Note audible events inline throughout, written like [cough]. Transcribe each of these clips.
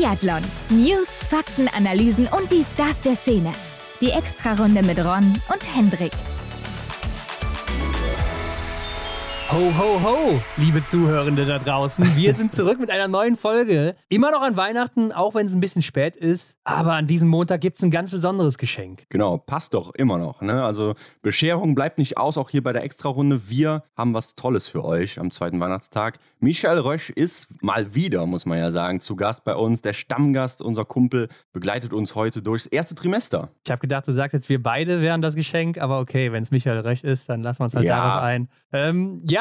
Biathlon. News, Fakten, Analysen und die Stars der Szene. Die Extrarunde mit Ron und Hendrik. Ho, ho, ho, liebe Zuhörende da draußen. Wir sind zurück mit einer neuen Folge. Immer noch an Weihnachten, auch wenn es ein bisschen spät ist. Aber an diesem Montag gibt es ein ganz besonderes Geschenk. Genau, passt doch immer noch. Ne? Also Bescherung bleibt nicht aus, auch hier bei der Extrarunde. Wir haben was Tolles für euch am zweiten Weihnachtstag. Michael Rösch ist mal wieder, muss man ja sagen, zu Gast bei uns. Der Stammgast, unser Kumpel, begleitet uns heute durchs erste Trimester. Ich habe gedacht, du sagst jetzt, wir beide wären das Geschenk. Aber okay, wenn es Michael Rösch ist, dann lassen wir uns halt Ja. darauf ein. Ähm, ja,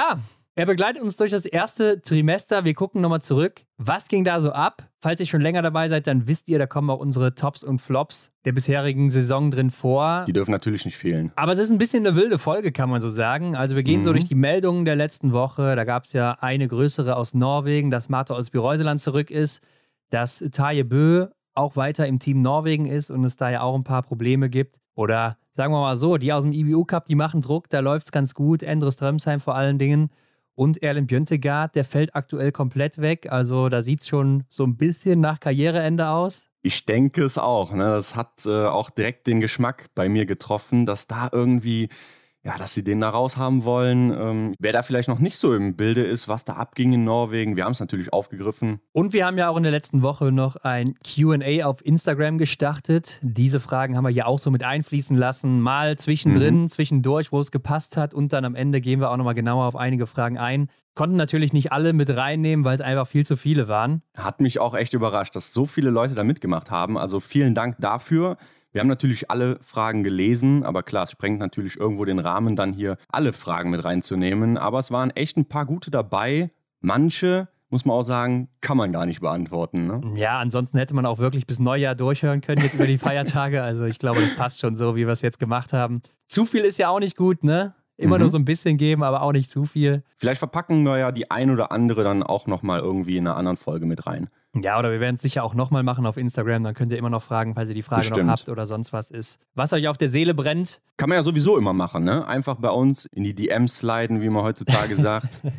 er begleitet uns durch das erste Trimester. Wir gucken nochmal zurück. Was ging da so ab? Falls ihr schon länger dabei seid, dann wisst ihr, da kommen auch unsere Tops und Flops der bisherigen Saison drin vor. Die dürfen natürlich nicht fehlen. Aber es ist ein bisschen eine wilde Folge, kann man so sagen. Also wir gehen so Mhm. durch die Meldungen der letzten Woche. Da gab es ja eine größere aus Norwegen, dass Martha aus Bireuseland zurück ist, dass Taje Bö auch weiter im Team Norwegen ist und es da ja auch ein paar Probleme gibt. Oder sagen wir mal so, die aus dem IBU Cup, die machen Druck, da läuft es ganz gut. Endre Strömsheim vor allen Dingen. Und Erlen Bjöntegard, der fällt aktuell komplett weg. Also da sieht es schon so ein bisschen nach Karriereende aus. Ich denke es auch. Ne? Das hat äh, auch direkt den Geschmack bei mir getroffen, dass da irgendwie, ja, dass sie den da raus haben wollen. Ähm, wer da vielleicht noch nicht so im Bilde ist, was da abging in Norwegen, wir haben es natürlich aufgegriffen. Und wir haben ja auch in der letzten Woche noch ein QA auf Instagram gestartet. Diese Fragen haben wir ja auch so mit einfließen lassen. Mal zwischendrin, zwischendurch, wo es gepasst hat. Und dann am Ende gehen wir auch nochmal genauer auf einige Fragen ein. Konnten natürlich nicht alle mit reinnehmen, weil es einfach viel zu viele waren. Hat mich auch echt überrascht, dass so viele Leute da mitgemacht haben. Also vielen Dank dafür. Wir haben natürlich alle Fragen gelesen, aber klar, es sprengt natürlich irgendwo den Rahmen, dann hier alle Fragen mit reinzunehmen. Aber es waren echt ein paar gute dabei. Manche, muss man auch sagen, kann man gar nicht beantworten. Ne? Ja, ansonsten hätte man auch wirklich bis Neujahr durchhören können, jetzt über die [laughs] Feiertage. Also ich glaube, das passt schon so, wie wir es jetzt gemacht haben. Zu viel ist ja auch nicht gut, ne? Immer Mhm. nur so ein bisschen geben, aber auch nicht zu viel. Vielleicht verpacken wir ja die ein oder andere dann auch nochmal irgendwie in einer anderen Folge mit rein. Ja, oder wir werden es sicher auch nochmal machen auf Instagram. Dann könnt ihr immer noch fragen, falls ihr die Frage Bestimmt. noch habt oder sonst was ist. Was euch auf der Seele brennt. Kann man ja sowieso immer machen, ne? Einfach bei uns in die DMs sliden, wie man heutzutage [laughs] sagt. [laughs]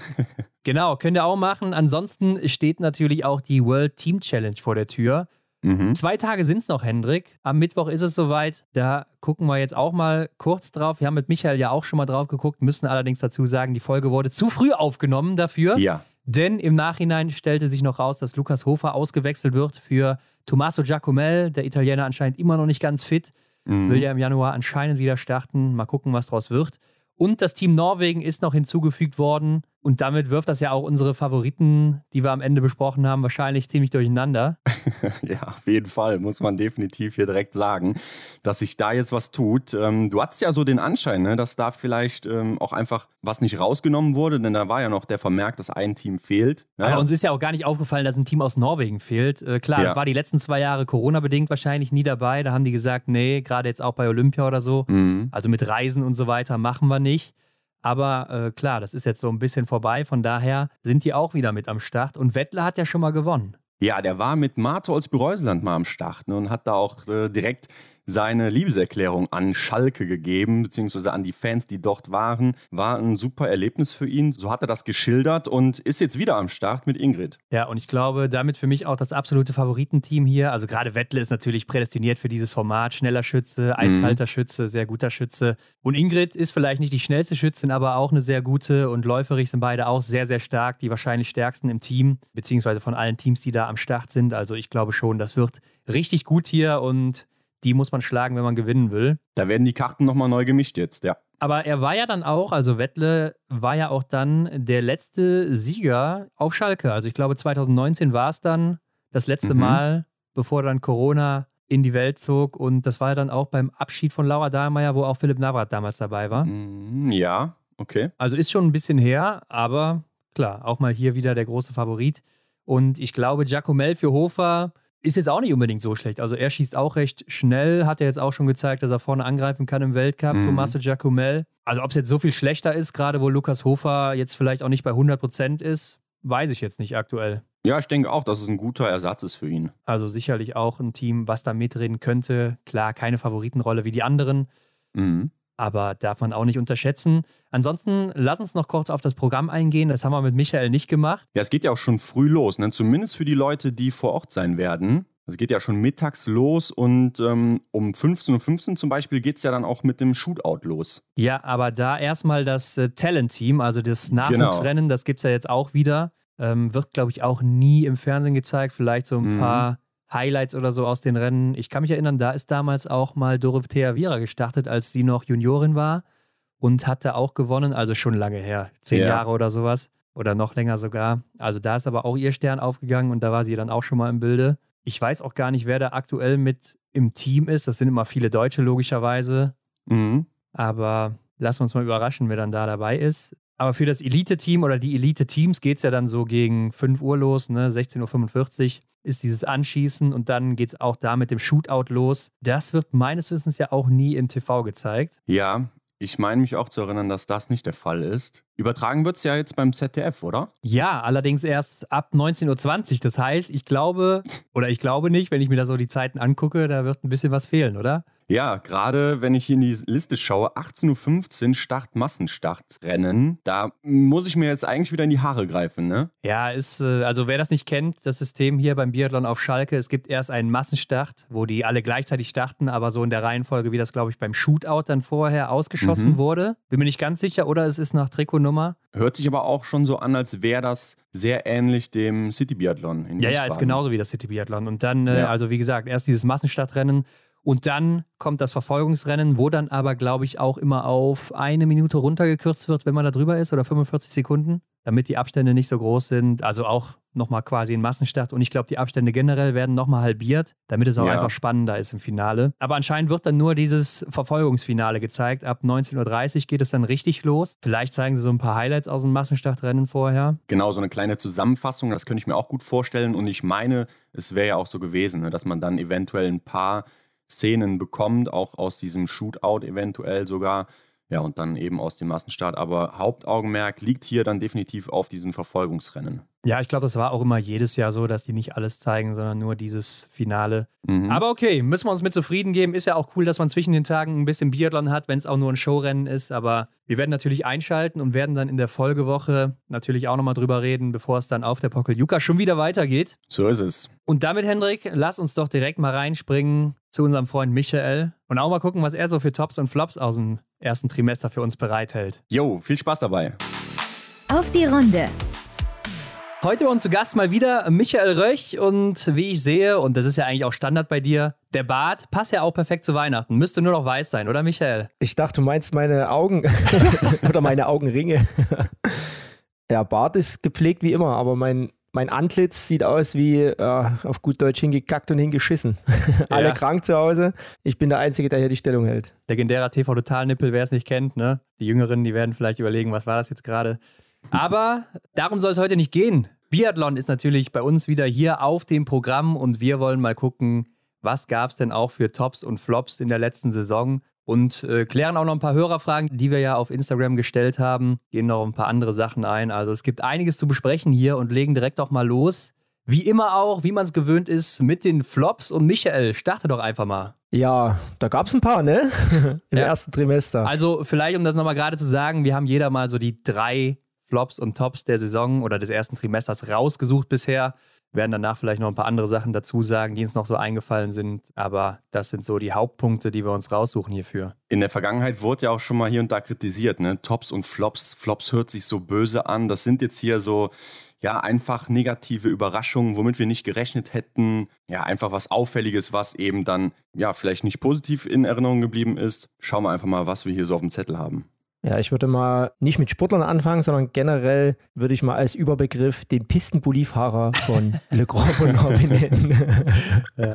Genau, könnt ihr auch machen. Ansonsten steht natürlich auch die World Team Challenge vor der Tür. mhm. Zwei Tage sind es noch, Hendrik. Am Mittwoch ist es soweit. Da gucken wir jetzt auch mal kurz drauf. Wir haben mit Michael ja auch schon mal drauf geguckt, müssen allerdings dazu sagen, die Folge wurde zu früh aufgenommen dafür. Ja. Denn im Nachhinein stellte sich noch raus, dass Lukas Hofer ausgewechselt wird für Tommaso Giacomel. Der Italiener anscheinend immer noch nicht ganz fit. Mhm. Will ja im Januar anscheinend wieder starten. Mal gucken, was draus wird. Und das Team Norwegen ist noch hinzugefügt worden. Und damit wirft das ja auch unsere Favoriten, die wir am Ende besprochen haben, wahrscheinlich ziemlich durcheinander. [laughs] Ja, auf jeden Fall, muss man definitiv hier direkt sagen, dass sich da jetzt was tut. Ähm, du hattest ja so den Anschein, ne, dass da vielleicht ähm, auch einfach was nicht rausgenommen wurde, denn da war ja noch der Vermerk, dass ein Team fehlt. Aber uns ist ja auch gar nicht aufgefallen, dass ein Team aus Norwegen fehlt. Äh, klar, Ja. das war die letzten zwei Jahre Corona-bedingt wahrscheinlich nie dabei. Da haben die gesagt, nee, gerade jetzt auch bei Olympia oder so. Mhm. Also mit Reisen und so weiter machen wir nicht. Aber äh, klar, das ist jetzt so ein bisschen vorbei. Von daher sind die auch wieder mit am Start. Und Wettler hat ja schon mal gewonnen. Ja, der war mit Martha aus Bereuseland mal am Start ne, und hat da auch äh, direkt seine Liebeserklärung an Schalke gegeben, beziehungsweise an die Fans, die dort waren. War ein super Erlebnis für ihn. So hat er das geschildert und ist jetzt wieder am Start mit Ingrid. Ja, und ich glaube, damit für mich auch das absolute Favoritenteam hier. Also gerade Wettle ist natürlich prädestiniert für dieses Format. Schneller Schütze, eiskalter Schütze, sehr guter Schütze. Und Ingrid ist vielleicht nicht die schnellste Schützin, aber auch eine sehr gute. Und läuferig sind beide auch sehr, sehr stark. Die wahrscheinlich stärksten im Team, beziehungsweise von allen Teams, die da am Start sind. Also ich glaube schon, das wird richtig gut hier und die muss man schlagen, wenn man gewinnen will. Da werden die Karten nochmal neu gemischt jetzt, ja. Aber er war ja dann auch, also Wettle war ja auch dann der letzte Sieger auf Schalke. Also ich glaube 2019 war es dann das letzte Mhm. Mal, bevor dann Corona in die Welt zog. Und das war ja dann auch beim Abschied von Laura Dahlmeier, wo auch Philipp Navrat damals dabei war. Mm, Ja, okay. Also ist schon ein bisschen her, aber klar, auch mal hier wieder der große Favorit. Und ich glaube, Giacomel für Hofer ist jetzt auch nicht unbedingt so schlecht. Also er schießt auch recht schnell, hat er jetzt auch schon gezeigt, dass er vorne angreifen kann im Weltcup, Mhm. Tommaso Giacomel. Also ob es jetzt so viel schlechter ist, gerade wo Lukas Hofer jetzt vielleicht auch nicht bei 100% ist, weiß ich jetzt nicht aktuell. Ja, ich denke auch, dass es ein guter Ersatz ist für ihn. Also sicherlich auch ein Team, was da mitreden könnte. Klar, keine Favoritenrolle wie die anderen. Mhm. Aber darf man auch nicht unterschätzen. Ansonsten lass uns noch kurz auf das Programm eingehen. Das haben wir mit Michael nicht gemacht. Ja, es geht ja auch schon früh los, ne? zumindest für die Leute, die vor Ort sein werden. Es geht ja schon mittags los und ähm, um 15.15 Uhr zum Beispiel geht es ja dann auch mit dem Shootout los. Ja, aber da erstmal das äh, Talent-Team, also das Nachwuchsrennen, genau. das gibt es ja jetzt auch wieder. Ähm, wird, glaube ich, auch nie im Fernsehen gezeigt. Vielleicht so ein mhm. paar Highlights oder so aus den Rennen. Ich kann mich erinnern, da ist damals auch mal Dorothea Viera gestartet, als sie noch Juniorin war und hatte auch gewonnen, also schon lange her, zehn ja. Jahre oder sowas oder noch länger sogar. Also da ist aber auch ihr Stern aufgegangen und da war sie dann auch schon mal im Bilde. Ich weiß auch gar nicht, wer da aktuell mit im Team ist. Das sind immer viele Deutsche logischerweise. Mhm. Aber lassen wir uns mal überraschen, wer dann da dabei ist. Aber für das Elite-Team oder die Elite-Teams geht es ja dann so gegen 5 Uhr los, ne? 16.45 Uhr ist dieses Anschießen und dann geht es auch da mit dem Shootout los. Das wird meines Wissens ja auch nie im TV gezeigt. Ja, ich meine mich auch zu erinnern, dass das nicht der Fall ist. Übertragen wird es ja jetzt beim ZDF, oder? Ja, allerdings erst ab 19.20 Uhr. Das heißt, ich glaube, oder ich glaube nicht, wenn ich mir da so die Zeiten angucke, da wird ein bisschen was fehlen, oder? Ja, gerade wenn ich hier in die Liste schaue, 18.15 Uhr Start Massenstartrennen. Da muss ich mir jetzt eigentlich wieder in die Haare greifen, ne? Ja, ist, äh, also wer das nicht kennt, das System hier beim Biathlon auf Schalke, es gibt erst einen Massenstart, wo die alle gleichzeitig starten, aber so in der Reihenfolge, wie das, glaube ich, beim Shootout dann vorher ausgeschossen mhm. wurde. Bin mir nicht ganz sicher, oder es ist nach Trikotnummer. Hört sich aber auch schon so an, als wäre das sehr ähnlich dem City Biathlon in Ja, ja, ist genauso wie das City Biathlon. Und dann, äh, ja. also wie gesagt, erst dieses Massenstartrennen und dann kommt das Verfolgungsrennen, wo dann aber, glaube ich, auch immer auf eine Minute runtergekürzt wird, wenn man da drüber ist, oder 45 Sekunden, damit die Abstände nicht so groß sind. Also auch nochmal quasi ein Massenstart. Und ich glaube, die Abstände generell werden nochmal halbiert, damit es auch ja. einfach spannender ist im Finale. Aber anscheinend wird dann nur dieses Verfolgungsfinale gezeigt. Ab 19.30 Uhr geht es dann richtig los. Vielleicht zeigen sie so ein paar Highlights aus dem Massenstartrennen vorher. Genau, so eine kleine Zusammenfassung, das könnte ich mir auch gut vorstellen. Und ich meine, es wäre ja auch so gewesen, ne, dass man dann eventuell ein paar Szenen bekommt, auch aus diesem Shootout eventuell sogar. Ja, und dann eben aus dem Massenstart. Aber Hauptaugenmerk liegt hier dann definitiv auf diesen Verfolgungsrennen. Ja, ich glaube, das war auch immer jedes Jahr so, dass die nicht alles zeigen, sondern nur dieses Finale. Mhm. Aber okay, müssen wir uns mit zufrieden geben. Ist ja auch cool, dass man zwischen den Tagen ein bisschen Biathlon hat, wenn es auch nur ein Showrennen ist. Aber wir werden natürlich einschalten und werden dann in der Folgewoche natürlich auch nochmal drüber reden, bevor es dann auf der Pokeljuka schon wieder weitergeht. So ist es. Und damit, Hendrik, lass uns doch direkt mal reinspringen zu unserem Freund Michael und auch mal gucken, was er so für Tops und Flops aus dem ersten Trimester für uns bereithält. Jo, viel Spaß dabei. Auf die Runde Heute bei uns zu Gast mal wieder Michael Röch und wie ich sehe, und das ist ja eigentlich auch Standard bei dir, der Bart passt ja auch perfekt zu Weihnachten. Müsste nur noch weiß sein, oder Michael? Ich dachte, du meinst meine Augen [laughs] oder meine Augenringe. [laughs] ja, Bart ist gepflegt wie immer, aber mein, mein Antlitz sieht aus wie äh, auf gut Deutsch hingekackt und hingeschissen. [laughs] Alle ja. krank zu Hause. Ich bin der Einzige, der hier die Stellung hält. Legendärer TV-Total-Nippel, wer es nicht kennt, ne? Die Jüngeren, die werden vielleicht überlegen, was war das jetzt gerade? Aber darum soll es heute nicht gehen. Biathlon ist natürlich bei uns wieder hier auf dem Programm und wir wollen mal gucken, was gab es denn auch für Tops und Flops in der letzten Saison und äh, klären auch noch ein paar Hörerfragen, die wir ja auf Instagram gestellt haben, gehen noch ein paar andere Sachen ein. Also es gibt einiges zu besprechen hier und legen direkt auch mal los. Wie immer auch, wie man es gewöhnt ist, mit den Flops und Michael, starte doch einfach mal. Ja, da gab es ein paar, ne? [laughs] Im ja. ersten Trimester. Also vielleicht, um das nochmal gerade zu sagen, wir haben jeder mal so die drei Flops und Tops der Saison oder des ersten Trimesters rausgesucht bisher. Werden danach vielleicht noch ein paar andere Sachen dazu sagen, die uns noch so eingefallen sind. Aber das sind so die Hauptpunkte, die wir uns raussuchen hierfür. In der Vergangenheit wurde ja auch schon mal hier und da kritisiert, ne? Tops und Flops. Flops hört sich so böse an. Das sind jetzt hier so, ja, einfach negative Überraschungen, womit wir nicht gerechnet hätten. Ja, einfach was Auffälliges, was eben dann, ja, vielleicht nicht positiv in Erinnerung geblieben ist. Schauen wir einfach mal, was wir hier so auf dem Zettel haben. Ja, ich würde mal nicht mit Sportlern anfangen, sondern generell würde ich mal als Überbegriff den Pistenbullifahrer von [laughs] Le Grand Bonheur benennen. ja.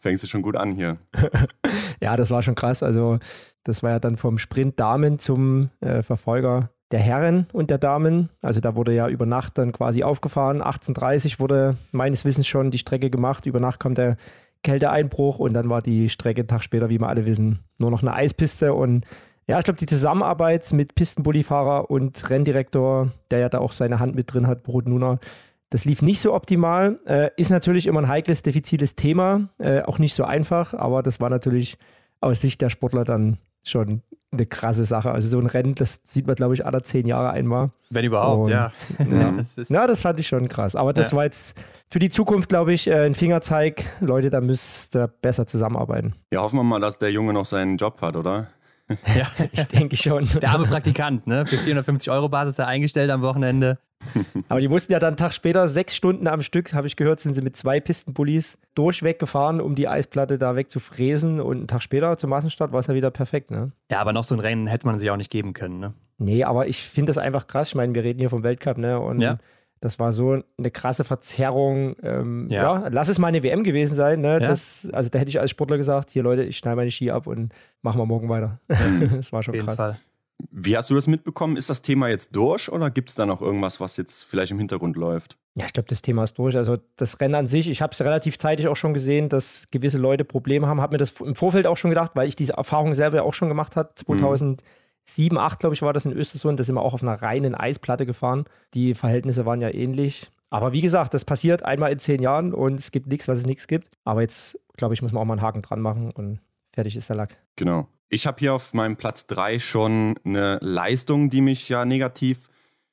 Fängst du schon gut an hier. [laughs] ja, das war schon krass. Also, das war ja dann vom Sprint Damen zum äh, Verfolger der Herren und der Damen. Also, da wurde ja über Nacht dann quasi aufgefahren. 18.30 wurde meines Wissens schon die Strecke gemacht. Über Nacht kommt der Kälteeinbruch und dann war die Strecke einen Tag später, wie wir alle wissen, nur noch eine Eispiste und ja, ich glaube, die Zusammenarbeit mit Pistenbullifahrer und Renndirektor, der ja da auch seine Hand mit drin hat, Brot Nuna, das lief nicht so optimal. Äh, ist natürlich immer ein heikles, diffiziles Thema, äh, auch nicht so einfach, aber das war natürlich aus Sicht der Sportler dann schon eine krasse Sache. Also so ein Rennen, das sieht man, glaube ich, alle zehn Jahre einmal. Wenn überhaupt, Und- ja. [laughs] Ja. [laughs] das Ja, das fand ich schon krass. Aber das Ja. war jetzt für die Zukunft, glaube ich, äh, ein Fingerzeig. Leute, da müsst ihr besser zusammenarbeiten. Ja, hoffen wir mal, dass der Junge noch seinen Job hat, oder? Ja. [laughs] Ich denke schon. Der arme Praktikant, ne? Für 450 Euro Basis da eingestellt am Wochenende. [laughs] Aber die mussten ja dann einen Tag später, sechs Stunden am Stück, habe ich gehört, sind sie mit zwei Pistenpullis durchweg gefahren, um die Eisplatte da wegzufräsen. Und einen Tag später zum Massenstart war es ja wieder perfekt, ne? Ja, aber noch so ein Rennen hätte man sich auch nicht geben können, ne? Nee, aber ich finde das einfach krass. Ich meine, wir reden hier vom Weltcup, ne? Und Ja. Das war so eine krasse Verzerrung. Ähm, Ja. ja. lass es mal eine WM gewesen sein, ne? Ja. Das, also da hätte ich als Sportler gesagt, hier Leute, ich schneide meine Ski ab und machen wir morgen weiter. [laughs] das war Auf schon jeden krass. Fall. Wie hast du das mitbekommen? Ist das Thema jetzt durch oder gibt es da noch irgendwas, was jetzt vielleicht im Hintergrund läuft? Ja, ich glaube, das Thema ist durch. Also das Rennen an sich, ich habe es relativ zeitig auch schon gesehen, dass gewisse Leute Probleme haben. Habe mir das im Vorfeld auch schon gedacht, weil ich diese Erfahrung selber auch schon gemacht habe. 2007, 2008, glaube ich, war das in Östersund. Da sind wir auch auf einer reinen Eisplatte gefahren. Die Verhältnisse waren ja ähnlich. Aber wie gesagt, das passiert einmal in zehn Jahren und es gibt nichts, was es nichts gibt. Aber jetzt, glaube ich, muss man auch mal einen Haken dran machen und fertig ist der Lack. Genau. Ich habe hier auf meinem Platz 3 schon eine Leistung, die mich ja negativ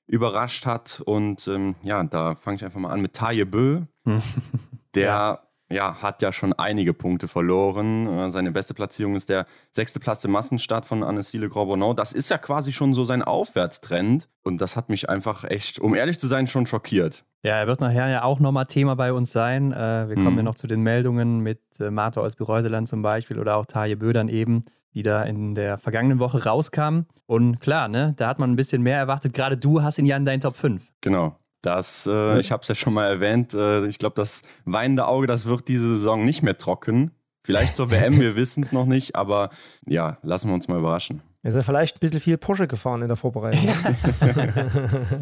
überrascht hat. Und ähm, ja, da fange ich einfach mal an mit Taye Bö. [laughs] Der ja. Hat ja schon einige Punkte verloren. Äh, Seine beste Platzierung ist der sechste Platz im Massenstart von Annesile Grobonneau. Das ist ja quasi schon so sein Aufwärtstrend. Und das hat mich einfach echt, um ehrlich zu sein, schon schockiert. Ja, er wird nachher ja auch nochmal Thema bei uns sein. Äh, wir kommen Mhm. ja noch zu den Meldungen mit äh, Martha aus Bereuseland zum Beispiel oder auch Taje Bödern eben, die da in der vergangenen Woche rauskamen. Und klar, ne, da hat man ein bisschen mehr erwartet. Gerade du hast ihn ja in deinen Top 5. Genau. Das, äh, ich habe es ja schon mal erwähnt, äh, ich glaube, das weinende Auge, das wird diese Saison nicht mehr trocken. Vielleicht zur WM, wir [laughs] wissen es noch nicht, aber ja, lassen wir uns mal überraschen. Wir sind vielleicht ein bisschen viel Porsche gefahren in der Vorbereitung. [laughs]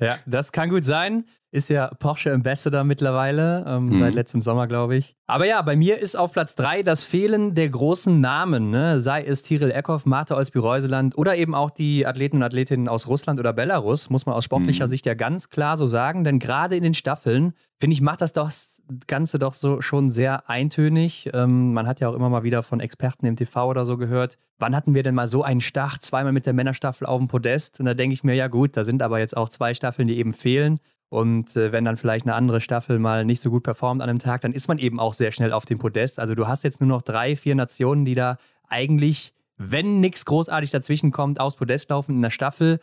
Ja, das kann gut sein. Ist ja Porsche Ambassador mittlerweile, ähm, Mhm. seit letztem Sommer, glaube ich. Aber ja, bei mir ist auf Platz 3 das Fehlen der großen Namen, ne? sei es Tiril Eckhoff, Martha Olsby-Reuseland oder eben auch die Athleten und Athletinnen aus Russland oder Belarus, muss man aus sportlicher Mhm. Sicht ja ganz klar so sagen. Denn gerade in den Staffeln, finde ich, macht das doch das Ganze doch so schon sehr eintönig. Ähm, man hat ja auch immer mal wieder von Experten im TV oder so gehört. Wann hatten wir denn mal so einen Start, zweimal mit der Männerstaffel auf dem Podest? Und da denke ich mir, ja gut, da sind aber jetzt auch zwei Staffeln, die eben fehlen. Und äh, wenn dann vielleicht eine andere Staffel mal nicht so gut performt an einem Tag, dann ist man eben auch sehr schnell auf dem Podest. Also du hast jetzt nur noch drei, vier Nationen, die da eigentlich, wenn nichts großartig dazwischen kommt, aufs Podest laufen in der Staffel.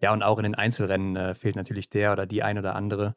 Ja, und auch in den Einzelrennen äh, fehlt natürlich der oder die ein oder andere.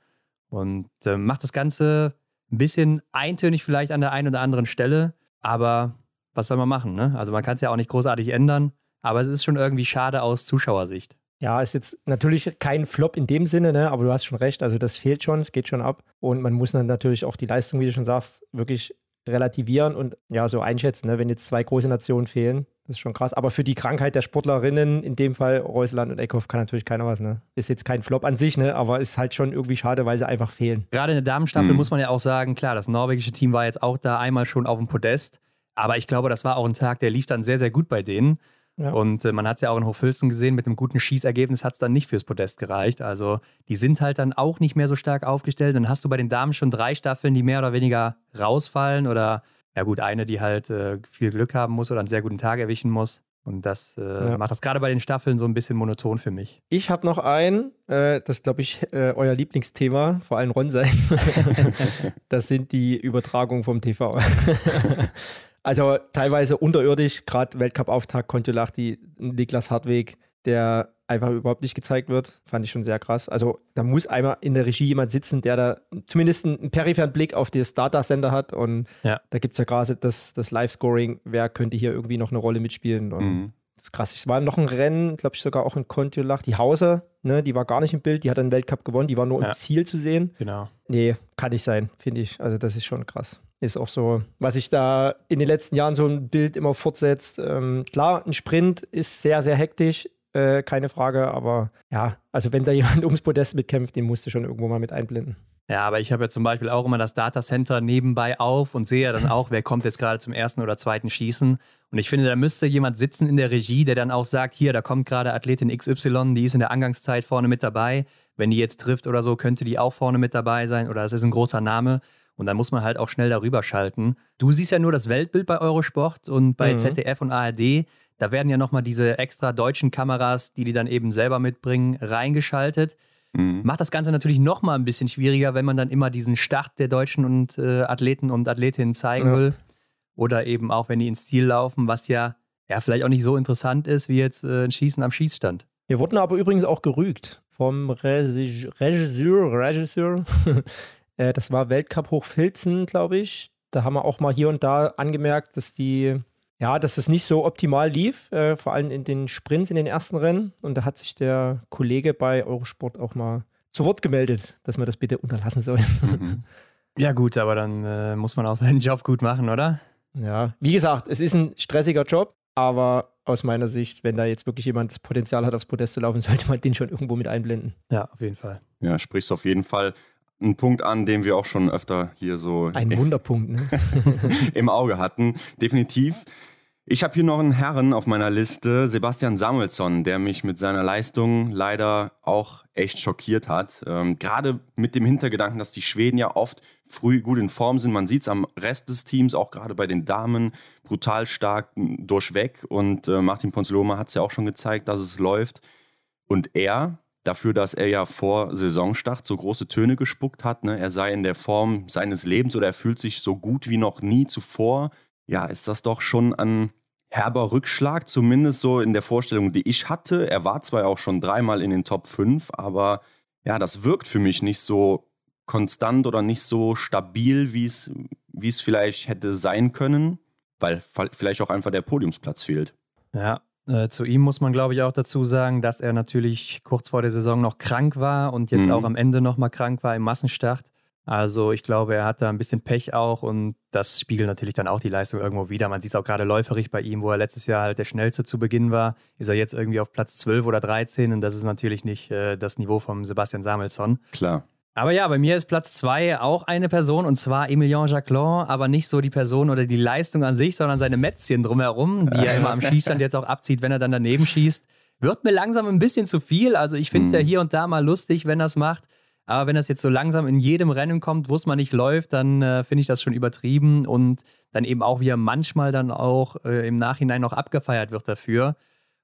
Und äh, macht das Ganze ein bisschen eintönig vielleicht an der einen oder anderen Stelle. Aber was soll man machen? Ne? Also man kann es ja auch nicht großartig ändern. Aber es ist schon irgendwie schade aus Zuschauersicht. Ja, ist jetzt natürlich kein Flop in dem Sinne, ne? aber du hast schon recht, also das fehlt schon, es geht schon ab. Und man muss dann natürlich auch die Leistung, wie du schon sagst, wirklich relativieren und ja, so einschätzen, ne? wenn jetzt zwei große Nationen fehlen, das ist schon krass. Aber für die Krankheit der Sportlerinnen, in dem Fall Reusland und Eckhoff, kann natürlich keiner was. Ne? Ist jetzt kein Flop an sich, ne? aber ist halt schon irgendwie schade, weil sie einfach fehlen. Gerade in der Damenstaffel Mhm. muss man ja auch sagen, klar, das norwegische Team war jetzt auch da einmal schon auf dem Podest. Aber ich glaube, das war auch ein Tag, der lief dann sehr, sehr gut bei denen. Ja. Und äh, man hat es ja auch in Hochfilzen gesehen, mit einem guten Schießergebnis hat es dann nicht fürs Podest gereicht. Also die sind halt dann auch nicht mehr so stark aufgestellt. Dann hast du bei den Damen schon drei Staffeln, die mehr oder weniger rausfallen. Oder ja gut, eine, die halt äh, viel Glück haben muss oder einen sehr guten Tag erwischen muss. Und das äh, Ja. macht das gerade bei den Staffeln so ein bisschen monoton für mich. Ich habe noch einen, äh, das glaube ich äh, euer Lieblingsthema, vor allem Ronseins. [laughs] das sind die Übertragungen vom TV. [laughs] also teilweise unterirdisch, gerade Weltcup-Auftakt Kontiolahti, Niklas Hartweg, der einfach überhaupt nicht gezeigt wird, fand ich schon sehr krass. Also da muss einmal in der Regie jemand sitzen, der da zumindest einen peripheren Blick auf das Datasender hat und Ja. da gibt es ja gerade das, das Live-Scoring, wer könnte hier irgendwie noch eine Rolle mitspielen und Mhm. das ist krass. Es war noch ein Rennen, glaube ich, sogar auch in Kontiolach. Die Hauser, ne, die war gar nicht im Bild, die hat einen Weltcup gewonnen, die war nur Ja. im Ziel zu sehen. Genau. Nee, kann nicht sein, finde ich. Also, das ist schon krass. Ist auch so, was sich da in den letzten Jahren so ein Bild immer fortsetzt. Ähm, klar, ein Sprint ist sehr, sehr hektisch, äh, keine Frage, aber ja, also wenn da jemand [laughs] ums Podest mitkämpft, den musst du schon irgendwo mal mit einblenden. Ja, aber ich habe ja zum Beispiel auch immer das Datacenter nebenbei auf und sehe ja dann auch, wer kommt jetzt gerade zum ersten oder zweiten Schießen. Und ich finde, da müsste jemand sitzen in der Regie, der dann auch sagt, hier, da kommt gerade Athletin XY, die ist in der Angangszeit vorne mit dabei. Wenn die jetzt trifft oder so, könnte die auch vorne mit dabei sein oder es ist ein großer Name. Und dann muss man halt auch schnell darüber schalten. Du siehst ja nur das Weltbild bei Eurosport und bei Mhm. ZDF und ARD. Da werden ja nochmal diese extra deutschen Kameras, die die dann eben selber mitbringen, reingeschaltet. Mhm. Macht das Ganze natürlich nochmal ein bisschen schwieriger, wenn man dann immer diesen Start der Deutschen und äh, Athleten und Athletinnen zeigen ja. will. Oder eben auch, wenn die ins Ziel laufen, was ja, ja vielleicht auch nicht so interessant ist wie jetzt äh, ein Schießen am Schießstand. Wir wurden aber übrigens auch gerügt vom Regisseur, Regisseur. [laughs] Äh, das war Weltcup Hochfilzen, glaube ich. Da haben wir auch mal hier und da angemerkt, dass die ja, dass es nicht so optimal lief, äh, vor allem in den Sprints in den ersten Rennen. Und da hat sich der Kollege bei Eurosport auch mal zu Wort gemeldet, dass wir das bitte unterlassen sollen. Mhm. [laughs] Ja, gut, aber dann äh, muss man auch seinen Job gut machen, oder? Ja, wie gesagt, es ist ein stressiger Job, aber aus meiner Sicht, wenn da jetzt wirklich jemand das Potenzial hat, aufs Podest zu laufen, [laughs] sollte man den schon irgendwo mit einblenden. Ja, auf jeden Fall. Ja, sprichst auf jeden Fall einen Punkt an, den wir auch schon öfter hier so ein Wunderpunkt ne? [laughs] im Auge hatten. Definitiv. Ich habe hier noch einen Herren auf meiner Liste, Sebastian Samuelsson, der mich mit seiner Leistung leider auch echt schockiert hat. Ähm, Gerade mit dem Hintergedanken, dass die Schweden ja oft früh gut in Form sind. Man sieht es am Rest des Teams, auch gerade bei den Damen, brutal stark durchweg. Und äh, Martin Ponzoloma hat es ja auch schon gezeigt, dass es läuft. Und er, dafür, dass er ja vor Saisonstart so große Töne gespuckt hat, ne, er sei in der Form seines Lebens oder er fühlt sich so gut wie noch nie zuvor ja, ist das doch schon ein herber Rückschlag, zumindest so in der Vorstellung, die ich hatte. Er war zwar auch schon dreimal in den Top 5, aber ja, das wirkt für mich nicht so konstant oder nicht so stabil, wie es, wie es vielleicht hätte sein können, weil vielleicht auch einfach der Podiumsplatz fehlt. Ja, äh, zu ihm muss man, glaube ich, auch dazu sagen, dass er natürlich kurz vor der Saison noch krank war und jetzt mhm. auch am Ende nochmal krank war im Massenstart. Also ich glaube, er hat da ein bisschen Pech auch und das spiegelt natürlich dann auch die Leistung irgendwo wieder. Man sieht es auch gerade läuferig bei ihm, wo er letztes Jahr halt der schnellste zu Beginn war, ist er jetzt irgendwie auf Platz 12 oder 13 und das ist natürlich nicht äh, das Niveau von Sebastian Samuelsson. Klar. Aber ja, bei mir ist Platz 2 auch eine Person und zwar Emilien Jacquelin, aber nicht so die Person oder die Leistung an sich, sondern seine Mätzchen drumherum, die er immer am [laughs] Schießstand jetzt auch abzieht, wenn er dann daneben schießt. Wird mir langsam ein bisschen zu viel. Also ich finde es ja hier und da mal lustig, wenn er es macht. Aber wenn das jetzt so langsam in jedem Rennen kommt, wo es mal nicht läuft, dann äh, finde ich das schon übertrieben und dann eben auch, wie er manchmal dann auch äh, im Nachhinein noch abgefeiert wird dafür.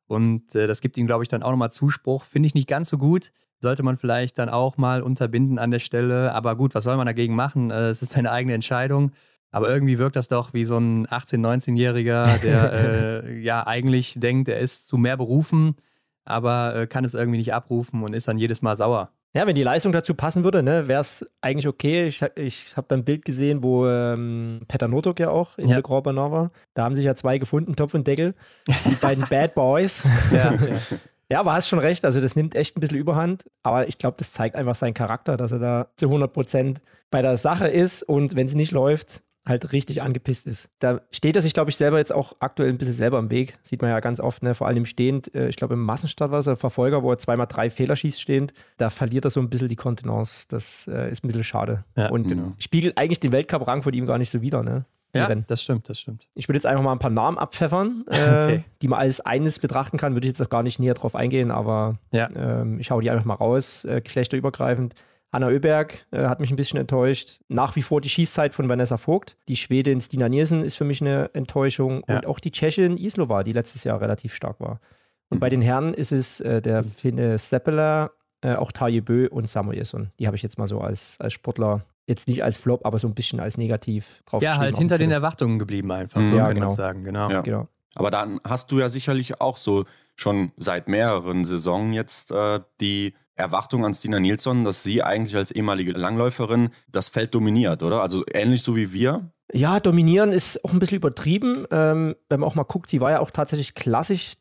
Und äh, das gibt ihm, glaube ich, dann auch nochmal Zuspruch. Finde ich nicht ganz so gut. Sollte man vielleicht dann auch mal unterbinden an der Stelle. Aber gut, was soll man dagegen machen? Äh, es ist seine eigene Entscheidung. Aber irgendwie wirkt das doch wie so ein 18-, 19-Jähriger, der [laughs] äh, ja eigentlich denkt, er ist zu mehr berufen, aber äh, kann es irgendwie nicht abrufen und ist dann jedes Mal sauer. Ja, wenn die Leistung dazu passen würde, ne, wäre es eigentlich okay. Ich, ich habe da ein Bild gesehen, wo ähm, Peter Notok ja auch in ja. der Grand Bernard war. Da haben sich ja zwei gefunden, Topf und Deckel. Die beiden [laughs] Bad Boys. ja, ja. [laughs] ja, aber hast schon recht. Also, das nimmt echt ein bisschen Überhand. Aber ich glaube, das zeigt einfach seinen Charakter, dass er da zu 100 Prozent bei der Sache ist. Und wenn es nicht läuft, halt richtig angepisst ist. Da steht er sich, glaube ich, selber jetzt auch aktuell ein bisschen selber im Weg. Sieht man ja ganz oft, ne? vor allem stehend. Äh, ich glaube, im Massenstart war es ein Verfolger, wo er zweimal drei Fehler schießt stehend. Da verliert er so ein bisschen die Kontenance. Das äh, ist ein bisschen schade. Ja, Und genau. spiegelt eigentlich den Weltcup-Rang von ihm gar nicht so wider. Ne? Ja, Rennen. das stimmt, das stimmt. Ich würde jetzt einfach mal ein paar Namen abpfeffern, [laughs] äh, okay. die man als eines betrachten kann. Würde ich jetzt auch gar nicht näher drauf eingehen, aber ja. ähm, ich hau die einfach mal raus, äh, geschlechterübergreifend. Anna Öberg äh, hat mich ein bisschen enttäuscht. Nach wie vor die Schießzeit von Vanessa Vogt. Die Schwedin Stina Nielsen ist für mich eine Enttäuschung. Ja. Und auch die Tschechin Islova, die letztes Jahr relativ stark war. Und mhm. bei den Herren ist es äh, der Finne Seppeler, äh, auch Taje Bö und Samuel Jesson. Die habe ich jetzt mal so als, als Sportler, jetzt nicht als Flop, aber so ein bisschen als negativ drauf Ja, halt hinter den Erwartungen geblieben einfach, mhm. so ja, kann genau. man sagen. Genau. Ja. genau. Aber dann hast du ja sicherlich auch so schon seit mehreren Saisonen jetzt äh, die Erwartung an Stina Nilsson, dass sie eigentlich als ehemalige Langläuferin das Feld dominiert, oder? Also ähnlich so wie wir? Ja, dominieren ist auch ein bisschen übertrieben. Ähm, wenn man auch mal guckt, sie war ja auch tatsächlich klassisch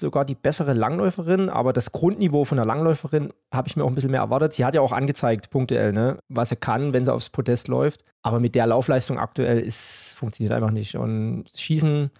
sogar die bessere Langläuferin, aber das Grundniveau von der Langläuferin habe ich mir auch ein bisschen mehr erwartet. Sie hat ja auch angezeigt, punktuell, ne, was sie kann, wenn sie aufs Podest läuft. Aber mit der Laufleistung aktuell ist, funktioniert einfach nicht. Und Schießen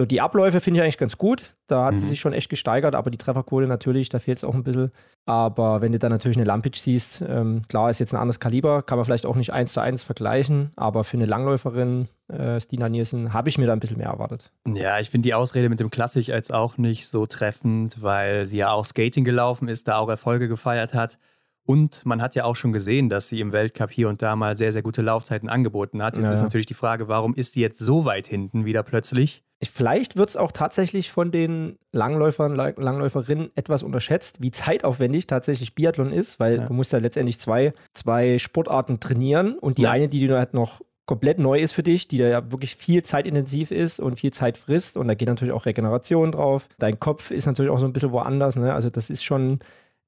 so, die Abläufe finde ich eigentlich ganz gut. Da hat mhm. sie sich schon echt gesteigert, aber die Trefferquote natürlich, da fehlt es auch ein bisschen. Aber wenn du dann natürlich eine Lampic siehst, ähm, klar ist jetzt ein anderes Kaliber, kann man vielleicht auch nicht eins zu eins vergleichen, aber für eine Langläuferin, äh, Stina Nielsen, habe ich mir da ein bisschen mehr erwartet. Ja, ich finde die Ausrede mit dem Klassik jetzt auch nicht so treffend, weil sie ja auch Skating gelaufen ist, da auch Erfolge gefeiert hat. Und man hat ja auch schon gesehen, dass sie im Weltcup hier und da mal sehr, sehr gute Laufzeiten angeboten hat. Jetzt ja. ist natürlich die Frage, warum ist sie jetzt so weit hinten wieder plötzlich? Vielleicht wird es auch tatsächlich von den Langläufern, Langläuferinnen etwas unterschätzt, wie zeitaufwendig tatsächlich Biathlon ist, weil ja. du musst ja letztendlich zwei, zwei Sportarten trainieren und die ja. eine, die du halt noch komplett neu ist für dich, die ja wirklich viel zeitintensiv ist und viel Zeit frisst und da geht natürlich auch Regeneration drauf. Dein Kopf ist natürlich auch so ein bisschen woanders, ne? also das ist schon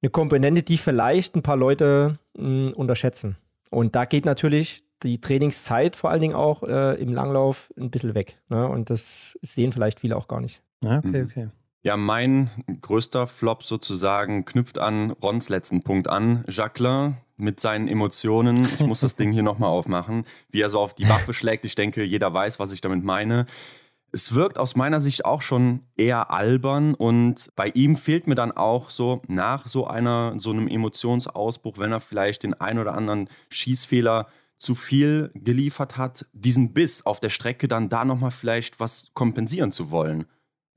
eine Komponente, die vielleicht ein paar Leute mh, hm, unterschätzen. Und da geht natürlich die Trainingszeit vor allen Dingen auch äh, im Langlauf ein bisschen weg. Ne? Und das sehen vielleicht viele auch gar nicht. Ja, okay, mhm. okay. Ja, mein größter Flop sozusagen knüpft an Rons letzten Punkt an. Jacqueline mit seinen Emotionen. Ich muss das [laughs] Ding hier nochmal aufmachen. Wie er so auf die Waffe schlägt. Ich denke, jeder weiß, was ich damit meine. Es wirkt aus meiner Sicht auch schon eher albern und bei ihm fehlt mir dann auch so nach so einer, so einem Emotionsausbruch, wenn er vielleicht den ein oder anderen Schießfehler zu viel geliefert hat, diesen Biss auf der Strecke dann da nochmal vielleicht was kompensieren zu wollen.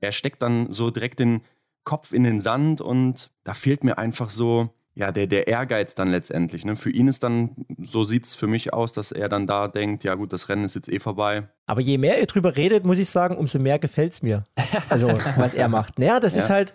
Er steckt dann so direkt den Kopf in den Sand und da fehlt mir einfach so, ja, der, der Ehrgeiz dann letztendlich. Ne? Für ihn ist dann, so sieht es für mich aus, dass er dann da denkt, ja gut, das Rennen ist jetzt eh vorbei. Aber je mehr ihr drüber redet, muss ich sagen, umso mehr gefällt es mir. Also, was er macht. Naja, das ja. ist halt,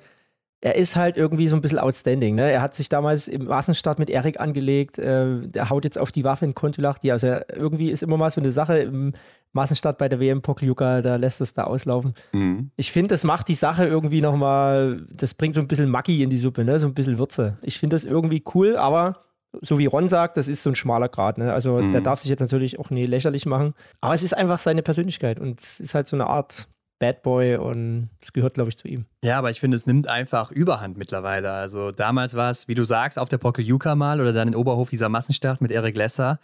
er ist halt irgendwie so ein bisschen outstanding. Ne? Er hat sich damals im Massenstart mit Erik angelegt. Äh, der haut jetzt auf die Waffe in Kontulach. Die, also irgendwie ist immer mal so eine Sache im Massenstart bei der WM Pokljuka, da lässt es da auslaufen. Mhm. Ich finde, das macht die Sache irgendwie nochmal, das bringt so ein bisschen Maggi in die Suppe, ne? so ein bisschen Würze. Ich finde das irgendwie cool, aber so wie Ron sagt, das ist so ein schmaler Grad. Ne? Also mhm. der darf sich jetzt natürlich auch nie lächerlich machen. Aber es ist einfach seine Persönlichkeit und es ist halt so eine Art Bad Boy und es gehört, glaube ich, zu ihm. Ja, aber ich finde, es nimmt einfach Überhand mittlerweile. Also damals war es, wie du sagst, auf der Pokeljuka mal oder dann in Oberhof dieser Massenstart mit Eric Lesser.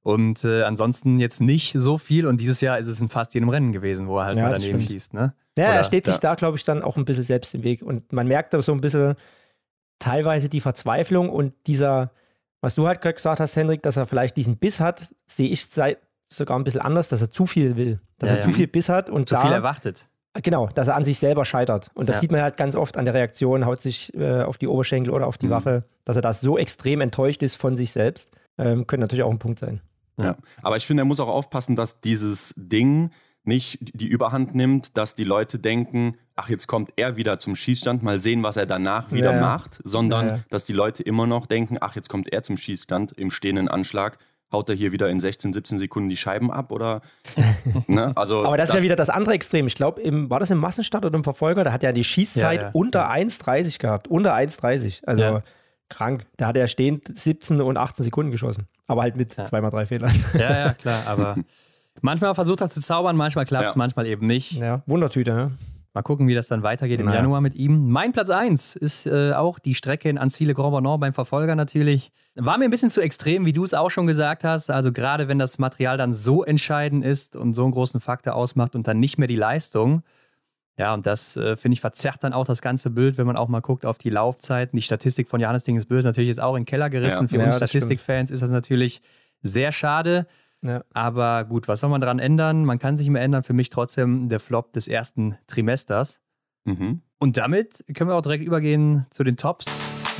Und äh, ansonsten jetzt nicht so viel. Und dieses Jahr ist es in fast jedem Rennen gewesen, wo er halt ja, mal daneben schießt. Ne? Ja, oder, er steht sich da, glaube ich, dann auch ein bisschen selbst im Weg. Und man merkt da so ein bisschen teilweise die Verzweiflung und dieser, was du halt gesagt hast, Hendrik, dass er vielleicht diesen Biss hat, sehe ich seit sogar ein bisschen anders, dass er zu viel will, dass ja, er ja. zu viel Biss hat und zu da, viel erwartet. Genau, dass er an sich selber scheitert. Und das ja. sieht man halt ganz oft an der Reaktion, haut sich äh, auf die Oberschenkel oder auf die mhm. Waffe, dass er da so extrem enttäuscht ist von sich selbst. Ähm, könnte natürlich auch ein Punkt sein. Ja, aber ich finde, er muss auch aufpassen, dass dieses Ding nicht die Überhand nimmt, dass die Leute denken, ach, jetzt kommt er wieder zum Schießstand, mal sehen, was er danach wieder ja, macht, sondern ja, dass die Leute immer noch denken, ach, jetzt kommt er zum Schießstand im stehenden Anschlag haut er hier wieder in 16, 17 Sekunden die Scheiben ab oder [laughs] ne? also aber das, das, ist ja wieder das andere Extrem ich glaube war das im Massenstart oder im Verfolger da hat er die Schießzeit ja, ja. unter 1,30 gehabt unter 1,30 also ja. krank da hat er stehend 17 und 18 Sekunden geschossen aber halt mit ja. zweimal drei Fehlern ja ja klar aber [laughs] manchmal versucht er zu zaubern manchmal klappt es manchmal eben nicht ja Wundertüte ne? Mal gucken, wie das dann weitergeht im naja. Januar mit ihm. Mein Platz 1 ist äh, auch die Strecke in Anzile Grand beim Verfolger natürlich. War mir ein bisschen zu extrem, wie du es auch schon gesagt hast. Also gerade wenn das Material dann so entscheidend ist und so einen großen Faktor ausmacht und dann nicht mehr die Leistung. Ja, und das, äh, finde ich, verzerrt dann auch das ganze Bild, wenn man auch mal guckt auf die Laufzeiten. Die Statistik von Johannes Dingesbö ist natürlich jetzt auch in den Keller gerissen. Ja, Für ja, uns Statistikfans ist das natürlich sehr schade. Ja. Aber gut, was soll man daran ändern? Man kann sich immer ändern. Für mich trotzdem der Flop des ersten Trimesters. Mhm. Und damit können wir auch direkt übergehen zu den Tops.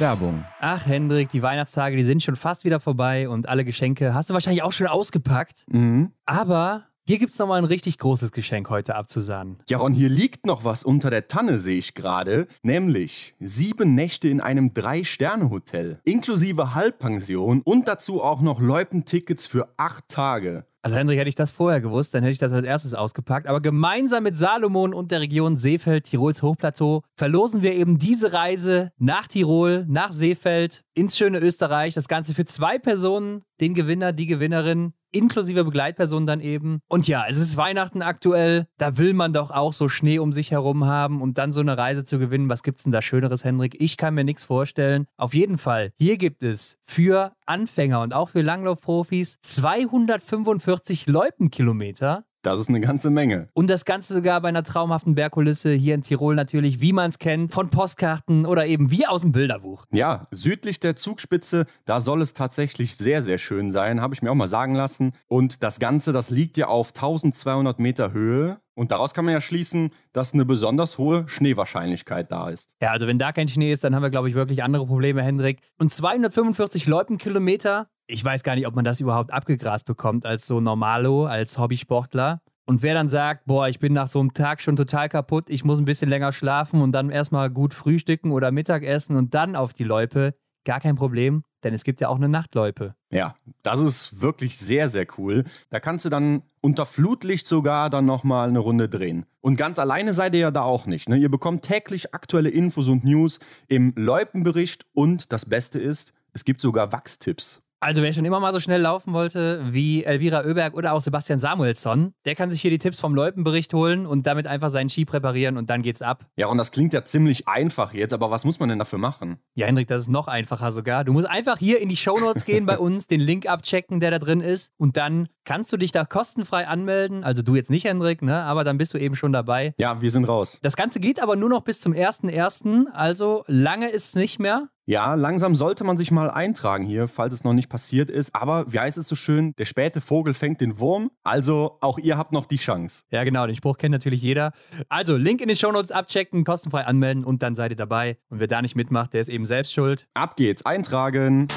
Werbung. Ach, Hendrik, die Weihnachtstage, die sind schon fast wieder vorbei und alle Geschenke hast du wahrscheinlich auch schon ausgepackt. Mhm. Aber hier gibt es nochmal ein richtig großes Geschenk heute abzusahnen. Ja, und hier liegt noch was unter der Tanne, sehe ich gerade. Nämlich sieben Nächte in einem Drei-Sterne-Hotel. Inklusive Halbpension und dazu auch noch Loipentickets für acht Tage. Also Hendrik, hätte ich das vorher gewusst, dann hätte ich das als erstes ausgepackt. Aber gemeinsam mit Salomon und der Region Seefeld, Tirols Hochplateau, verlosen wir eben diese Reise nach Tirol, nach Seefeld, ins schöne Österreich. Das Ganze für zwei Personen, den Gewinner, die Gewinnerin inklusive Begleitperson dann eben. Und ja, es ist Weihnachten aktuell, da will man doch auch so Schnee um sich herum haben und dann so eine Reise zu gewinnen. Was gibt's denn da Schöneres, Hendrik? Ich kann mir nichts vorstellen. Auf jeden Fall, hier gibt es für Anfänger und auch für Langlaufprofis 245 Loipenkilometer das ist eine ganze Menge. Und das Ganze sogar bei einer traumhaften Bergkulisse hier in Tirol natürlich, wie man es kennt, von Postkarten oder eben wie aus dem Bilderbuch. Ja, südlich der Zugspitze, da soll es tatsächlich sehr, sehr schön sein, habe ich mir auch mal sagen lassen. Und das Ganze, das liegt ja auf 1200 Meter Höhe. Und daraus kann man ja schließen, dass eine besonders hohe Schneewahrscheinlichkeit da ist. Ja, also wenn da kein Schnee ist, dann haben wir, glaube ich, wirklich andere Probleme, Hendrik. Und 245 Loipenkilometer, ich weiß gar nicht, ob man das überhaupt abgegrast bekommt als so Normalo, als Hobbysportler. Und wer dann sagt, boah, ich bin nach so einem Tag schon total kaputt, ich muss ein bisschen länger schlafen und dann erstmal gut frühstücken oder Mittagessen und dann auf die Loipe, gar kein Problem, denn es gibt ja auch eine Nachtloipe. Ja, das ist wirklich sehr, sehr cool. Da kannst du dann unter Flutlicht sogar dann nochmal eine Runde drehen. Und ganz alleine seid ihr ja da auch nicht. Ne? Ihr bekommt täglich aktuelle Infos und News im Loipenbericht und das Beste ist, es gibt sogar Wachstipps. Also wer schon immer mal so schnell laufen wollte wie Elvira Oeberg oder auch Sebastian Samuelsson, der kann sich hier die Tipps vom Loipenbericht holen und damit einfach seinen Ski präparieren und dann geht's ab. Ja, und das klingt ja ziemlich einfach jetzt, aber was muss man denn dafür machen? Ja, Hendrik, das ist noch einfacher sogar. Du musst einfach hier in die Shownotes gehen bei [laughs] uns, den Link abchecken, der da drin ist und dann kannst du dich da kostenfrei anmelden. Also du jetzt nicht, Hendrik, ne? aber dann bist du eben schon dabei. Ja, wir sind raus. Das Ganze geht aber nur noch bis zum 1.1., also lange ist es nicht mehr. Ja, langsam sollte man sich mal eintragen hier, falls es noch nicht passiert ist. Aber wie heißt es so schön? Der späte Vogel fängt den Wurm. Also auch ihr habt noch die Chance. Ja, genau. Den Spruch kennt natürlich jeder. Also Link in den Shownotes abchecken, kostenfrei anmelden und dann seid ihr dabei. Und wer da nicht mitmacht, der ist eben selbst schuld. Ab geht's, eintragen.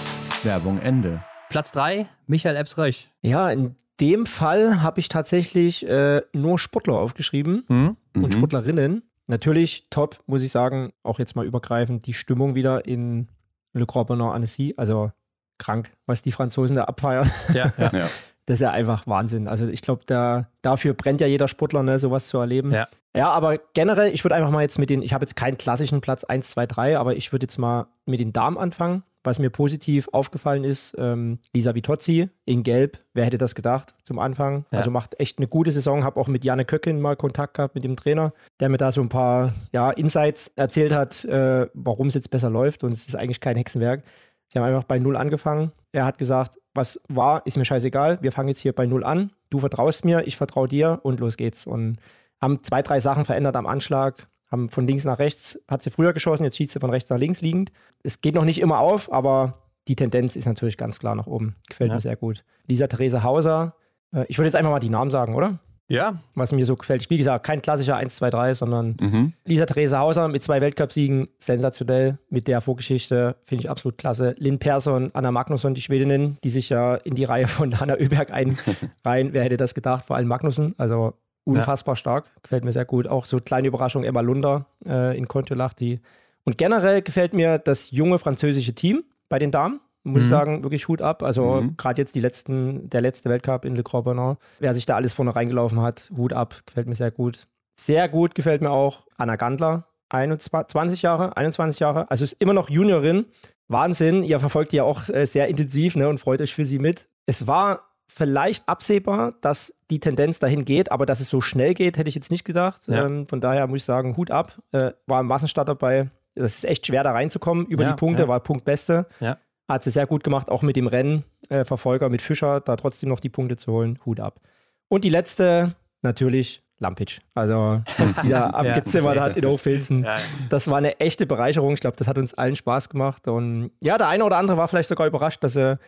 Werbung Ende. Platz 3, Michael Epps-Röch. Ja, in dem Fall habe ich tatsächlich äh, nur Sportler aufgeschrieben Hm? und Mhm. Sportlerinnen. Natürlich top, muss ich sagen, auch jetzt mal übergreifend, die Stimmung wieder in Le Grand Bonheur Annecy. Also krank, was die Franzosen da abfeiern. Ja, ja. [laughs] Ja. Das ist ja einfach Wahnsinn. Also ich glaube, da, dafür brennt ja jeder Sportler, ne, sowas zu erleben. Ja. ja, aber generell, ich würde einfach mal jetzt mit den, ich habe jetzt keinen klassischen Platz 1, 2, 3, aber ich würde jetzt mal mit den Damen anfangen. Was mir positiv aufgefallen ist, ähm, Lisa Vitozzi in Gelb, wer hätte das gedacht zum Anfang? Ja. Also macht echt eine gute Saison, habe auch mit Janne Köckin mal Kontakt gehabt mit dem Trainer, der mir da so ein paar ja, Insights erzählt hat, äh, warum es jetzt besser läuft und es ist eigentlich kein Hexenwerk. Sie haben einfach bei Null angefangen. Er hat gesagt, was war, ist mir scheißegal. Wir fangen jetzt hier bei Null an. Du vertraust mir, ich vertraue dir und los geht's. Und haben zwei, drei Sachen verändert am Anschlag. Haben von links nach rechts, hat sie früher geschossen, jetzt schießt sie von rechts nach links liegend. Es geht noch nicht immer auf, aber die Tendenz ist natürlich ganz klar nach oben. Gefällt Ja. mir sehr gut. Lisa Therese Hauser. Äh, ich würde jetzt einfach mal die Namen sagen, oder? Ja, Was mir so gefällt. Wie gesagt, kein klassischer 1, 2, 3, sondern Mhm. Lisa Therese Hauser mit zwei Weltcupsiegen, sensationell. Mit der Vorgeschichte finde ich absolut klasse. Lynn Persson, Anna Magnusson, die Schwedinnen, die sich ja in die Reihe von Hanna Öberg einreihen. [laughs] Wer hätte das gedacht? Vor allem Magnussen. Also unfassbar stark. Gefällt mir sehr gut. Auch so kleine Überraschung Emma Lunder äh, in Kontiolach. Die. Und generell gefällt mir das junge französische Team bei den Damen. Muss ich Mhm. sagen, wirklich Hut ab. Also Mhm. gerade jetzt die letzten, der letzte Weltcup in Le Grand Bernard. Wer sich da alles vorne reingelaufen hat, Hut ab. Gefällt mir sehr gut. Sehr gut gefällt mir auch Anna Gandler, 21, 20 Jahre, 21 Jahre, also ist immer noch Juniorin. Wahnsinn, ihr verfolgt die ja auch äh, sehr intensiv ne, und freut euch für sie mit. Es war vielleicht absehbar, dass die Tendenz dahin geht, aber dass es so schnell geht, hätte ich jetzt nicht gedacht. Ja. Ähm, von daher muss ich sagen, Hut ab. Äh, war im Massenstart dabei. Das ist echt schwer, da reinzukommen. Über Ja, die Punkte ja. war Punktbeste. Ja. Hat sie sehr gut gemacht, auch mit dem Rennen. Äh, Verfolger mit Fischer, da trotzdem noch die Punkte zu holen. Hut ab. Und die letzte, natürlich Lampic. Also, was die da [laughs] abgezimmert hat in Hochfilzen. Das war eine echte Bereicherung. Ich glaube, das hat uns allen Spaß gemacht. Und ja, der eine oder andere war vielleicht sogar überrascht, dass er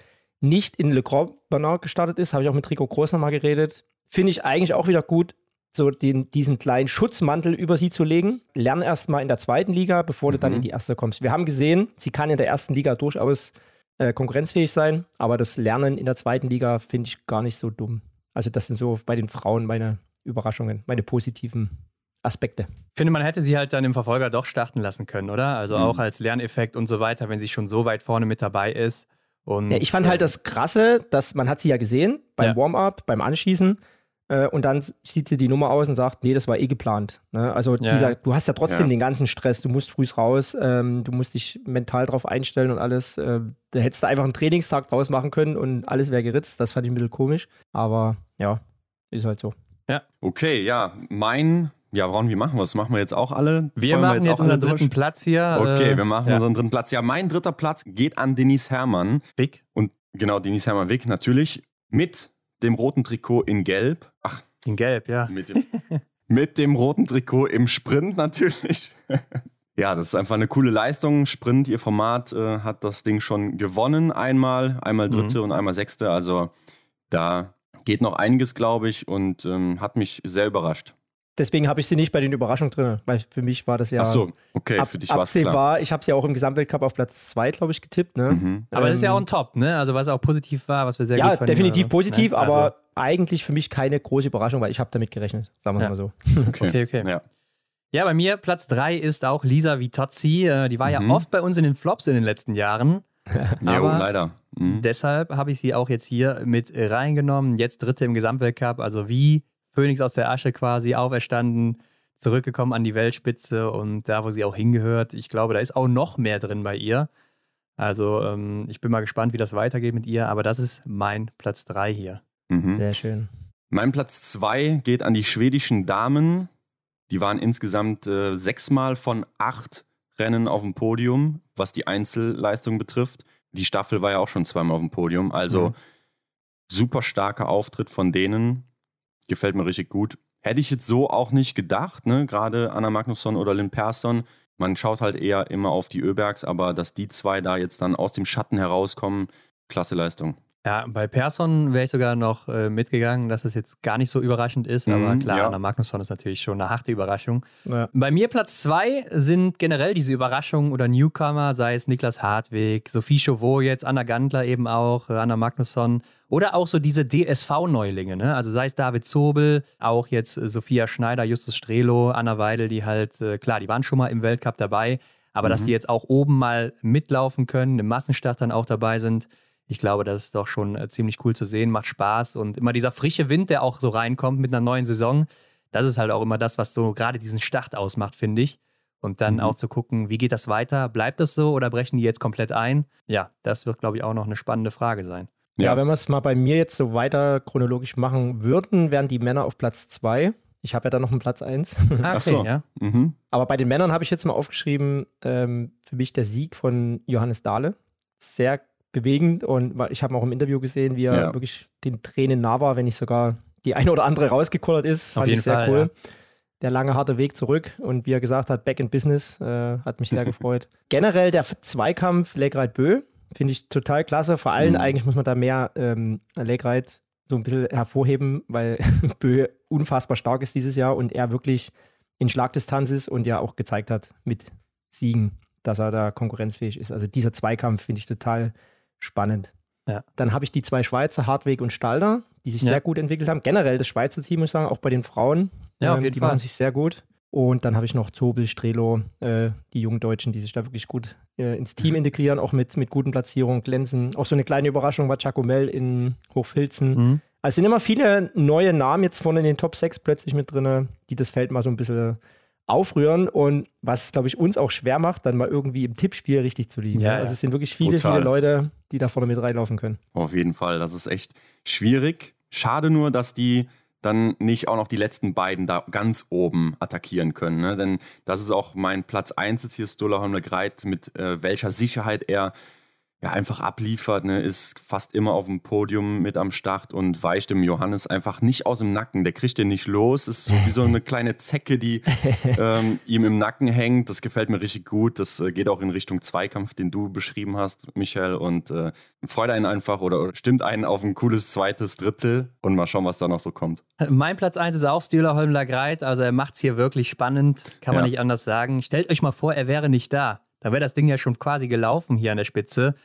nicht in Le Grand Bernard gestartet ist. Habe ich auch mit Rico Groß nochmal geredet. Finde ich eigentlich auch wieder gut, so den, diesen kleinen Schutzmantel über sie zu legen. Lern erst mal in der zweiten Liga, bevor du dann Mhm. in die erste kommst. Wir haben gesehen, sie kann in der ersten Liga durchaus äh, konkurrenzfähig sein, aber das Lernen in der zweiten Liga finde ich gar nicht so dumm. Also das sind so bei den Frauen meine Überraschungen, meine positiven Aspekte. Ich finde, man hätte sie halt dann im Verfolger doch starten lassen können, oder? Also Mhm. auch als Lerneffekt und so weiter, wenn sie schon so weit vorne mit dabei ist. Und, Ja, ich fand halt das Krasse, dass man hat sie ja gesehen beim Ja. Warm-up, beim Anschießen äh, und dann sieht sie die Nummer aus und sagt, nee, das war eh geplant. Ne? Also Ja, dieser, ja. du hast ja trotzdem Ja. den ganzen Stress, du musst früh raus, ähm, du musst dich mental drauf einstellen und alles. Äh, da hättest du einfach einen Trainingstag draus machen können und alles wäre geritzt. Das fand ich ein bisschen komisch, aber ja, ist halt so. Okay, ja, mein, ja, Ron, wie machen wir das? Machen wir jetzt auch alle? wir Wollen machen jetzt jetzt auch alle unseren dritten durch? Platz hier. Okay, äh, wir machen ja. unseren dritten Platz. Ja, mein dritter Platz geht an Denise Herrmann. Big Und genau, Denise Herrmann Wick natürlich mit dem roten Trikot in Gelb. Ach, in Gelb, ja. mit dem, [laughs] mit dem roten Trikot im Sprint natürlich. [laughs] ja, das ist einfach eine coole Leistung. Sprint, ihr Format äh, hat das Ding schon gewonnen einmal, einmal dritte und einmal sechste. Also da geht noch einiges, glaube ich, und ähm, hat mich sehr überrascht. Deswegen habe ich sie nicht bei den Überraschungen drin, weil für mich war das ja Ach so, okay, ab, für dich war es klar. absehbar. Ich habe sie ja auch im Gesamtweltcup auf Platz 2, glaube ich, getippt. Ne? Mhm. Aber das ist ja auch Ähm, ein Top, ne? Also was auch positiv war, was wir sehr ja, gut fanden. definitiv also, positiv, ne? aber Also, eigentlich für mich keine große Überraschung, weil ich habe damit gerechnet, sagen wir Ja. mal so. Okay, Okay, okay. Ja. Ja, bei mir Platz 3 ist auch Lisa Vitozzi. Äh, Die war Mhm. ja oft bei uns in den Flops in den letzten Jahren. [laughs] Jo, Aber- leider. Mhm. Deshalb habe ich sie auch jetzt hier mit reingenommen. Jetzt Dritte im Gesamtweltcup, also wie Phoenix aus der Asche quasi auferstanden, zurückgekommen an die Weltspitze und da, wo sie auch hingehört. Ich glaube, da ist auch noch mehr drin bei ihr. Also ähm, ich bin mal gespannt, wie das weitergeht mit ihr, aber das ist mein Platz 3 hier. Mhm. Sehr schön. Mein Platz zwei geht an die schwedischen Damen. Die waren insgesamt äh, sechsmal von acht Rennen auf dem Podium, was die Einzelleistung betrifft. Die Staffel war ja auch schon zweimal auf dem Podium. Also Mhm. super starker Auftritt von denen. Gefällt mir richtig gut. Hätte ich jetzt so auch nicht gedacht, ne? Gerade Anna Magnusson oder Lynn Persson. Man schaut halt eher immer auf die Öbergs, aber dass die zwei da jetzt dann aus dem Schatten herauskommen, klasse Leistung. Ja, bei Persson wäre ich sogar noch äh, mitgegangen, dass es jetzt gar nicht so überraschend ist, aber Mhm, klar, ja. Anna Magnusson ist natürlich schon eine harte Überraschung. Ja. Bei mir Platz zwei sind generell diese Überraschungen oder Newcomer, sei es Niklas Hartweg, Sophie Chauveau jetzt, Anna Gandler eben auch, äh, Anna Magnusson oder auch so diese DSV-Neulinge, ne? Also sei es David Zobel, auch jetzt äh, Sophia Schneider, Justus Strelo, Anna Weidel, die halt, äh, klar, die waren schon mal im Weltcup dabei, aber dass Mhm. die jetzt auch oben mal mitlaufen können, im Massenstart dann auch dabei sind, ich glaube, das ist doch schon äh, ziemlich cool zu sehen, macht Spaß und immer dieser frische Wind, der auch so reinkommt mit einer neuen Saison, das ist halt auch immer das, was so gerade diesen Start ausmacht, finde ich. Und dann Mhm. auch zu gucken, wie geht das weiter? Bleibt das so oder brechen die jetzt komplett ein? Ja, das wird, glaube ich, auch noch eine spannende Frage sein. Ja, wenn wir es mal bei mir jetzt so weiter chronologisch machen würden, wären die Männer auf Platz 2. Ich habe ja da noch einen Platz 1. [laughs] Ah, Ach so. ja. Mhm. Aber bei den Männern habe ich jetzt mal aufgeschrieben, ähm, für mich der Sieg von Johannes Dahle. Sehr bewegend und ich habe auch im Interview gesehen, wie er Ja. wirklich den Tränen nah war, wenn nicht sogar die eine oder andere rausgekullert ist. Auf Fand jeden ich sehr Fall, cool. ja. Der lange, harte Weg zurück und wie er gesagt hat, back in business, äh, hat mich sehr [laughs] gefreut. Generell der Zweikampf Legreit Bö finde ich total klasse. Vor allem Mhm. eigentlich muss man da mehr ähm, Legreit so ein bisschen hervorheben, weil [laughs] Bö unfassbar stark ist dieses Jahr und er wirklich in Schlagdistanz ist und ja auch gezeigt hat mit Siegen, dass er da konkurrenzfähig ist. Also dieser Zweikampf finde ich total spannend. Ja. Dann habe ich die zwei Schweizer, Hartweg und Stalder, die sich Ja. sehr gut entwickelt haben. Generell das Schweizer Team, muss ich sagen, auch bei den Frauen. ähm, Ja, jeden die Fall. machen sich sehr gut. Und dann habe ich noch Tobel, Strelo, äh, die jungen Deutschen, die sich da wirklich gut äh, ins Team integrieren, auch mit, mit guten Platzierungen, glänzen. Auch so eine kleine Überraschung war Chacomel in Hochfilzen. Mhm. Also es sind immer viele neue Namen jetzt vorne in den Top 6 plötzlich mit drin, die das Feld mal so ein bisschen aufrühren und was, glaube ich, uns auch schwer macht, dann mal irgendwie im Tippspiel richtig zu liegen. Ja, also es sind wirklich viele, Total. viele Leute, die da vorne mit reinlaufen können. Auf jeden Fall, das ist echt schwierig. Schade nur, dass die dann nicht auch noch die letzten beiden da ganz oben attackieren können. Ne? Denn das ist auch mein Platz 1 jetzt hier, Stola Holmler Greit, mit äh, welcher Sicherheit er ja, einfach abliefert, ne? ist fast immer auf dem Podium mit am Start und weicht dem Johannes einfach nicht aus dem Nacken. Der kriegt den nicht los. Ist so wie so eine kleine Zecke, die [laughs] ähm, ihm im Nacken hängt. Das gefällt mir richtig gut. Das äh, geht auch in Richtung Zweikampf, den du beschrieben hast, Michael. Und äh, freut einen einfach oder, oder stimmt einen auf ein cooles zweites Drittel und mal schauen, was da noch so kommt. Mein Platz 1 ist auch Stühler Holmler Greit. Also er macht es hier wirklich spannend, kann man Ja. nicht anders sagen. Stellt euch mal vor, er wäre nicht da. Da wäre das Ding ja schon quasi gelaufen hier an der Spitze.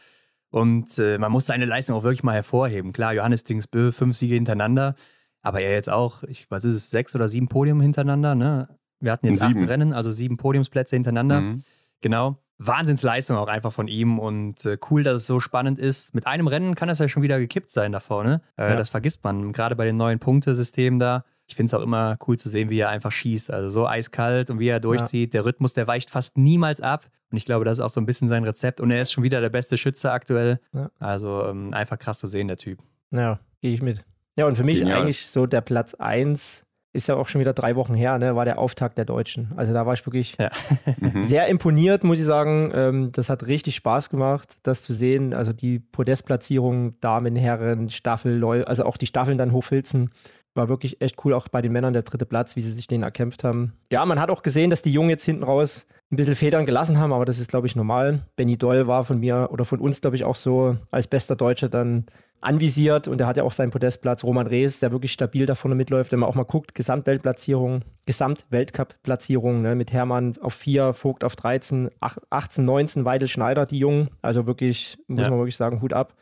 Und äh, man muss seine Leistung auch wirklich mal hervorheben. Klar, Johannes Dingsbö, fünf Siege hintereinander. Aber er jetzt auch, ich, was ist es, sechs oder sieben Podium hintereinander, ne? Wir hatten jetzt Sieben. acht Rennen, also sieben Podiumsplätze hintereinander. Mhm. Genau. Wahnsinnsleistung auch einfach von ihm und äh, cool, dass es so spannend ist. Mit einem Rennen kann das ja schon wieder gekippt sein da vorne. Äh, Ja. Das vergisst man, gerade bei den neuen Punktesystemen da. Ich finde es auch immer cool zu sehen, wie er einfach schießt. Also so eiskalt und wie er durchzieht. Der Rhythmus, der weicht fast niemals ab. Und ich glaube, das ist auch so ein bisschen sein Rezept. Und er ist schon wieder der beste Schütze aktuell. Ja. Also ähm, einfach krass zu sehen, der Typ. Ja, gehe ich mit. Ja, und für mich Genial. eigentlich so der Platz 1 ist ja auch schon wieder drei Wochen her, ne, war der Auftakt der Deutschen. Also da war ich wirklich Ja. [laughs] Mhm. sehr imponiert, muss ich sagen. Ähm, das hat richtig Spaß gemacht, das zu sehen. Also die Podestplatzierung, Damen, Herren, Staffel, Leu- also auch die Staffeln dann hochfilzen. War wirklich echt cool, auch bei den Männern der dritte Platz, wie sie sich den erkämpft haben. Ja, man hat auch gesehen, dass die Jungen jetzt hinten raus ein bisschen Federn gelassen haben, aber das ist, glaube ich, normal. Benny Doll war von mir oder von uns, glaube ich, auch so als bester Deutscher dann anvisiert und er hat ja auch seinen Podestplatz. Roman Rees, der wirklich stabil da vorne mitläuft. Wenn man auch mal guckt, Gesamtweltplatzierung, Gesamtweltcup-Platzierung ne, mit Hermann auf 4, Vogt auf 13, 18, 19, Weidel Schneider, die Jungen. Also wirklich, muss ja. man wirklich sagen, Hut ab.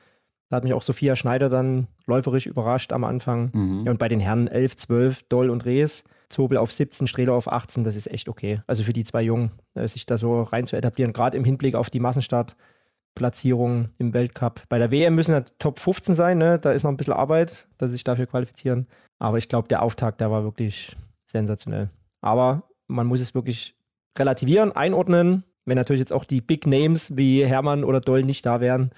Da hat mich auch Sophia Schneider dann läuferisch überrascht am Anfang. Mhm. Ja, und bei den Herren 11, 12, Doll und Rees. Zobel auf 17, Strehler auf 18, das ist echt okay. Also für die zwei Jungen, äh, sich da so rein zu etablieren, gerade im Hinblick auf die Massenstart. Platzierung im Weltcup. Bei der WM müssen ja Top 15 sein, ne? da ist noch ein bisschen Arbeit, dass sie sich dafür qualifizieren. Aber ich glaube, der Auftakt, der war wirklich sensationell. Aber man muss es wirklich relativieren, einordnen. Wenn natürlich jetzt auch die Big Names wie Hermann oder Doll nicht da wären,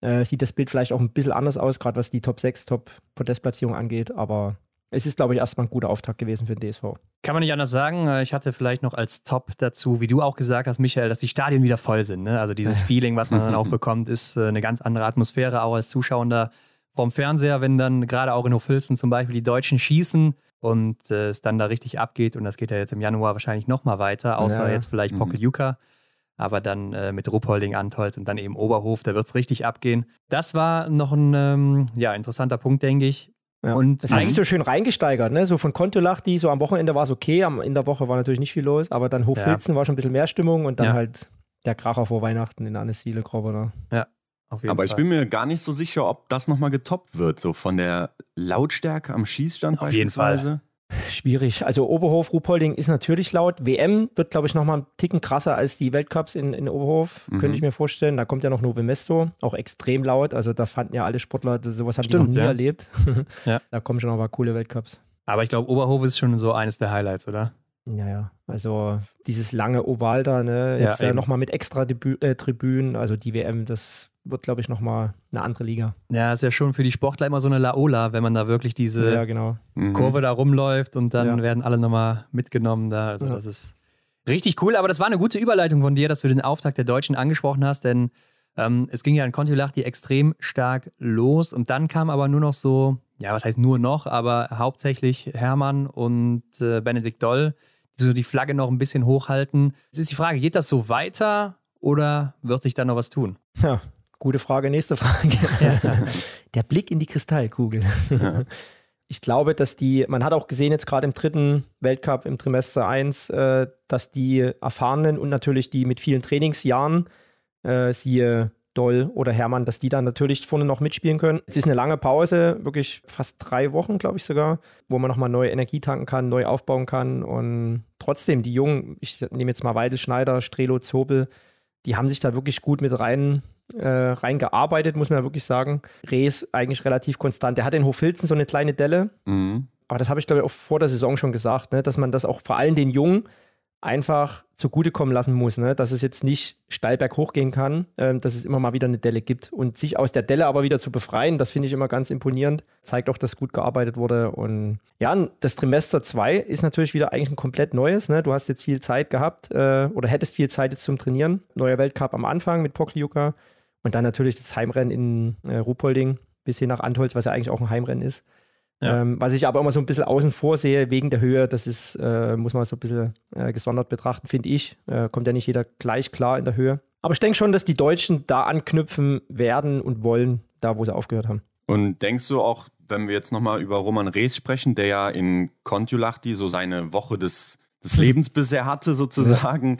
äh, sieht das Bild vielleicht auch ein bisschen anders aus, gerade was die Top 6, Top Podestplatzierung angeht. Aber es ist, glaube ich, erstmal ein guter Auftakt gewesen für den DSV. Kann man nicht anders sagen. Äh, ich hatte vielleicht noch als Top dazu, wie du auch gesagt hast, Michael, dass die Stadien wieder voll sind. Ne? Also dieses [laughs] Feeling, was man dann auch bekommt, ist äh, eine ganz andere Atmosphäre, auch als Zuschauer vom Fernseher, wenn dann gerade auch in Hofilzen zum Beispiel die Deutschen schießen und äh, es dann da richtig abgeht. Und das geht ja jetzt im Januar wahrscheinlich nochmal weiter, außer ja. jetzt vielleicht mhm. Pokeljuka. Aber dann äh, mit Ruppolding, Antolz und dann eben Oberhof, da wird es richtig abgehen. Das war noch ein ähm, ja, interessanter Punkt, denke ich. Ja. Und das hat sich so schön reingesteigert, ne? So von Kontolachti, so am Wochenende war es okay, am, in der Woche war natürlich nicht viel los, aber dann Hochfilzen ja. war schon ein bisschen mehr Stimmung und dann ja. halt der Kracher vor Weihnachten in Annesile, Grobener. Ja, auf jeden Aber Fall. ich bin mir gar nicht so sicher, ob das nochmal getoppt wird, so von der Lautstärke am Schießstand auf beispielsweise. Jeden Fall. Schwierig. Also Oberhof, Ruhpolding ist natürlich laut. WM wird, glaube ich, nochmal einen Ticken krasser als die Weltcups in, in Oberhof, mhm. könnte ich mir vorstellen. Da kommt ja noch Novo Mesto, auch extrem laut. Also da fanden ja alle Sportler, sowas haben Stimmt, die noch nie ja. erlebt. [laughs] ja. Da kommen schon noch mal coole Weltcups. Aber ich glaube, Oberhof ist schon so eines der Highlights, oder? Ja, ja. Also dieses lange Oval da, ne? Jetzt ja, ja nochmal mit extra Debü äh, Tribünen. Also die WM, das wird, glaube ich, nochmal eine andere Liga. Ja, ist ja schon für die Sportler immer so eine Laola, wenn man da wirklich diese ja, genau. mhm. Kurve da rumläuft und dann ja. werden alle nochmal mitgenommen da. Also ja. das ist richtig cool. Aber das war eine gute Überleitung von dir, dass du den Auftakt der Deutschen angesprochen hast, denn ähm, es ging ja in Kontiolahti extrem stark los und dann kam aber nur noch so, ja, was heißt nur noch, aber hauptsächlich Hermann und äh, Benedikt Doll, die so die Flagge noch ein bisschen hochhalten. Jetzt ist die Frage, geht das so weiter oder wird sich da noch was tun? Ja, Gute Frage, nächste Frage. [laughs] Der Blick in die Kristallkugel. Ja. Ich glaube, dass die, man hat auch gesehen jetzt gerade im dritten Weltcup im Trimester 1, äh, dass die Erfahrenen und natürlich die mit vielen Trainingsjahren, äh, siehe Doll oder Hermann, dass die dann natürlich vorne noch mitspielen können. Es ist eine lange Pause, wirklich fast drei Wochen, glaube ich sogar, wo man nochmal neue Energie tanken kann, neu aufbauen kann. Und trotzdem, die Jungen, ich nehme jetzt mal Weidel, Schneider, Strelo, Zobel, die haben sich da wirklich gut mit rein äh, reingearbeitet, muss man ja wirklich sagen. Rees eigentlich relativ konstant. Der hat in Hofilzen so eine kleine Delle. Mhm. Aber das habe ich, glaube ich, auch vor der Saison schon gesagt, ne? dass man das auch vor allem den Jungen einfach zugutekommen lassen muss, ne? dass es jetzt nicht steil berghoch gehen kann, ähm, dass es immer mal wieder eine Delle gibt. Und sich aus der Delle aber wieder zu befreien, das finde ich immer ganz imponierend. Zeigt auch, dass gut gearbeitet wurde. Und ja, das Trimester 2 ist natürlich wieder eigentlich ein komplett neues. Ne? Du hast jetzt viel Zeit gehabt äh, oder hättest viel Zeit jetzt zum Trainieren. Neuer Weltcup am Anfang mit Pokliuka. Und dann natürlich das Heimrennen in äh, Ruhpolding bis hin nach Antholz, was ja eigentlich auch ein Heimrennen ist. Ja. Ähm, was ich aber immer so ein bisschen außen vor sehe, wegen der Höhe, das ist, äh, muss man so ein bisschen äh, gesondert betrachten, finde ich. Äh, kommt ja nicht jeder gleich klar in der Höhe. Aber ich denke schon, dass die Deutschen da anknüpfen werden und wollen, da wo sie aufgehört haben. Und denkst du auch, wenn wir jetzt nochmal über Roman Rees sprechen, der ja in Kontiolahti so seine Woche des des Lebens bisher hatte, sozusagen.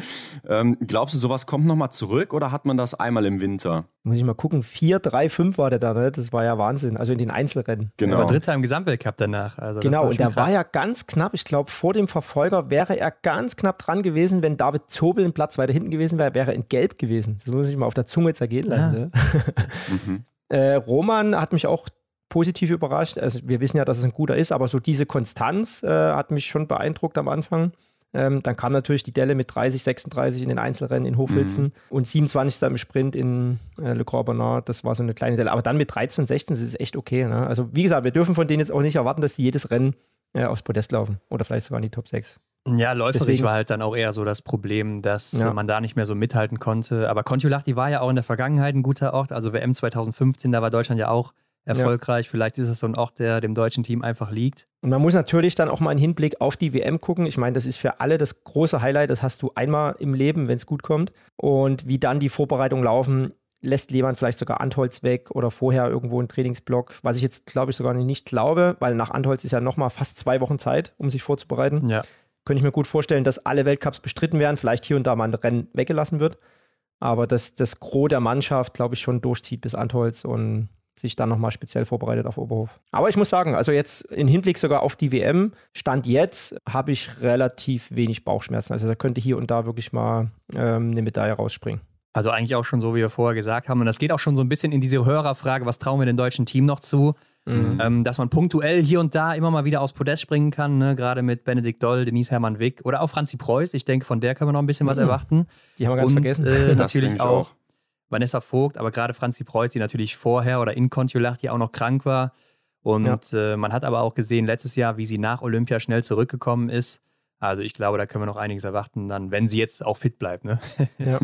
Ja. Ähm, glaubst du, sowas kommt nochmal zurück oder hat man das einmal im Winter? Muss ich mal gucken. 4, 3, 5 war der da, ne? Das war ja Wahnsinn. Also in den Einzelrennen. Genau. Er war Dritter im Gesamtweltcup danach. Also genau, und der krass. war ja ganz knapp. Ich glaube, vor dem Verfolger wäre er ganz knapp dran gewesen. Wenn David Zobel einen Platz weiter hinten gewesen wäre, wäre er in Gelb gewesen. Das muss ich mal auf der Zunge zergehen lassen. Ja. Ne? [laughs] mhm. äh, Roman hat mich auch positiv überrascht. Also wir wissen ja, dass es ein guter ist, aber so diese Konstanz äh, hat mich schon beeindruckt am Anfang. Ähm, dann kam natürlich die Delle mit 30, 36 in den Einzelrennen in Hofhilzen mhm. und 27. im Sprint in äh, Le Grand Bernard. Das war so eine kleine Delle. Aber dann mit 13 und 16 ist es echt okay. Ne? Also, wie gesagt, wir dürfen von denen jetzt auch nicht erwarten, dass die jedes Rennen äh, aufs Podest laufen oder vielleicht sogar in die Top 6. Ja, läuferisch Deswegen, war halt dann auch eher so das Problem, dass ja. man da nicht mehr so mithalten konnte. Aber Kontiolahti war ja auch in der Vergangenheit ein guter Ort. Also WM 2015, da war Deutschland ja auch erfolgreich. Ja. Vielleicht ist es so ein Ort, der dem deutschen Team einfach liegt. Und man muss natürlich dann auch mal einen Hinblick auf die WM gucken. Ich meine, das ist für alle das große Highlight. Das hast du einmal im Leben, wenn es gut kommt. Und wie dann die Vorbereitungen laufen, lässt Lehmann vielleicht sogar Antholz weg oder vorher irgendwo einen Trainingsblock, was ich jetzt, glaube ich, sogar nicht glaube, weil nach Antholz ist ja nochmal fast zwei Wochen Zeit, um sich vorzubereiten. Ja. Könnte ich mir gut vorstellen, dass alle Weltcups bestritten werden, vielleicht hier und da mal ein Rennen weggelassen wird. Aber dass das Gros der Mannschaft, glaube ich, schon durchzieht bis Antholz und sich dann nochmal speziell vorbereitet auf Oberhof. Aber ich muss sagen, also jetzt im Hinblick sogar auf die WM, Stand jetzt, habe ich relativ wenig Bauchschmerzen. Also da könnte hier und da wirklich mal ähm, eine Medaille rausspringen. Also eigentlich auch schon so, wie wir vorher gesagt haben. Und das geht auch schon so ein bisschen in diese Hörerfrage, was trauen wir dem deutschen Team noch zu? Mhm. Ähm, dass man punktuell hier und da immer mal wieder aufs Podest springen kann, ne? gerade mit Benedikt Doll, Denise Hermann Wick oder auch Franzi Preuß. Ich denke, von der können wir noch ein bisschen was mhm. erwarten. Die haben wir ganz und, vergessen. Äh, natürlich auch, auch Vanessa Vogt, aber gerade Franzi Preuß, die natürlich vorher oder in Kontiolach, die auch noch krank war. Und ja. äh, man hat aber auch gesehen letztes Jahr, wie sie nach Olympia schnell zurückgekommen ist. Also ich glaube, da können wir noch einiges erwarten, dann, wenn sie jetzt auch fit bleibt. Ne? [laughs] Ja.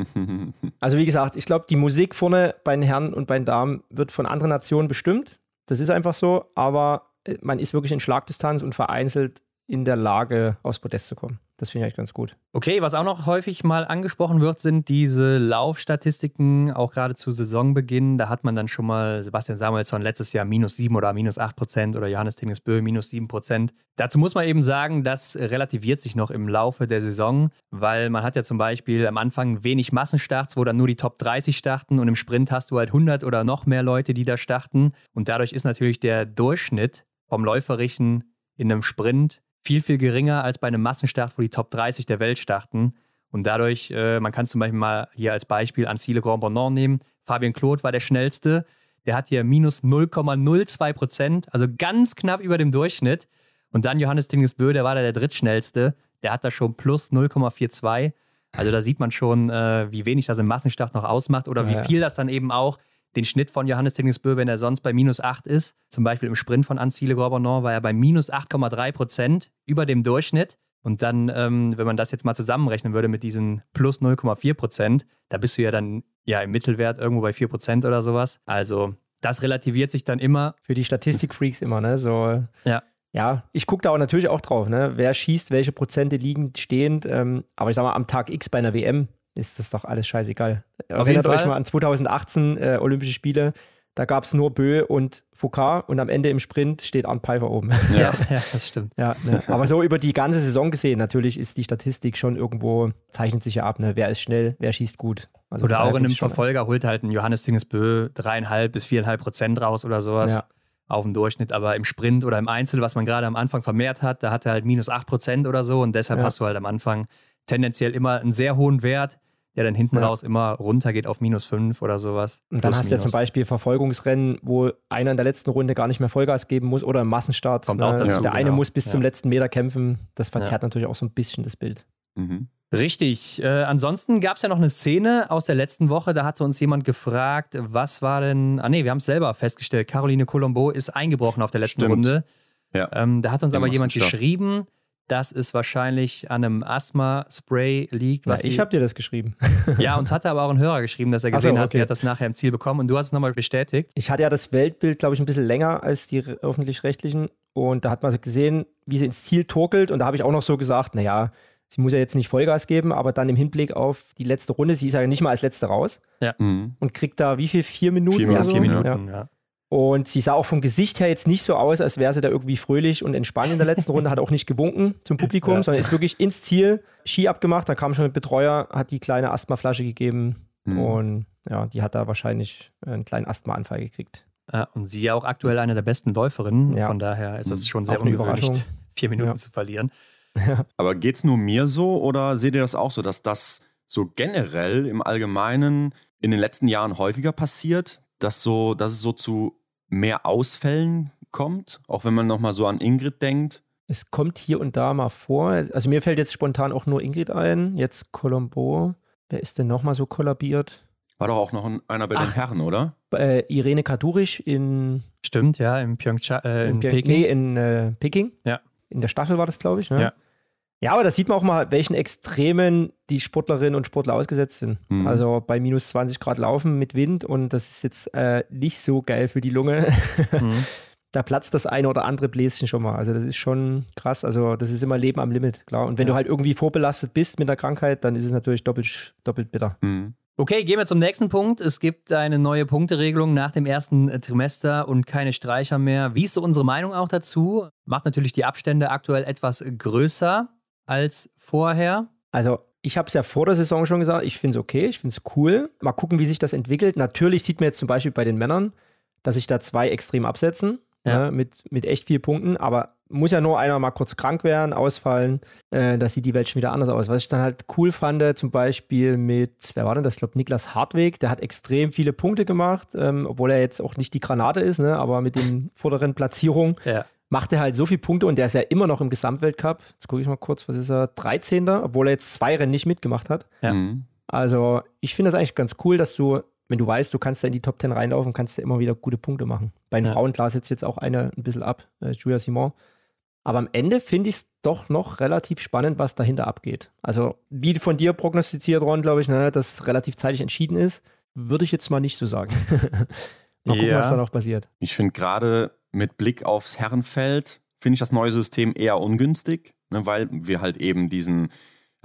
Also wie gesagt, ich glaube, die Musik vorne bei den Herren und bei den Damen wird von anderen Nationen bestimmt. Das ist einfach so, aber äh, man ist wirklich in Schlagdistanz und vereinzelt in der Lage, aufs Podest zu kommen. Das finde ich eigentlich ganz gut. Okay, was auch noch häufig mal angesprochen wird, sind diese Laufstatistiken, auch gerade zu Saisonbeginn. Da hat man dann schon mal Sebastian Samuelsson letztes Jahr minus sieben oder minus acht Prozent oder Johannes Tingesbö minus sieben Prozent. Dazu muss man eben sagen, das relativiert sich noch im Laufe der Saison, weil man hat ja zum Beispiel am Anfang wenig Massenstarts, wo dann nur die Top 30 starten und im Sprint hast du halt 100 oder noch mehr Leute, die da starten. Und dadurch ist natürlich der Durchschnitt vom Läuferischen in einem Sprint viel, viel geringer als bei einem Massenstart, wo die Top 30 der Welt starten. Und dadurch, äh, man kann zum Beispiel mal hier als Beispiel Ancile Grand Bonnant nehmen. Fabian Claude war der schnellste. Der hat hier minus 0,02 Prozent, also ganz knapp über dem Durchschnitt. Und dann Johannes Tingesbö, der war da der drittschnellste. Der hat da schon plus 0,42. Also da sieht man schon, äh, wie wenig das im Massenstart noch ausmacht oder wie viel das dann eben auch den Schnitt von Johannes Tingesbö, wenn er sonst bei minus 8 ist. Zum Beispiel im Sprint von Ancile Gorbonon war er bei minus 8,3 Prozent über dem Durchschnitt. Und dann, ähm, wenn man das jetzt mal zusammenrechnen würde mit diesen plus 0,4 Prozent, da bist du ja dann ja im Mittelwert irgendwo bei 4 Prozent oder sowas. Also das relativiert sich dann immer. Für die Statistikfreaks immer, ne? So, ja. Ja, ich gucke da auch natürlich auch drauf, ne? Wer schießt, welche Prozente liegen stehend. Ähm, aber ich sag mal, am Tag X bei einer WM ist das doch alles scheißegal. Auf Erinnert euch mal an 2018 äh, Olympische Spiele. Da gab es nur Bö und Foucault und am Ende im Sprint steht Arndt Pfeiffer oben. Ja, ja [laughs] das stimmt. Ja, ne. [laughs] Aber so über die ganze Saison gesehen, natürlich ist die Statistik schon irgendwo, zeichnet sich ja ab, ne? wer ist schnell, wer schießt gut. Also oder auch in einem Verfolger holt halt ein Johannes Dingesbö dreieinhalb bis viereinhalb Prozent raus oder sowas. Ja. Auf dem Durchschnitt, aber im Sprint oder im Einzel, was man gerade am Anfang vermehrt hat, da hat er halt minus 8 Prozent oder so und deshalb ja. hast du halt am Anfang tendenziell immer einen sehr hohen Wert der dann hinten ja. raus immer runtergeht auf minus 5 oder sowas. Und dann hast du ja zum Beispiel Verfolgungsrennen, wo einer in der letzten Runde gar nicht mehr Vollgas geben muss oder im Massenstart. Kommt ne? auch dazu, der eine genau. muss bis ja. zum letzten Meter kämpfen. Das verzerrt natürlich auch so ein bisschen das Bild. Mhm. Richtig. Äh, ansonsten gab es ja noch eine Szene aus der letzten Woche, da hatte uns jemand gefragt, was war denn. Ah, nee, wir haben es selber festgestellt. Caroline Colombo ist eingebrochen auf der letzten Stimmt. Runde. Ja. Ähm, da hat uns Im aber jemand geschrieben, dass es wahrscheinlich an einem Asthma-Spray liegt. Was ja, ich habe dir das geschrieben. [laughs] ja, uns hatte aber auch ein Hörer geschrieben, dass er gesehen so, okay. hat, sie hat das nachher im Ziel bekommen und du hast es nochmal bestätigt. Ich hatte ja das Weltbild, glaube ich, ein bisschen länger als die öffentlich-rechtlichen und da hat man gesehen, wie sie ins Ziel torkelt und da habe ich auch noch so gesagt, naja, sie muss ja jetzt nicht Vollgas geben, aber dann im Hinblick auf die letzte Runde, sie ist ja nicht mal als letzte raus ja. Mhm. und kriegt da wie viel? Vier Minuten? Vier, Minuten, so? vier Minuten, ja. ja. Und sie sah auch vom Gesicht her jetzt nicht so aus, als wäre sie da irgendwie fröhlich und entspannt in der letzten Runde, hat auch nicht gewunken zum Publikum, ja. sondern ist wirklich ins Ziel, Ski abgemacht, da kam schon ein Betreuer, hat die kleine Asthmaflasche gegeben mhm. und ja, die hat da wahrscheinlich einen kleinen Asthmaanfall gekriegt. Und sie ja auch aktuell eine der besten Läuferinnen, ja. von daher ist es mhm. schon sehr ungewöhnlich, vier Minuten ja. zu verlieren. Aber geht es nur mir so oder seht ihr das auch so, dass das so generell im Allgemeinen in den letzten Jahren häufiger passiert, dass, so, dass es so zu mehr Ausfällen kommt, auch wenn man nochmal so an Ingrid denkt? Es kommt hier und da mal vor. Also mir fällt jetzt spontan auch nur Ingrid ein, jetzt Colombo. Wer ist denn nochmal so kollabiert? War doch auch noch einer bei Ach, den Herren, oder? Äh, Irene Kadurisch in. Stimmt, ja, in Pyeongchang, äh, in, in Peking. Nee, in äh, Peking. Ja. In der Staffel war das, glaube ich. Ne? Ja. Ja, aber da sieht man auch mal, welchen Extremen die Sportlerinnen und Sportler ausgesetzt sind. Mhm. Also bei minus 20 Grad laufen mit Wind und das ist jetzt äh, nicht so geil für die Lunge. [laughs] Mhm. da platzt das eine oder andere Bläschen schon mal. Also das ist schon krass. Also das ist immer Leben am Limit, klar. Und wenn ja. du halt irgendwie vorbelastet bist mit der Krankheit, dann ist es natürlich doppelt, doppelt bitter. Mhm. Okay, gehen wir zum nächsten Punkt. Es gibt eine neue Punkteregelung nach dem ersten äh, Trimester und keine Streicher mehr. Wie ist so unsere Meinung auch dazu? Macht natürlich die Abstände aktuell etwas größer als vorher. Also ich habe es ja vor der Saison schon gesagt, ich finde es okay, ich finde es cool. Mal gucken, wie sich das entwickelt. Natürlich sieht man jetzt zum Beispiel bei den Männern, dass sich da zwei extrem absetzen ja. ne, mit, mit echt vier Punkten, aber muss ja nur einer mal kurz krank werden, ausfallen, äh, das sieht die Welt schon wieder anders aus. Was ich dann halt cool fand, zum Beispiel mit, wer war denn das? Ich glaube, Niklas Hartweg, der hat extrem viele Punkte gemacht, ähm, obwohl er jetzt auch nicht die Granate ist, ne, aber mit den [laughs] vorderen Platzierungen. Ja macht er halt so viele Punkte und der ist ja immer noch im Gesamtweltcup. Jetzt gucke ich mal kurz, was ist er? 13. Obwohl er jetzt zwei Rennen nicht mitgemacht hat. Ja. Mhm. Also, ich finde das eigentlich ganz cool, dass du wenn du weißt, du kannst da in die Top 10 reinlaufen, kannst du immer wieder gute Punkte machen. Bei den ja. Frauen, klar, setzt jetzt auch eine ein bisschen ab, äh, Julia Simon. Aber am Ende finde ich es doch noch relativ spannend, was dahinter abgeht. Also, wie von dir prognostiziert, Ron, glaube ich, ne, dass es relativ zeitig entschieden ist, würde ich jetzt mal nicht so sagen. [laughs] mal gucken, ja. was da noch passiert. Ich finde gerade mit Blick aufs Herrenfeld, finde ich das neue System eher ungünstig, ne, weil wir halt eben diesen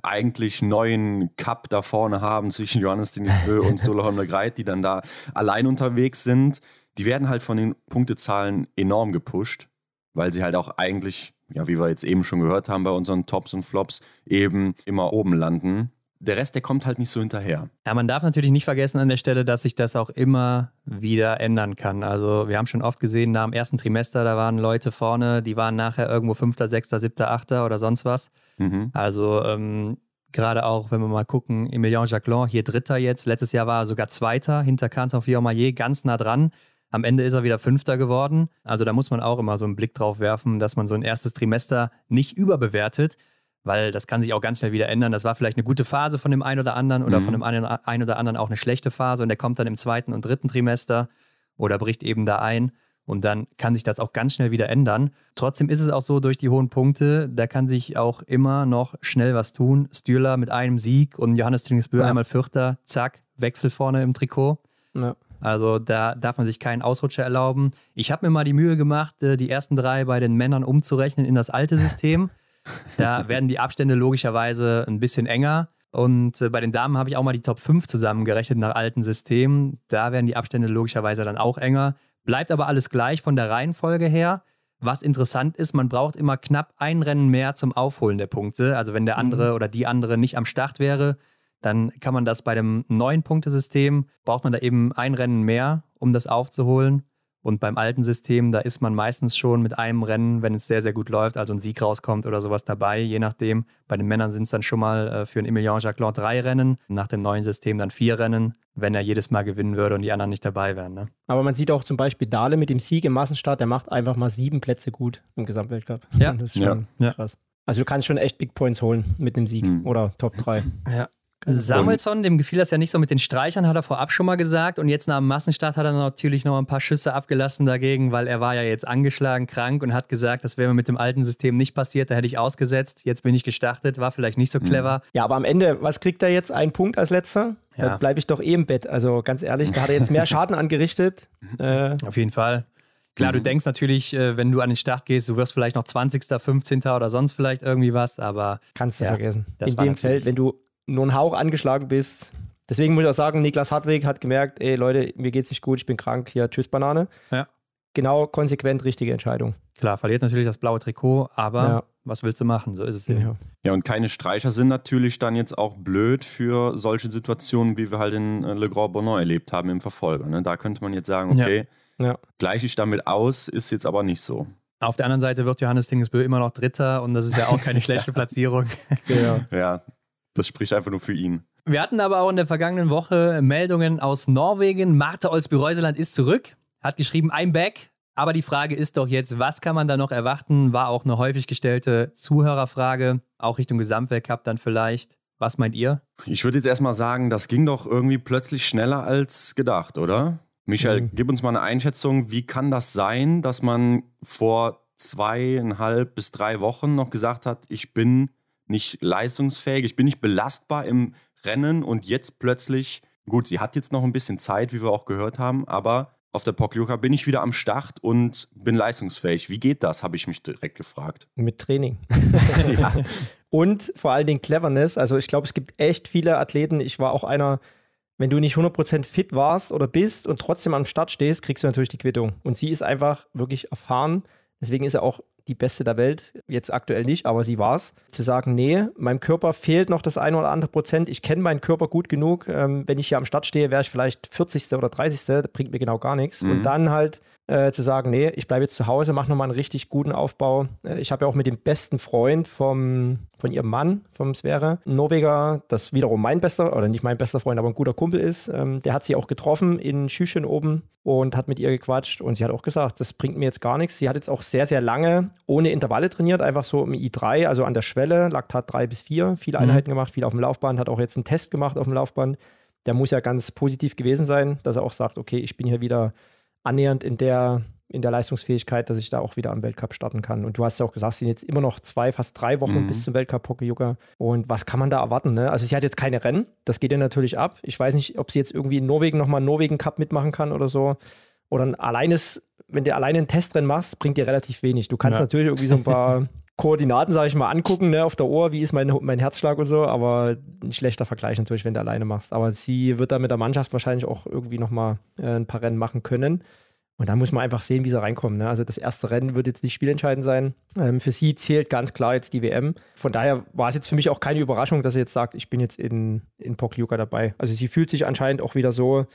eigentlich neuen Cup da vorne haben zwischen Johannes Denisbö und [laughs] Stoloholm Greit, die dann da allein unterwegs sind. Die werden halt von den Punktezahlen enorm gepusht, weil sie halt auch eigentlich, ja, wie wir jetzt eben schon gehört haben bei unseren Tops und Flops, eben immer oben landen der Rest, der kommt halt nicht so hinterher. Ja, man darf natürlich nicht vergessen an der Stelle, dass sich das auch immer wieder ändern kann. Also wir haben schon oft gesehen, nach dem ersten Trimester, da waren Leute vorne, die waren nachher irgendwo Fünfter, Sechster, Siebter, Achter oder sonst was. Mhm. Also ähm, gerade auch, wenn wir mal gucken, Emilien Jacquelin, hier Dritter jetzt, letztes Jahr war er sogar Zweiter, hinter Canton Fiormaillet, ganz nah dran. Am Ende ist er wieder Fünfter geworden. Also da muss man auch immer so einen Blick drauf werfen, dass man so ein erstes Trimester nicht überbewertet weil das kann sich auch ganz schnell wieder ändern. Das war vielleicht eine gute Phase von dem einen oder anderen oder mhm. von dem einen, oder anderen auch eine schlechte Phase und der kommt dann im zweiten und dritten Trimester oder bricht eben da ein. Und dann kann sich das auch ganz schnell wieder ändern. Trotzdem ist es auch so, durch die hohen Punkte, da kann sich auch immer noch schnell was tun. Stühler mit einem Sieg und Johannes Tringesbö ja. einmal Vierter, zack, Wechsel vorne im Trikot. Ja. Also da darf man sich keinen Ausrutscher erlauben. Ich habe mir mal die Mühe gemacht, äh, die ersten drei bei den Männern umzurechnen in das alte System. [laughs] Da werden die Abstände logischerweise ein bisschen enger. Und äh, bei den Damen habe ich auch mal die Top 5 zusammengerechnet nach alten Systemen. Da werden die Abstände logischerweise dann auch enger. Bleibt aber alles gleich von der Reihenfolge her. Was interessant ist, man braucht immer knapp ein Rennen mehr zum Aufholen der Punkte. Also wenn der andere mhm. oder die andere nicht am Start wäre, dann kann man das bei dem neuen Punktesystem, braucht man da eben ein Rennen mehr, um das aufzuholen. Und beim alten System, da ist man meistens schon mit einem Rennen, wenn es sehr, sehr gut läuft, also ein Sieg rauskommt oder sowas dabei, je nachdem. Bei den Männern sind es dann schon mal äh, für einen Emilien Jacquelin drei Rennen, nach dem neuen System dann vier Rennen, wenn er jedes Mal gewinnen würde und die anderen nicht dabei wären. Ne? Aber man sieht auch zum Beispiel Dahle mit dem Sieg im Massenstart, der macht einfach mal sieben Plätze gut im Gesamtweltcup. Ja. Das ist schon ja. krass. Also du kannst schon echt Big Points holen mit einem Sieg hm. oder Top 3. Ja. Samuelsson, dem gefiel das ja nicht so mit den Streichern, hat er vorab schon mal gesagt. Und jetzt nach dem Massenstart hat er natürlich noch ein paar Schüsse abgelassen dagegen, weil er war ja jetzt angeschlagen, krank und hat gesagt, das wäre mir mit dem alten System nicht passiert. Da hätte ich ausgesetzt. Jetzt bin ich gestartet, war vielleicht nicht so mhm. clever. Ja, aber am Ende, was kriegt er jetzt? Ein Punkt als letzter? Ja. Da bleibe ich doch eh im Bett. Also ganz ehrlich, da hat er jetzt mehr [laughs] Schaden angerichtet. Äh, Auf jeden Fall. Klar, mhm. du denkst natürlich, äh, wenn du an den Start gehst, du wirst vielleicht noch 20., 15. oder sonst vielleicht irgendwie was, aber. Kannst du ja, vergessen. In dem Feld, wenn du nur einen Hauch angeschlagen bist. Deswegen muss ich auch sagen, Niklas Hartweg hat gemerkt, ey Leute, mir geht's nicht gut, ich bin krank, hier, tschüss Banane. Ja. Genau, konsequent richtige Entscheidung. Klar, verliert natürlich das blaue Trikot, aber ja. was willst du machen? So ist es ja. Ja, und keine Streicher sind natürlich dann jetzt auch blöd für solche Situationen, wie wir halt in äh, Le Grand Bonheur erlebt haben im Verfolger. Ne? Da könnte man jetzt sagen, okay, ja. Ja. gleiche ich damit aus, ist jetzt aber nicht so. Auf der anderen Seite wird Johannes Tingesbö immer noch Dritter und das ist ja auch keine [laughs] schlechte Platzierung. ja. ja, das spricht einfach nur für ihn. Wir hatten aber auch in der vergangenen Woche Meldungen aus Norwegen. Martha Olsby-Reuseland ist zurück, hat geschrieben, I'm back. Aber die Frage ist doch jetzt, was kann man da noch erwarten? War auch eine häufig gestellte Zuhörerfrage, auch Richtung Gesamtweltcup dann vielleicht. Was meint ihr? Ich würde jetzt erstmal sagen, das ging doch irgendwie plötzlich schneller als gedacht, oder? Michael, mhm. gib uns mal eine Einschätzung. Wie kann das sein, dass man vor zweieinhalb bis drei Wochen noch gesagt hat, ich bin nicht leistungsfähig, ich bin nicht belastbar im Rennen und jetzt plötzlich, gut, sie hat jetzt noch ein bisschen Zeit, wie wir auch gehört haben, aber auf der Pokljuka bin ich wieder am Start und bin leistungsfähig. Wie geht das, habe ich mich direkt gefragt. Mit Training. [laughs] [laughs] ja. Und vor allen Dingen Cleverness. Also ich glaube, es gibt echt viele Athleten. Ich war auch einer, wenn du nicht 100% fit warst oder bist und trotzdem am Start stehst, kriegst du natürlich die Quittung. Und sie ist einfach wirklich erfahren. Deswegen ist er auch die Beste der Welt, jetzt aktuell nicht, aber sie war es, zu sagen, nee, meinem Körper fehlt noch das eine oder andere Prozent, ich kenne meinen Körper gut genug, ähm, wenn ich hier am Start stehe, wäre ich vielleicht 40. oder 30. Das bringt mir genau gar nichts. Mhm. Und dann halt äh, zu sagen, nee, ich bleibe jetzt zu Hause, mache nochmal einen richtig guten Aufbau. Äh, ich habe ja auch mit dem besten Freund vom, von ihrem Mann, vom Sverre, ein Norweger, das wiederum mein bester, oder nicht mein bester Freund, aber ein guter Kumpel ist, ähm, der hat sie auch getroffen in Schüchen oben und hat mit ihr gequatscht und sie hat auch gesagt, das bringt mir jetzt gar nichts. Sie hat jetzt auch sehr, sehr lange ohne Intervalle trainiert, einfach so im I3, also an der Schwelle, Laktat 3 bis 4, viele mhm. Einheiten gemacht, viel auf dem Laufband, hat auch jetzt einen Test gemacht auf dem Laufband. Der muss ja ganz positiv gewesen sein, dass er auch sagt, okay, ich bin hier wieder annähernd in der, in der Leistungsfähigkeit, dass ich da auch wieder am Weltcup starten kann. Und du hast ja auch gesagt, es sind jetzt immer noch zwei, fast drei Wochen mhm. bis zum Weltcup Pokeyoga. Und was kann man da erwarten? Ne? Also sie hat jetzt keine Rennen, das geht ja natürlich ab. Ich weiß nicht, ob sie jetzt irgendwie in Norwegen nochmal einen Norwegen Cup mitmachen kann oder so. Oder ein alleines, wenn du alleine ein Testrennen machst, bringt dir relativ wenig. Du kannst ja. natürlich irgendwie so ein paar [laughs] Koordinaten, sage ich mal, angucken, ne, auf der Ohr, wie ist mein, mein Herzschlag und so, aber ein schlechter Vergleich natürlich, wenn du alleine machst. Aber sie wird da mit der Mannschaft wahrscheinlich auch irgendwie nochmal äh, ein paar Rennen machen können. Und da muss man einfach sehen, wie sie reinkommen. Ne? Also das erste Rennen wird jetzt nicht spielentscheidend sein. Ähm, für sie zählt ganz klar jetzt die WM. Von daher war es jetzt für mich auch keine Überraschung, dass sie jetzt sagt, ich bin jetzt in, in Pokljuka dabei. Also sie fühlt sich anscheinend auch wieder so,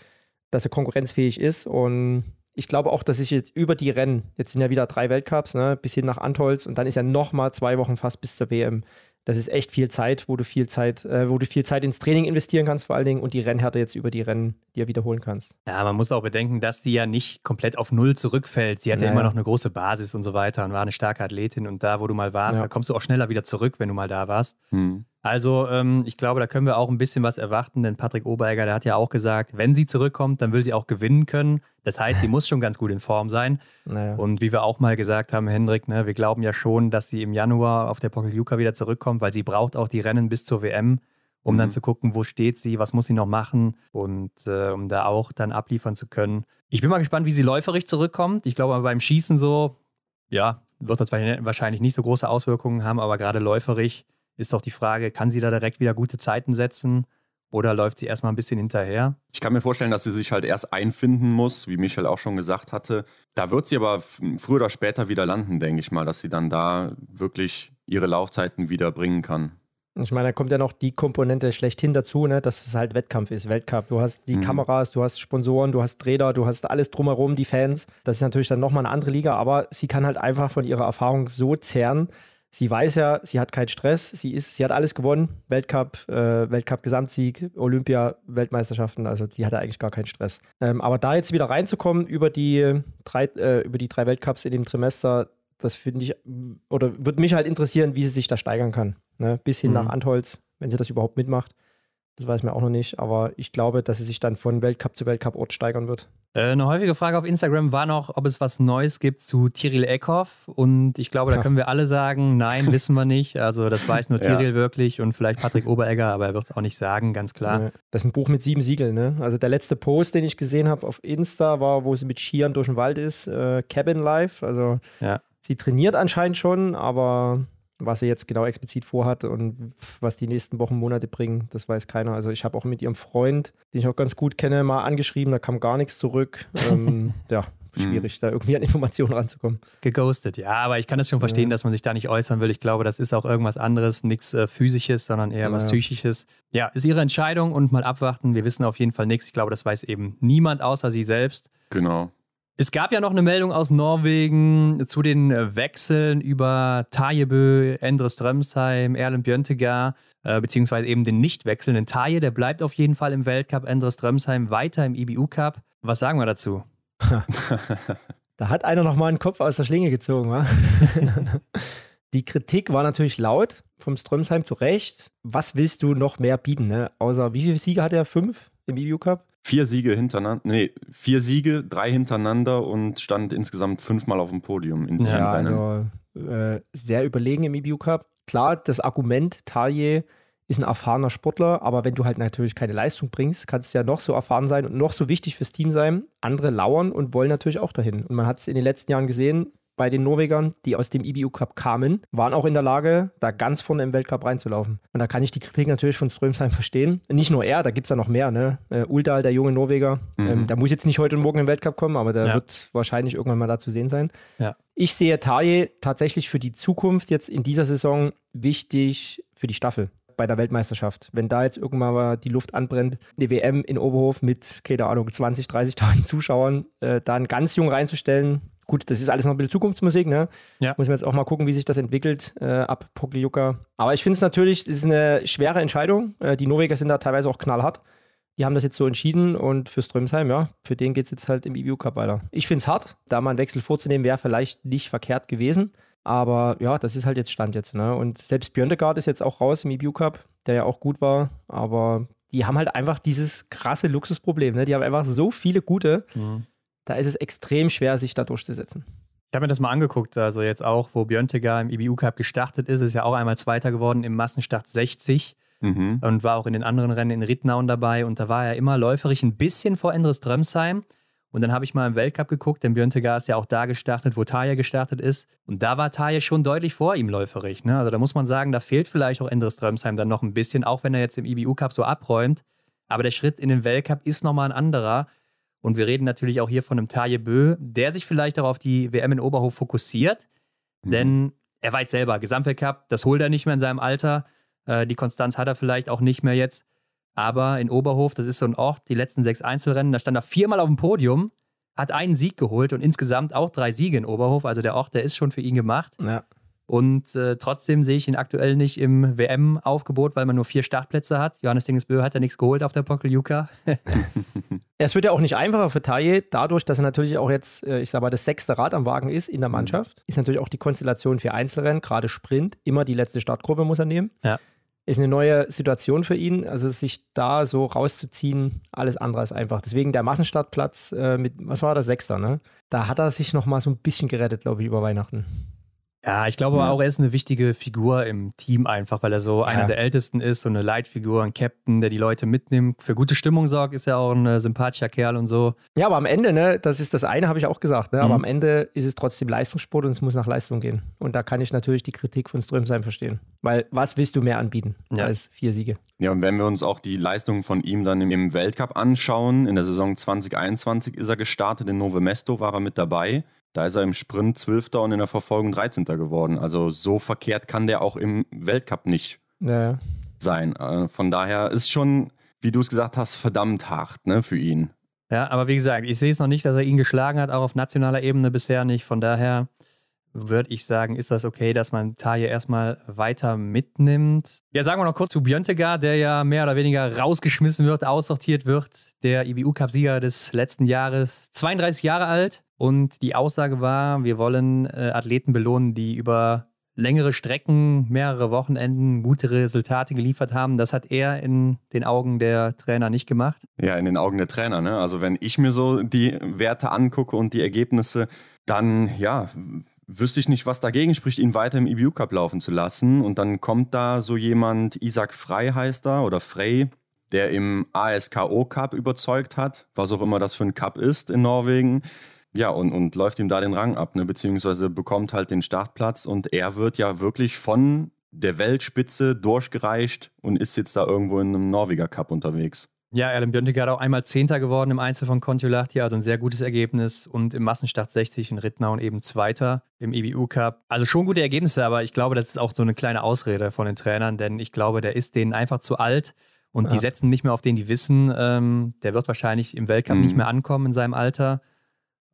dass sie konkurrenzfähig ist. Und ich glaube auch, dass ich jetzt über die Rennen, jetzt sind ja wieder drei Weltcups, ne, bis hin nach Antholz und dann ist ja nochmal zwei Wochen fast bis zur WM das ist echt viel Zeit, wo du viel Zeit, äh, wo du viel Zeit ins Training investieren kannst, vor allen Dingen, und die Rennhärte jetzt über die Rennen dir wiederholen kannst. Ja, man muss auch bedenken, dass sie ja nicht komplett auf Null zurückfällt. Sie hatte naja. immer noch eine große Basis und so weiter und war eine starke Athletin. Und da, wo du mal warst, ja. da kommst du auch schneller wieder zurück, wenn du mal da warst. Hm. Also, ähm, ich glaube, da können wir auch ein bisschen was erwarten, denn Patrick Obereiger, der hat ja auch gesagt, wenn sie zurückkommt, dann will sie auch gewinnen können. Das heißt, sie [laughs] muss schon ganz gut in Form sein. Naja. Und wie wir auch mal gesagt haben, Hendrik, ne, wir glauben ja schon, dass sie im Januar auf der Pokeljuka wieder zurückkommt, weil sie braucht auch die Rennen bis zur WM, um mhm. dann zu gucken, wo steht sie, was muss sie noch machen und äh, um da auch dann abliefern zu können. Ich bin mal gespannt, wie sie läuferisch zurückkommt. Ich glaube, beim Schießen so, ja, wird das wahrscheinlich nicht so große Auswirkungen haben, aber gerade läuferisch ist doch die Frage, kann sie da direkt wieder gute Zeiten setzen? Oder läuft sie erstmal ein bisschen hinterher? Ich kann mir vorstellen, dass sie sich halt erst einfinden muss, wie Michel auch schon gesagt hatte. Da wird sie aber früher oder später wieder landen, denke ich mal, dass sie dann da wirklich ihre Laufzeiten wieder bringen kann. Ich meine, da kommt ja noch die Komponente schlechthin dazu, ne, dass es halt Wettkampf ist, Weltcup. Du hast die mhm. Kameras, du hast Sponsoren, du hast Räder, du hast alles drumherum, die Fans. Das ist natürlich dann nochmal eine andere Liga, aber sie kann halt einfach von ihrer Erfahrung so zehren, sie weiß ja, sie hat keinen Stress, sie ist, sie hat alles gewonnen, Weltcup, äh, Weltcup-Gesamtsieg, Olympia, Weltmeisterschaften, also sie hatte eigentlich gar keinen Stress. Ähm, aber da jetzt wieder reinzukommen über die drei, äh, über die drei Weltcups in dem Trimester, das finde ich, oder würde mich halt interessieren, wie sie sich da steigern kann. Ne? Bis hin mhm. nach Antholz, wenn sie das überhaupt mitmacht. Das weiß man auch noch nicht, aber ich glaube, dass sie sich dann von Weltcup zu Weltcup-Ort steigern wird. Äh, eine häufige Frage auf Instagram war noch, ob es was Neues gibt zu Tiril Eckhoff. Und ich glaube, da können wir alle sagen, nein, [laughs] wissen wir nicht. Also das weiß nur Tiril ja. wirklich und vielleicht Patrick Oberegger, aber er wird es auch nicht sagen, ganz klar. Das ist ein Buch mit sieben Siegeln. Ne? Also der letzte Post, den ich gesehen habe auf Insta, war, wo sie mit Skiern durch den Wald ist, äh, Cabin Life. Also ja. sie trainiert anscheinend schon, aber was sie jetzt genau explizit vorhat und was die nächsten Wochen, Monate bringen, das weiß keiner. Also ich habe auch mit ihrem Freund, den ich auch ganz gut kenne, mal angeschrieben, da kam gar nichts zurück. Ähm, [laughs] ja, schwierig, da irgendwie an Informationen ranzukommen. Geghostet, ja, aber ich kann das schon verstehen, ja. dass man sich da nicht äußern will. Ich glaube, das ist auch irgendwas anderes, nichts äh, Physisches, sondern eher ja. was Psychisches. Ja, ist ihre Entscheidung und mal abwarten. Wir wissen auf jeden Fall nichts. Ich glaube, das weiß eben niemand außer sie selbst. Genau. Es gab ja noch eine Meldung aus Norwegen zu den Wechseln über Tajebø, Endre Strömsheim, Erlen Björntegar, äh, beziehungsweise eben den nicht wechselnden Taje. Der bleibt auf jeden Fall im Weltcup, Endre Strömsheim weiter im IBU-Cup. Was sagen wir dazu? [laughs] da hat einer noch mal einen Kopf aus der Schlinge gezogen, wa? [laughs] Die Kritik war natürlich laut vom Strömsheim zu Recht. Was willst du noch mehr bieten? Ne? Außer wie viele Siege hat er? Fünf im IBU Cup? Vier Siege hintereinander, nee, vier Siege, drei hintereinander und stand insgesamt fünfmal auf dem Podium in sieben ja, Rennen. Also äh, sehr überlegen im EBU Cup. Klar, das Argument, Taille ist ein erfahrener Sportler, aber wenn du halt natürlich keine Leistung bringst, kannst du ja noch so erfahren sein und noch so wichtig fürs Team sein. Andere lauern und wollen natürlich auch dahin. Und man hat es in den letzten Jahren gesehen, bei den Norwegern, die aus dem IBU Cup kamen, waren auch in der Lage, da ganz vorne im Weltcup reinzulaufen. Und da kann ich die Kritik natürlich von Strömsheim verstehen. Nicht nur er, da gibt es ja noch mehr. Ne? Uh, Uldal, der junge Norweger, mhm. ähm, der muss jetzt nicht heute und morgen im Weltcup kommen, aber der ja. wird wahrscheinlich irgendwann mal da zu sehen sein. Ja. Ich sehe Taje tatsächlich für die Zukunft jetzt in dieser Saison wichtig für die Staffel bei der Weltmeisterschaft. Wenn da jetzt irgendwann mal die Luft anbrennt, eine WM in Oberhof mit, keine Ahnung, 20, 30.000 Zuschauern, äh, dann ganz jung reinzustellen, gut, das ist alles noch ein bisschen Zukunftsmusik, ne? Ja. Muss man jetzt auch mal gucken, wie sich das entwickelt äh, ab Pokljuka. Aber ich finde es natürlich, es ist eine schwere Entscheidung. Äh, die Norweger sind da teilweise auch knallhart. Die haben das jetzt so entschieden und für Strömsheim, ja, für den geht es jetzt halt im EBU Cup weiter. Ich finde es hart, da mal einen Wechsel vorzunehmen, wäre vielleicht nicht verkehrt gewesen. Aber ja, das ist halt jetzt Stand jetzt. Ne? Und selbst Björndegard ist jetzt auch raus im EBU Cup, der ja auch gut war. Aber die haben halt einfach dieses krasse Luxusproblem. Ne? Die haben einfach so viele gute. Mhm. Da ist es extrem schwer, sich da durchzusetzen. Ich habe mir das mal angeguckt, also jetzt auch, wo Björntegar im IBU Cup gestartet ist, ist ja auch einmal Zweiter geworden im Massenstart 60 mhm. und war auch in den anderen Rennen in Rittnauen dabei und da war er immer läuferig ein bisschen vor Endres Drömsheim und dann habe ich mal im Weltcup geguckt, denn Björn Tegar ist ja auch da gestartet, wo Taja gestartet ist. Und da war Taja schon deutlich vor ihm läuferig. Ne? Also da muss man sagen, da fehlt vielleicht auch Endres Drömsheim dann noch ein bisschen, auch wenn er jetzt im IBU Cup so abräumt. Aber der Schritt in den Weltcup ist nochmal ein anderer. Und wir reden natürlich auch hier von einem Taje Bö, der sich vielleicht auch auf die WM in Oberhof fokussiert. Mhm. Denn er weiß selber, Gesamtweltcup, das holt er nicht mehr in seinem Alter. Äh, die Konstanz hat er vielleicht auch nicht mehr jetzt. Aber in Oberhof, das ist so ein Ort, die letzten sechs Einzelrennen, da stand er viermal auf dem Podium, hat einen Sieg geholt und insgesamt auch drei Siege in Oberhof. Also der Ort, der ist schon für ihn gemacht. Ja. Und äh, trotzdem sehe ich ihn aktuell nicht im WM-Aufgebot, weil man nur vier Startplätze hat. Johannes Dingesbö hat ja nichts geholt auf der Pokeljuka. [laughs] es wird ja auch nicht einfacher für Taye, dadurch, dass er natürlich auch jetzt, äh, ich sage mal, das sechste Rad am Wagen ist in der Mannschaft. Ist natürlich auch die Konstellation für Einzelrennen, gerade Sprint, immer die letzte Startkurve muss er nehmen. Ja ist eine neue Situation für ihn. Also sich da so rauszuziehen, alles andere ist einfach. Deswegen der Massenstartplatz äh, mit, was war das, Sechster, ne? Da hat er sich nochmal so ein bisschen gerettet, glaube ich, über Weihnachten. Ja, ich glaube ja. auch, er ist eine wichtige Figur im Team einfach, weil er so ja. einer der Ältesten ist, so eine Leitfigur, ein Captain, der die Leute mitnimmt, für gute Stimmung sorgt, ist ja auch ein äh, sympathischer Kerl und so. Ja, aber am Ende, ne, das ist das eine, habe ich auch gesagt, ne, mhm. aber am Ende ist es trotzdem Leistungssport und es muss nach Leistung gehen. Und da kann ich natürlich die Kritik von Strömsheim verstehen. Weil was willst du mehr anbieten ja. als vier Siege? Ja, und wenn wir uns auch die Leistung von ihm dann im Weltcup anschauen, in der Saison 2021 ist er gestartet, in Nove Mesto war er mit dabei. Da ist er im Sprint 12. und in der Verfolgung 13. geworden. Also so verkehrt kann der auch im Weltcup nicht ja. sein. Äh, von daher ist schon, wie du es gesagt hast, verdammt hart ne, für ihn. Ja, aber wie gesagt, ich sehe es noch nicht, dass er ihn geschlagen hat, auch auf nationaler Ebene bisher nicht. Von daher würde ich sagen, ist das okay, dass man Taje erstmal weiter mitnimmt. Ja, sagen wir noch kurz zu Björntegar, der ja mehr oder weniger rausgeschmissen wird, aussortiert wird. Der IBU-Cup-Sieger des letzten Jahres, 32 Jahre alt. Und die Aussage war, wir wollen äh, Athleten belohnen, die über längere Strecken, mehrere Wochenenden gute Resultate geliefert haben. Das hat er in den Augen der Trainer nicht gemacht. Ja, in den Augen der Trainer. Ne? Also wenn ich mir so die Werte angucke und die Ergebnisse, dann ja, wüsste ich nicht, was dagegen spricht, ihn weiter im EBU Cup laufen zu lassen. Und dann kommt da so jemand, Isaac Frey heißt er oder Frey, der im ASKO Cup überzeugt hat, was auch immer das für ein Cup ist in Norwegen. Ja, und, und läuft ihm da den Rang ab, ne? beziehungsweise bekommt halt den Startplatz und er wird ja wirklich von der Weltspitze durchgereicht und ist jetzt da irgendwo in einem Norweger Cup unterwegs. Ja, Erlen Björntegard auch einmal Zehnter geworden im Einzel von Kontiolahti, also ein sehr gutes Ergebnis. Und im Massenstart 60 in Rittnauen eben Zweiter im IBU Cup. Also schon gute Ergebnisse, aber ich glaube, das ist auch so eine kleine Ausrede von den Trainern, denn ich glaube, der ist denen einfach zu alt. Und ja. die setzen nicht mehr auf den, die wissen, ähm, der wird wahrscheinlich im Weltcup mhm. nicht mehr ankommen in seinem Alter.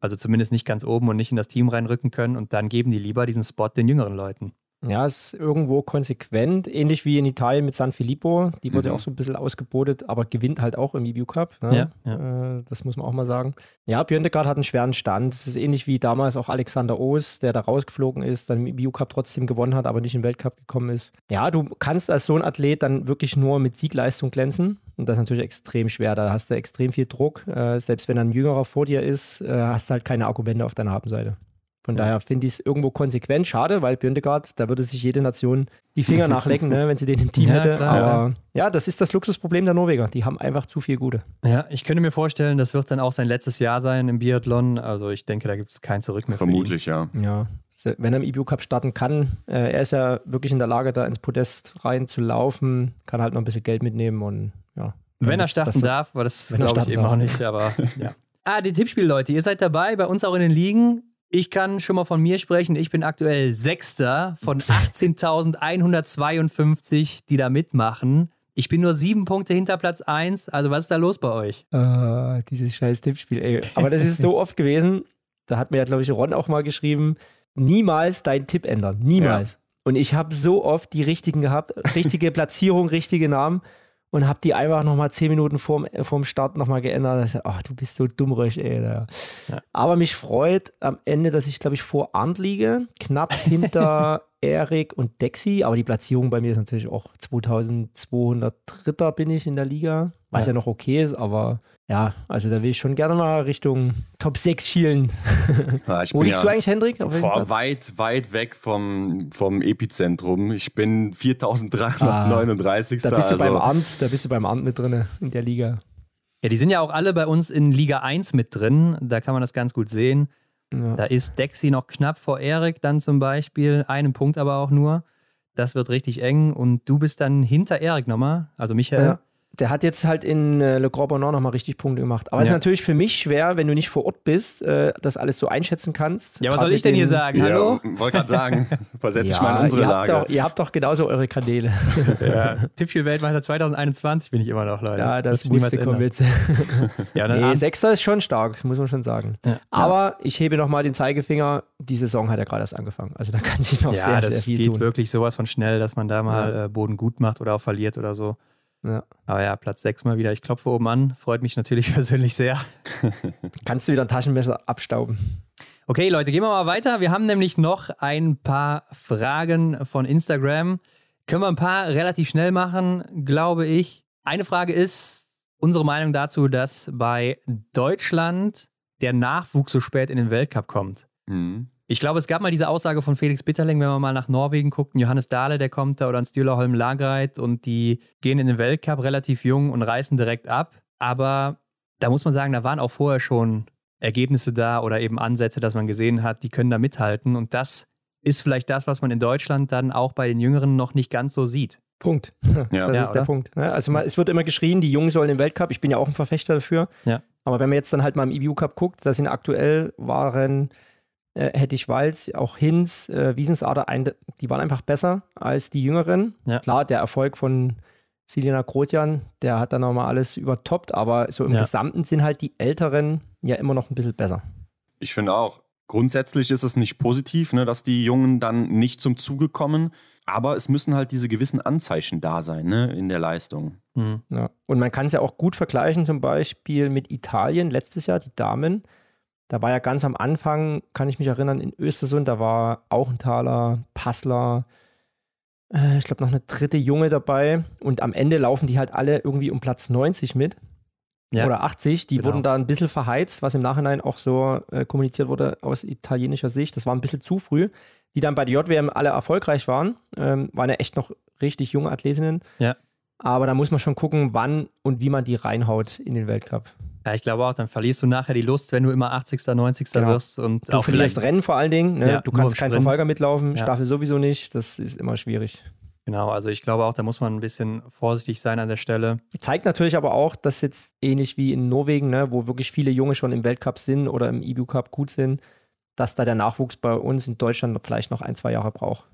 Also zumindest nicht ganz oben und nicht in das Team reinrücken können. Und dann geben die lieber diesen Spot den jüngeren Leuten. Ja, ist irgendwo konsequent, ähnlich wie in Italien mit San Filippo. Die wurde mhm. auch so ein bisschen ausgebotet, aber gewinnt halt auch im EBU Cup. Ne? Ja, ja. Äh, das muss man auch mal sagen. Ja, Björndegard hat einen schweren Stand. Es ist ähnlich wie damals auch Alexander Oos, der da rausgeflogen ist, dann im EBU Cup trotzdem gewonnen hat, aber nicht im Weltcup gekommen ist. Ja, du kannst als so ein Athlet dann wirklich nur mit Siegleistung glänzen. Und das ist natürlich extrem schwer. Da hast du extrem viel Druck. Äh, selbst wenn ein Jüngerer vor dir ist, äh, hast du halt keine Argumente auf deiner Habenseite. Von daher finde ich es irgendwo konsequent. Schade, weil Björndegard, da würde sich jede Nation die Finger [laughs] nachlecken, ne, wenn sie den im Team Ja, hätte. klar, Aber ja. das ist das Luxusproblem der Norweger. Die haben einfach zu viel Gute. Ja, ich könnte mir vorstellen, das wird dann auch sein letztes Jahr sein im Biathlon. Also ich denke, da gibt es kein Zurück mehr. für ihn. Vermutlich, ja. Ja, wenn er im IBU Cup starten kann, äh, er ist ja wirklich in der Lage, da ins Podest rein zu laufen, kann halt noch ein bisschen Geld mitnehmen und ja. Wenn er starten das- darf, aber das glaube ich eben darf. auch nicht. Aber [laughs] ja. Ah, die Tippspiel, Leute. Ihr seid dabei, bei uns auch in den Ligen. Ich kann schon mal von mir sprechen. Ich bin aktuell Sechster von [laughs] 18.152, die da mitmachen. Ich bin nur sieben Punkte hinter Platz 1. Also, was ist da los bei euch? Äh, dieses scheiß Tippspiel, ey. Aber das ist so [laughs] oft gewesen, da hat mir ja, glaube ich, Ron auch mal geschrieben, niemals deinen Tipp ändern. Niemals. Und ich habe so oft die richtigen gehabt, richtige [laughs] Platzierung, richtige Namen und habe die einfach nochmal zehn Minuten vorm, äh, vorm Start nochmal geändert. Ich sag, Ach, du bist so dummröch, ey. Ja. Ja. Aber mich freut am Ende, dass ich, glaube ich, vor Arndt liege, knapp [laughs] hinter Erik und Dexi. Aber die Platzierung bei mir ist natürlich auch 2203. bin ich in der Liga, was ja, Ja. noch okay ist, aber ja, also da will ich schon gerne mal Richtung Top 6 schielen. [laughs] ja ich Wo bin liegst ja du eigentlich, Hendrik? Platz? weit, weit weg vom, vom Epizentrum. Ich bin 4339. Da bist du also, beim Arndt, da bist du beim Arndt mit drin in der Liga. Ja, die sind ja auch alle bei uns in Liga 1 mit drin. Da kann man das ganz gut sehen. Ja. Da ist Dexy noch knapp vor Erik dann zum Beispiel, einen Punkt aber auch nur. Das wird richtig eng und du bist dann hinter Erik nochmal, also Michael. Ja. Der hat jetzt halt in äh, Le Grand Bonnard nochmal richtig Punkte gemacht. Aber es ist Ja. natürlich für mich schwer, wenn du nicht vor Ort bist, äh, das alles so einschätzen kannst. Ja, was soll ich denn hier sagen? Ja, Hallo? wollte gerade sagen, [laughs] versetze Ja, ich mal in unsere ihr habt, Lage. doch, ihr habt doch genauso eure Kanäle. [laughs] Ja. [laughs] Tippspiel-Weltmeister 2021 bin ich immer noch, Leute. Ja, das sich musste niemals kommen jetzt. Ja, dann Nee. Sechster ist schon stark, muss man schon sagen. Ja. Aber ich hebe nochmal den Zeigefinger. Die Saison hat ja gerade erst angefangen. Also da kann sich noch ja, sehr, das sehr viel geht tun. wirklich sowas von schnell, dass man da mal äh, Boden gut macht oder auch verliert oder so. Ja. Aber ja, Platz 6 mal wieder. Ich klopfe oben an. Freut mich natürlich [laughs] persönlich sehr. Kannst du wieder ein Taschenmesser abstauben. Okay, Leute, gehen wir mal weiter. Wir haben nämlich noch ein paar Fragen von Instagram. Können wir ein paar relativ schnell machen, glaube ich. Eine Frage ist unsere Meinung dazu, dass bei Deutschland der Nachwuchs so spät in den Weltcup kommt. Mhm. Ich glaube, es gab mal diese Aussage von Felix Bitterling, wenn man mal nach Norwegen guckt, ein Johannes Dahle, der kommt da oder ein Stühler Holm Lagreit und die gehen in den Weltcup relativ jung und reißen direkt ab. Aber da muss man sagen, da waren auch vorher schon Ergebnisse da oder eben Ansätze, dass man gesehen hat, die können da mithalten. Und das ist vielleicht das, was man in Deutschland dann auch bei den Jüngeren noch nicht ganz so sieht. Punkt. [laughs] Ja. Das Ja, ist der oder? Punkt. ne? Also es wird immer geschrien, die Jungen sollen im Weltcup. Ich bin ja auch ein Verfechter dafür. Ja. Aber wenn man jetzt dann halt mal im IBU Cup guckt, da sind aktuell waren äh, Hettich Walz, auch Hinz, äh, Wiesensader, ein, die waren einfach besser als die Jüngeren. Ja. Klar, der Erfolg von Silina Grotjan, der hat dann nochmal alles übertoppt, aber so im Ja. Gesamten sind halt die Älteren ja immer noch ein bisschen besser. Ich finde auch, grundsätzlich ist es nicht positiv, ne, dass die Jungen dann nicht zum Zuge kommen. Aber es müssen halt diese gewissen Anzeichen da sein ne, in der Leistung. Hm. Ja. Und man kann es ja auch gut vergleichen, zum Beispiel mit Italien letztes Jahr, die Damen. Da war ja ganz am Anfang, kann ich mich erinnern, in Östersund, da war Auchenthaler, Passler, äh, ich glaube noch eine dritte Junge dabei. Und am Ende laufen die halt alle irgendwie um Platz 90 mit. Ja. Oder 80. Die Genau. wurden da ein bisschen verheizt, was im Nachhinein auch so äh, kommuniziert wurde aus italienischer Sicht. Das war ein bisschen zu früh. Die dann bei der JWM alle erfolgreich waren, ähm, waren ja echt noch richtig junge Athletinnen. Ja. Aber da muss man schon gucken, wann und wie man die reinhaut in den Weltcup. Ja, ich glaube auch, dann verlierst du nachher die Lust, wenn du immer 80., 90. Genau. wirst. Und Du auch verlierst vielleicht, Rennen vor allen Dingen. Ne? Ja, du kannst keinen. Verfolger mitlaufen, Ja. Staffel sowieso nicht. Das ist immer schwierig. genau, also ich glaube auch, da muss man ein bisschen vorsichtig sein an der Stelle. Zeigt natürlich aber auch, dass jetzt ähnlich wie in Norwegen, ne, wo wirklich viele Junge schon im Weltcup sind oder im IBU Cup gut sind, dass da der Nachwuchs bei uns in Deutschland vielleicht noch ein, zwei Jahre braucht.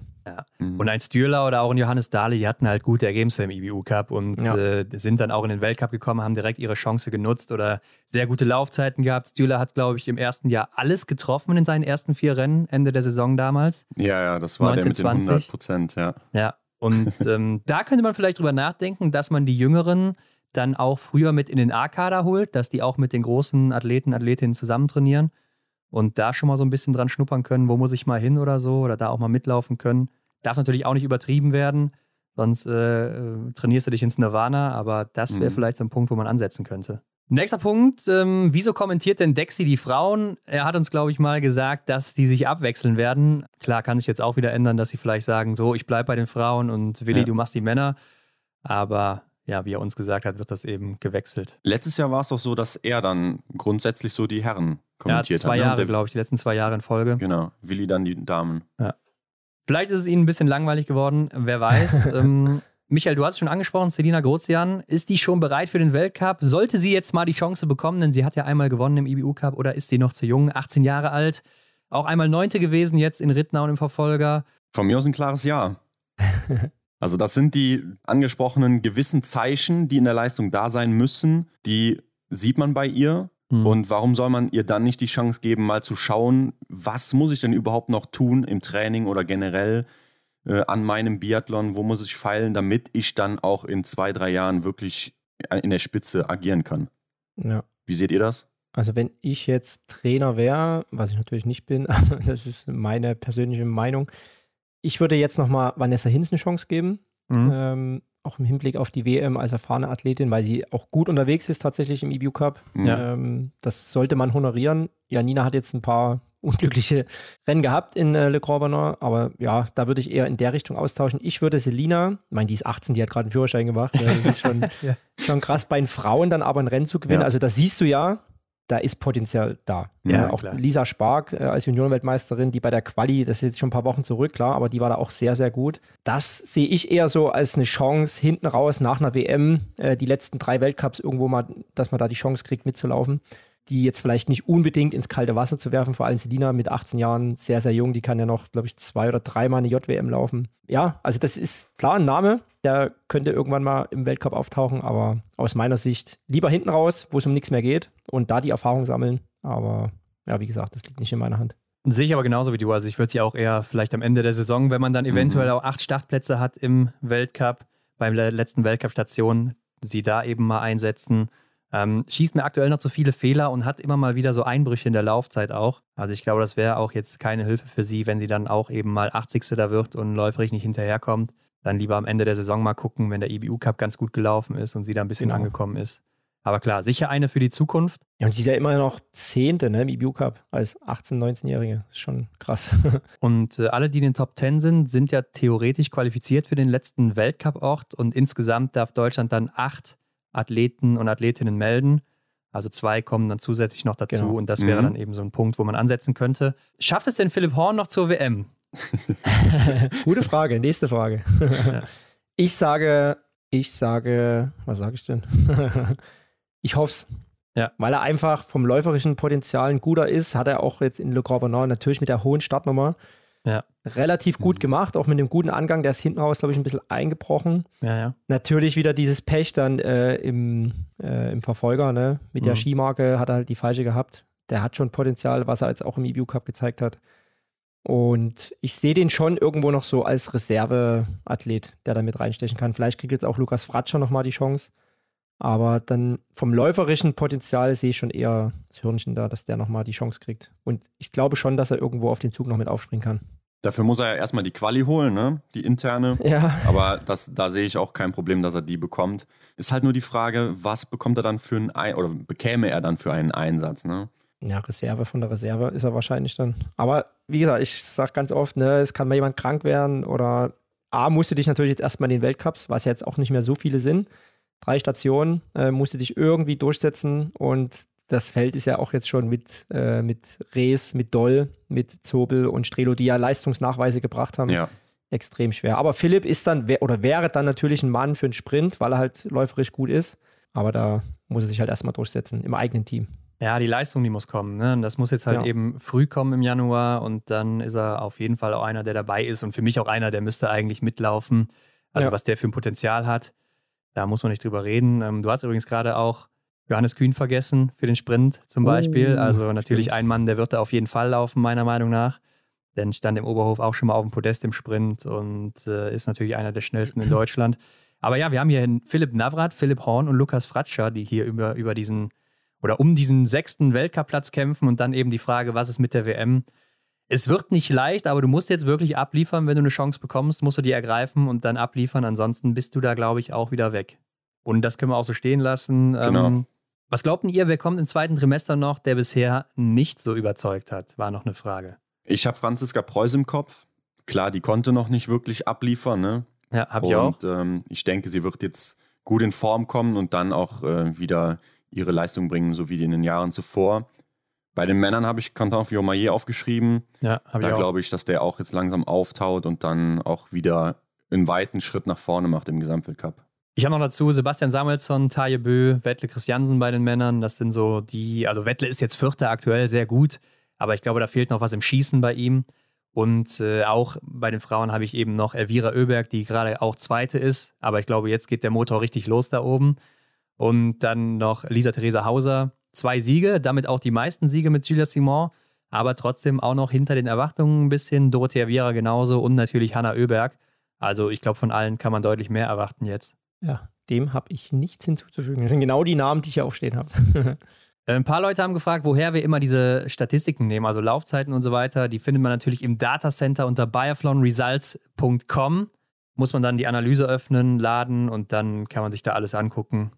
Mhm. Und ein Stürler oder auch ein Johannes Dahle, die hatten halt gute Ergebnisse im IBU Cup und Ja. äh, sind dann auch in den Weltcup gekommen, haben direkt ihre Chance genutzt oder sehr gute Laufzeiten gehabt. Stürler hat, glaube ich, im ersten Jahr alles getroffen in seinen ersten vier Rennen, Ende der Saison damals. ja, ja, das war der mit den 1920. 100 Prozent, ja. Ja, und [laughs] ähm, da könnte man vielleicht drüber nachdenken, dass man die Jüngeren dann auch früher mit in den A-Kader holt, dass die auch mit den großen Athleten, Athletinnen zusammen trainieren und da schon mal so ein bisschen dran schnuppern können, wo muss ich mal hin oder so oder da auch mal mitlaufen können. Darf natürlich auch nicht übertrieben werden, sonst äh, äh, trainierst du dich ins Nirvana, aber das wäre Mhm. vielleicht so ein Punkt, wo man ansetzen könnte. Nächster Punkt, ähm, wieso kommentiert denn Dexy die Frauen? Er hat uns, glaube ich, mal gesagt, dass die sich abwechseln werden. Klar, kann sich jetzt auch wieder ändern, dass sie vielleicht sagen, so, ich bleibe bei den Frauen und Willi, ja. du machst die Männer. Aber ja, wie er uns gesagt hat, wird das eben gewechselt. Letztes Jahr war es doch so, dass er dann grundsätzlich so die Herren kommentiert ja, zwei hat. Zwei ne? Jahre, glaube ich, die letzten zwei Jahre in Folge. Genau, Willi dann die Damen. Ja. Vielleicht ist es ihnen ein bisschen langweilig geworden, wer weiß. [laughs] ähm, Michael, du hast es schon angesprochen, Selina Grozian. Ist die schon bereit für den Weltcup? Sollte sie jetzt mal die Chance bekommen, denn sie hat ja einmal gewonnen im IBU Cup oder ist sie noch zu jung? 18 Jahre alt, auch einmal Neunte gewesen jetzt in Rittnau und im Verfolger. Von mir aus ein klares Ja. [laughs] also das sind die angesprochenen gewissen Zeichen, die in der Leistung da sein müssen. Die sieht man bei ihr. Hm. Und warum soll man ihr dann nicht die Chance geben, mal zu schauen, was muss ich denn überhaupt noch tun im Training oder generell? äh, an meinem Biathlon, wo muss ich feilen, damit ich dann auch in zwei, drei Jahren wirklich in der Spitze agieren kann. Ja. Wie seht ihr das? Also wenn ich jetzt Trainer wäre, was ich natürlich nicht bin, [laughs] aber das ist meine persönliche Meinung, ich würde jetzt nochmal Vanessa Hinz eine Chance geben. Mhm. Ähm, auch im Hinblick auf die WM als erfahrene Athletin, weil sie auch gut unterwegs ist tatsächlich im EBU Cup. Ja. Ähm, das sollte man honorieren. Janina hat jetzt ein paar [laughs] unglückliche Rennen gehabt in äh, Le Grand Bernard, aber ja, da würde ich eher in der Richtung austauschen. Ich würde Selina, ich meine, die ist 18, die hat gerade einen Führerschein gemacht, das ist schon, [laughs] ja. schon krass, bei den Frauen dann aber ein Rennen zu gewinnen. Ja. Also das siehst du ja, da ist Potenzial da. Ja, ja auch klar. Lisa Spark äh, als Juniorenweltmeisterin, die bei der Quali, das ist jetzt schon ein paar Wochen zurück, klar, aber die war da auch sehr, sehr gut. Das sehe ich eher so als eine Chance hinten raus nach einer WM, äh, die letzten drei Weltcups irgendwo mal, dass man da die Chance kriegt, mitzulaufen die jetzt vielleicht nicht unbedingt ins kalte Wasser zu werfen. Vor allem Selina mit 18 Jahren, sehr, sehr jung, die kann ja noch, glaube ich, zwei oder dreimal eine JWM laufen. Ja, also das ist klar ein Name, der könnte irgendwann mal im Weltcup auftauchen, aber aus meiner Sicht lieber hinten raus, wo es um nichts mehr geht und da die Erfahrung sammeln. Aber ja, wie gesagt, das liegt nicht in meiner Hand. Sehe ich aber genauso wie du. Also ich würde sie auch eher vielleicht am Ende der Saison, wenn man dann eventuell mhm. auch acht Startplätze hat im Weltcup, beim letzten Weltcup-Station, sie da eben mal einsetzen ähm, schießt mir aktuell noch zu viele Fehler und hat immer mal wieder so Einbrüche in der Laufzeit auch. Also ich glaube, das wäre auch jetzt keine Hilfe für sie, wenn sie dann auch eben mal 80. da wird und läuferig nicht hinterherkommt. Dann lieber am Ende der Saison mal gucken, wenn der IBU Cup ganz gut gelaufen ist und sie da ein bisschen genau. angekommen ist. Aber klar, sicher eine für die Zukunft. Ja, und sie ist ja immer noch Zehnte ne, im IBU Cup als 18-, 19-Jährige. Ist schon krass. [laughs] und äh, alle, die in den Top 10 sind, sind ja theoretisch qualifiziert für den letzten Weltcup-Ort. Und insgesamt darf Deutschland dann acht Athleten und Athletinnen melden. Also zwei kommen dann zusätzlich noch dazu genau. und das wäre mhm. dann eben so ein Punkt, wo man ansetzen könnte. Schafft es denn Philipp Horn noch zur WM? [laughs] Gute Frage, nächste Frage. ja. [laughs] Ich sage, ich sage, was sage ich denn? [laughs] ich hoffe es. Ja. Weil er einfach vom läuferischen Potenzial ein guter ist, hat er auch jetzt in Le Grand Bernard natürlich mit der hohen Startnummer ja. Relativ gut mhm. gemacht, auch mit einem guten Angang. Der ist hinten raus, glaube ich, ein bisschen eingebrochen. Ja, ja. Natürlich wieder dieses Pech dann äh, im, äh, im Verfolger, ne? Mit mhm. der Skimarke hat er halt die falsche gehabt. Der hat schon Potenzial, was er jetzt auch im EBU Cup gezeigt hat. Und ich sehe den schon irgendwo noch so als Reserveathlet, der da mit reinstechen kann. Vielleicht kriegt jetzt auch Lukas Fratscher nochmal die Chance. Aber dann vom läuferischen Potenzial sehe ich schon eher das Hörnchen da, dass der nochmal die Chance kriegt. Und ich glaube schon, dass er irgendwo auf den Zug noch mit aufspringen kann. Dafür muss er ja erstmal die Quali holen, ne? Die interne. Ja. Aber das, da sehe ich auch kein Problem, dass er die bekommt. Ist halt nur die Frage, was bekommt er dann für einen Ein oder bekäme er dann für einen Einsatz, ne? Ja, Reserve von der Reserve ist er wahrscheinlich dann. Aber wie gesagt, ich sage ganz oft, ne, es kann mal jemand krank werden oder A, musst du dich natürlich jetzt erstmal in den Weltcups, was ja jetzt auch nicht mehr so viele sind, drei Stationen, äh, musst du dich irgendwie durchsetzen und das Feld ist ja auch jetzt schon mit, äh, mit Rees, mit Doll, mit Zobel und Strelo, die ja Leistungsnachweise gebracht haben. Ja. Extrem schwer. Aber Philipp ist dann oder wäre dann natürlich ein Mann für einen Sprint, weil er halt läuferisch gut ist. Aber da muss er sich halt erstmal durchsetzen im eigenen Team. Ja, die Leistung, die muss kommen. Ne? Und das muss jetzt halt ja. eben früh kommen im Januar und dann ist er auf jeden Fall auch einer, der dabei ist und für mich auch einer, der müsste eigentlich mitlaufen. Also ja. was der für ein Potenzial hat, da muss man nicht drüber reden. Ähm, du hast übrigens gerade auch Johannes Kühn vergessen für den Sprint zum Beispiel. Oh, also natürlich stimmt. ein Mann, der wird da auf jeden Fall laufen, meiner Meinung nach. Denn stand im Oberhof auch schon mal auf dem Podest im Sprint und äh, ist natürlich einer der schnellsten in Deutschland. Aber ja, wir haben hier Philipp Navrat, Philipp Horn und Lukas Fratscher, die hier über, über diesen oder um diesen sechsten Weltcup-Platz kämpfen und dann eben die Frage, was ist mit der WM? Es wird nicht leicht, aber du musst jetzt wirklich abliefern, wenn du eine Chance bekommst, musst du die ergreifen und dann abliefern. Ansonsten bist du da, glaube ich, auch wieder weg. Und das können wir auch so stehen lassen. Genau. Ähm, Was glaubten ihr, wer kommt im zweiten Trimester noch, der bisher nicht so überzeugt hat? War noch eine Frage. Ich habe Franziska Preuß im Kopf. Klar, die konnte noch nicht wirklich abliefern, ne? Ja, habe ich auch. Und ähm, ich denke, sie wird jetzt gut in Form kommen und dann auch äh, wieder ihre Leistung bringen, so wie in den Jahren zuvor. Bei den Männern habe ich Quentin Fiomayer aufgeschrieben. Ja, habe Da ich auch. glaube ich, dass der auch jetzt langsam auftaut und dann auch wieder einen weiten Schritt nach vorne macht im Gesamtweltcup. Ich habe noch dazu Sebastian Samuelsson, Taje Bö, Wettle Christiansen bei den Männern. Das sind so die, also Wettle ist jetzt Vierter aktuell, sehr gut, aber ich glaube, da fehlt noch was im Schießen bei ihm. Und äh, auch bei den Frauen habe ich eben noch Elvira Oeberg, die gerade auch Zweite ist, aber ich glaube, jetzt geht der Motor richtig los da oben. Und dann noch Lisa Theresa Hauser, zwei Siege, damit auch die meisten Siege mit Julia Simon, aber trotzdem auch noch hinter den Erwartungen ein bisschen. Dorothea Viera genauso und natürlich Hanna Oeberg. Also ich glaube, von allen kann man deutlich mehr erwarten jetzt. Ja, dem habe ich nichts hinzuzufügen. Das sind genau die Namen, die ich hier aufstehen habe. [laughs] Äh, Ein paar Leute haben gefragt, woher wir immer diese Statistiken nehmen, also Laufzeiten und so weiter. Die findet man natürlich im Datacenter unter biathlonresults.com. Muss man dann die Analyse öffnen, laden und dann kann man sich da alles angucken.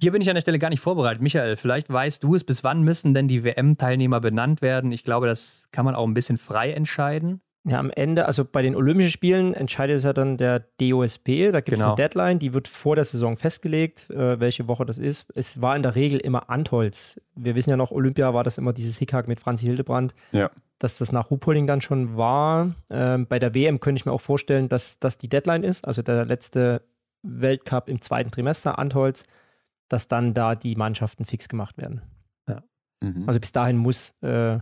Hier bin ich an der Stelle gar nicht vorbereitet. Michael, vielleicht weißt du es, bis wann müssen denn die WM-Teilnehmer benannt werden? Ich glaube, das kann man auch ein bisschen frei entscheiden. Ja, am Ende, also bei den Olympischen Spielen entscheidet es ja dann der DOSB. Da gibt es Genau. eine Deadline, die wird vor der Saison festgelegt, äh, welche Woche das ist. Es war in der Regel immer Antholz. Wir wissen ja noch, Olympia war das immer dieses Hickhack mit Franzi Hildebrand, Ja. dass das nach Ruhpolding dann schon war. Ähm, bei der WM könnte ich mir auch vorstellen, dass das die Deadline ist, also der letzte Weltcup im zweiten Trimester, Antholz, dass dann da die Mannschaften fix gemacht werden. Mhm. Also bis dahin muss äh,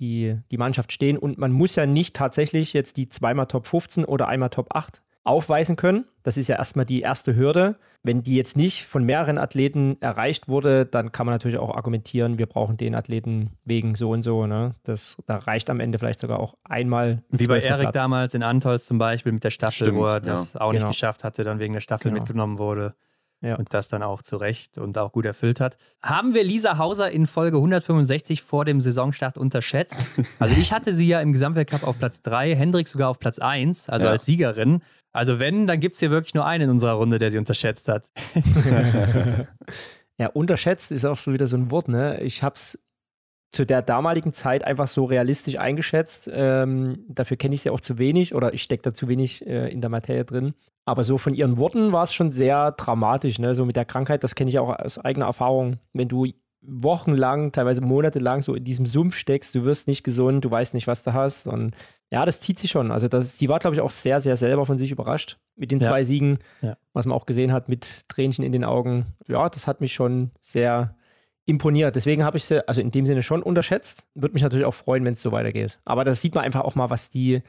die, die Mannschaft stehen und man muss ja nicht tatsächlich jetzt die zweimal Top 15 oder einmal Top 8 aufweisen können. Das ist ja erstmal die erste Hürde. Wenn die jetzt nicht von mehreren Athleten erreicht wurde, dann kann man natürlich auch argumentieren, wir brauchen den Athleten wegen so und so. Ne? Das, da reicht am Ende vielleicht sogar auch einmal. ein Wie bei Erik damals in Antolz zum Beispiel mit der Staffel, Stimmt, wo er ja. das auch nicht Genau. geschafft hatte, dann wegen der Staffel Genau. mitgenommen wurde. Ja. Und das dann auch zu Recht und auch gut erfüllt hat. Haben wir Lisa Hauser in Folge 165 vor dem Saisonstart unterschätzt? [laughs] Also ich hatte sie ja im Gesamtweltcup auf Platz 3, Hendrik sogar auf Platz 1, also Ja. als Siegerin. Also wenn, dann gibt es hier wirklich nur einen in unserer Runde, der sie unterschätzt hat. [laughs] Ja, unterschätzt ist auch so wieder so ein Wort, ne? Ich habe es zu der damaligen Zeit einfach so realistisch eingeschätzt. Ähm, dafür kenne ich sie auch zu wenig oder ich stecke da zu wenig äh, in der Materie drin. Aber so von ihren Worten war es schon sehr dramatisch, ne? So mit der Krankheit, das kenne ich auch aus eigener Erfahrung. Wenn du wochenlang, teilweise monatelang so in diesem Sumpf steckst, du wirst nicht gesund, du weißt nicht, was du hast. Und ja, das zieht sich schon. Also das, sie war, glaube ich, auch sehr, sehr selber von sich überrascht mit den Ja. zwei Siegen, Ja. was man auch gesehen hat mit Tränchen in den Augen. Ja, das hat mich schon sehr imponiert. Deswegen habe ich sie, also in dem Sinne schon unterschätzt. Würde mich natürlich auch freuen, wenn es so weitergeht. Aber da sieht man einfach auch mal, was die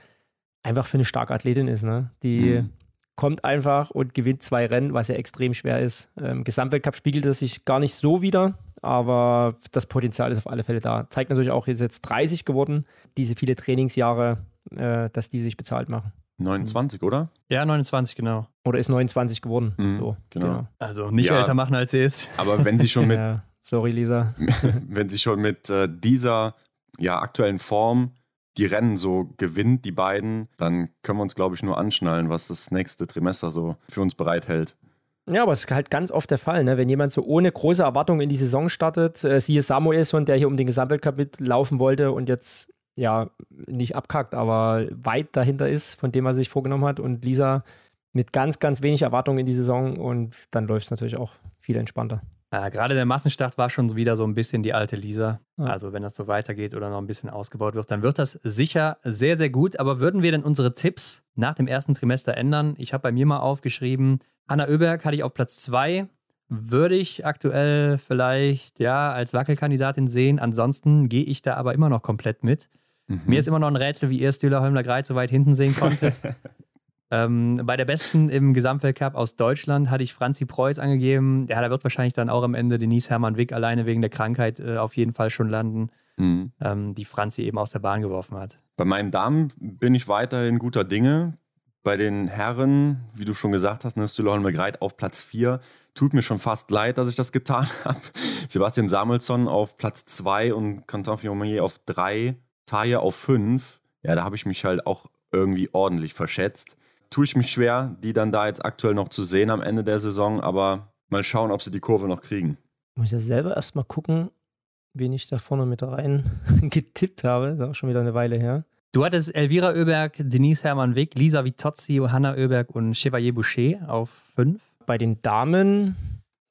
einfach für eine starke Athletin ist. Ne? Die Mhm. kommt einfach und gewinnt zwei Rennen, was ja extrem schwer ist. Im Gesamtweltcup spiegelt es sich gar nicht so wieder, aber das Potenzial ist auf alle Fälle da. Zeigt natürlich auch, ist jetzt 30 geworden, diese viele Trainingsjahre, äh, dass die sich bezahlt machen. 29, oder? Ja, 29, genau. Oder ist 29 geworden. Mhm, so, genau. Also nicht Ja. älter machen, als sie ist. Aber wenn sie schon mit, [laughs] Ja, sorry, Lisa. [laughs] wenn sie schon mit äh, dieser ja, aktuellen Form die Rennen so gewinnt, die beiden, dann können wir uns, glaube ich, nur anschnallen, was das nächste Trimester so für uns bereithält. Ja, aber es ist halt ganz oft der Fall, ne? wenn jemand so ohne große Erwartungen in die Saison startet, äh, siehe Samuelson, der hier um den Gesamtweltcup mitlaufen wollte und jetzt ja nicht abkackt, aber weit dahinter ist, von dem er sich vorgenommen hat und Lisa mit ganz, ganz wenig Erwartungen in die Saison und dann läuft es natürlich auch viel entspannter. Ja, gerade der Massenstart war schon wieder so ein bisschen die alte Lisa. Ja. Also wenn das so weitergeht oder noch ein bisschen ausgebaut wird, dann wird das sicher sehr, sehr gut. Aber würden wir denn unsere Tipps nach dem ersten Trimester ändern? Ich habe bei mir mal aufgeschrieben, Hanna Oeberg hatte ich auf Platz 2. Würde ich aktuell vielleicht ja als Wackelkandidatin sehen. Ansonsten gehe ich da aber immer noch komplett mit. Mhm. Mir ist immer noch ein Rätsel, wie ihr Stühler Holmler Greit so weit hinten sehen konnte. [laughs] ähm, bei der Besten im Gesamtweltcup aus Deutschland hatte ich Franzi Preuß angegeben. Ja, da wird wahrscheinlich dann auch am Ende Denise Hermann Wick alleine wegen der Krankheit äh, auf jeden Fall schon landen, Mhm. ähm, die Franzi eben aus der Bahn geworfen hat. Bei meinen Damen bin ich weiterhin guter Dinge. Bei den Herren, wie du schon gesagt hast, ne, Stühle Holmer Greit auf Platz 4. Tut mir schon fast leid, dass ich das getan [laughs] habe. Sebastian Samuelsson auf Platz 2 und Quentin Fillon auf 3. Taya auf 5. Ja, da habe ich mich halt auch irgendwie ordentlich verschätzt. Tue ich mich schwer, die dann da jetzt aktuell noch zu sehen am Ende der Saison, aber mal schauen, ob sie die Kurve noch kriegen. muss ja selber erstmal gucken, wen ich da vorne mit rein [laughs] getippt habe. Das ist auch schon wieder eine Weile her. Du hattest Elvira Oeberg, Denise Hermann Wick, Lisa Vitozzi, Hanna Oeberg und Chevalier Boucher auf fünf. Bei den Damen,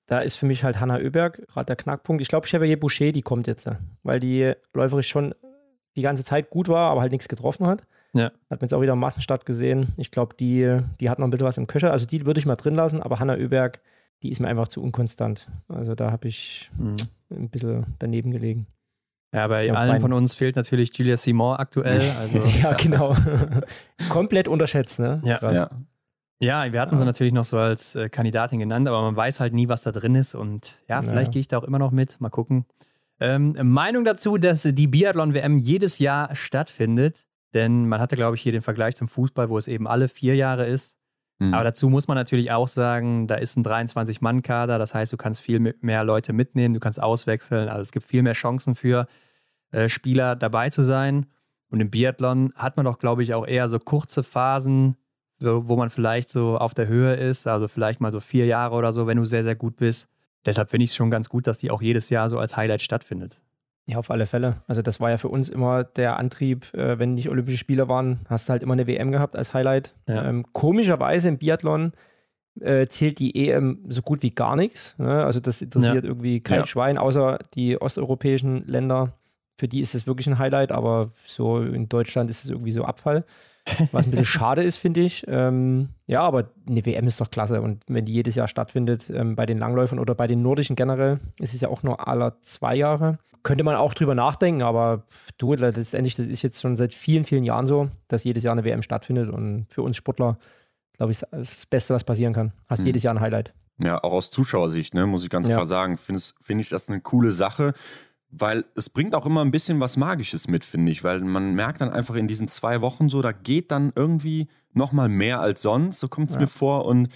da ist für mich halt Hanna Oeberg gerade der Knackpunkt. Ich glaube, Chevalier Boucher, die kommt jetzt, weil die läuferisch schon die ganze Zeit gut war, aber halt nichts getroffen hat. Ja. Hat man jetzt auch wieder im Massenstart gesehen. Ich glaube, die, die hat noch ein bisschen was im Köcher. Also die würde ich mal drin lassen, aber Hanna Oeberg, die ist mir einfach zu unkonstant. Also da habe ich mhm. ein bisschen daneben gelegen. Ja, bei ja, allen von uns fehlt natürlich Julia Simon aktuell. [laughs] Also, ja, genau. [laughs] Komplett unterschätzt, ne? Ja. Krass. ja. Ja, wir hatten sie natürlich noch so als äh, Kandidatin genannt, aber man weiß halt nie, was da drin ist. Und ja, vielleicht ja. gehe ich da auch immer noch mit. Mal gucken. Ähm, Meinung dazu, dass die Biathlon-WM jedes Jahr stattfindet. Denn man hatte, glaube ich, hier den Vergleich zum Fußball, wo es eben alle vier Jahre ist. Mhm. Aber dazu muss man natürlich auch sagen, da ist ein 23-Mann-Kader. Das heißt, du kannst viel mehr Leute mitnehmen, du kannst auswechseln. Also es gibt viel mehr Chancen für äh, Spieler dabei zu sein. Und im Biathlon hat man doch, glaube ich, auch eher so kurze Phasen, wo man vielleicht so auf der Höhe ist. Also vielleicht mal so vier Jahre oder so, wenn du sehr, sehr gut bist. Deshalb finde ich es schon ganz gut, dass die auch jedes Jahr so als Highlight stattfindet. Ja, auf alle Fälle. Also das war ja für uns immer der Antrieb, äh, wenn nicht Olympische Spiele waren, hast du halt immer eine WM gehabt als Highlight. Ja. Ähm, komischerweise im Biathlon äh, zählt die EM so gut wie gar nichts. Ne? Also das interessiert ja. irgendwie kein ja. Schwein, außer die osteuropäischen Länder. Für die ist es wirklich ein Highlight, aber so in Deutschland ist es irgendwie so Abfall. Was ein bisschen [laughs] schade ist, finde ich. Ähm, ja, aber eine WM ist doch klasse. Und wenn die jedes Jahr stattfindet, ähm, bei den Langläufern oder bei den Nordischen generell, ist es ja auch nur aller zwei Jahre. Könnte man auch drüber nachdenken, aber du, letztendlich, das ist jetzt schon seit vielen, vielen Jahren so, dass jedes Jahr eine WM stattfindet. Und für uns Sportler, glaube ich, das Beste, was passieren kann. Hast mhm. jedes Jahr ein Highlight. Ja, auch aus Zuschauersicht, ne, muss ich ganz ja. klar sagen, finde find ich das eine coole Sache weil es bringt auch immer ein bisschen was Magisches mit, finde ich, weil man merkt dann einfach in diesen zwei Wochen so, da geht dann irgendwie nochmal mehr als sonst, so kommt es ja. mir vor und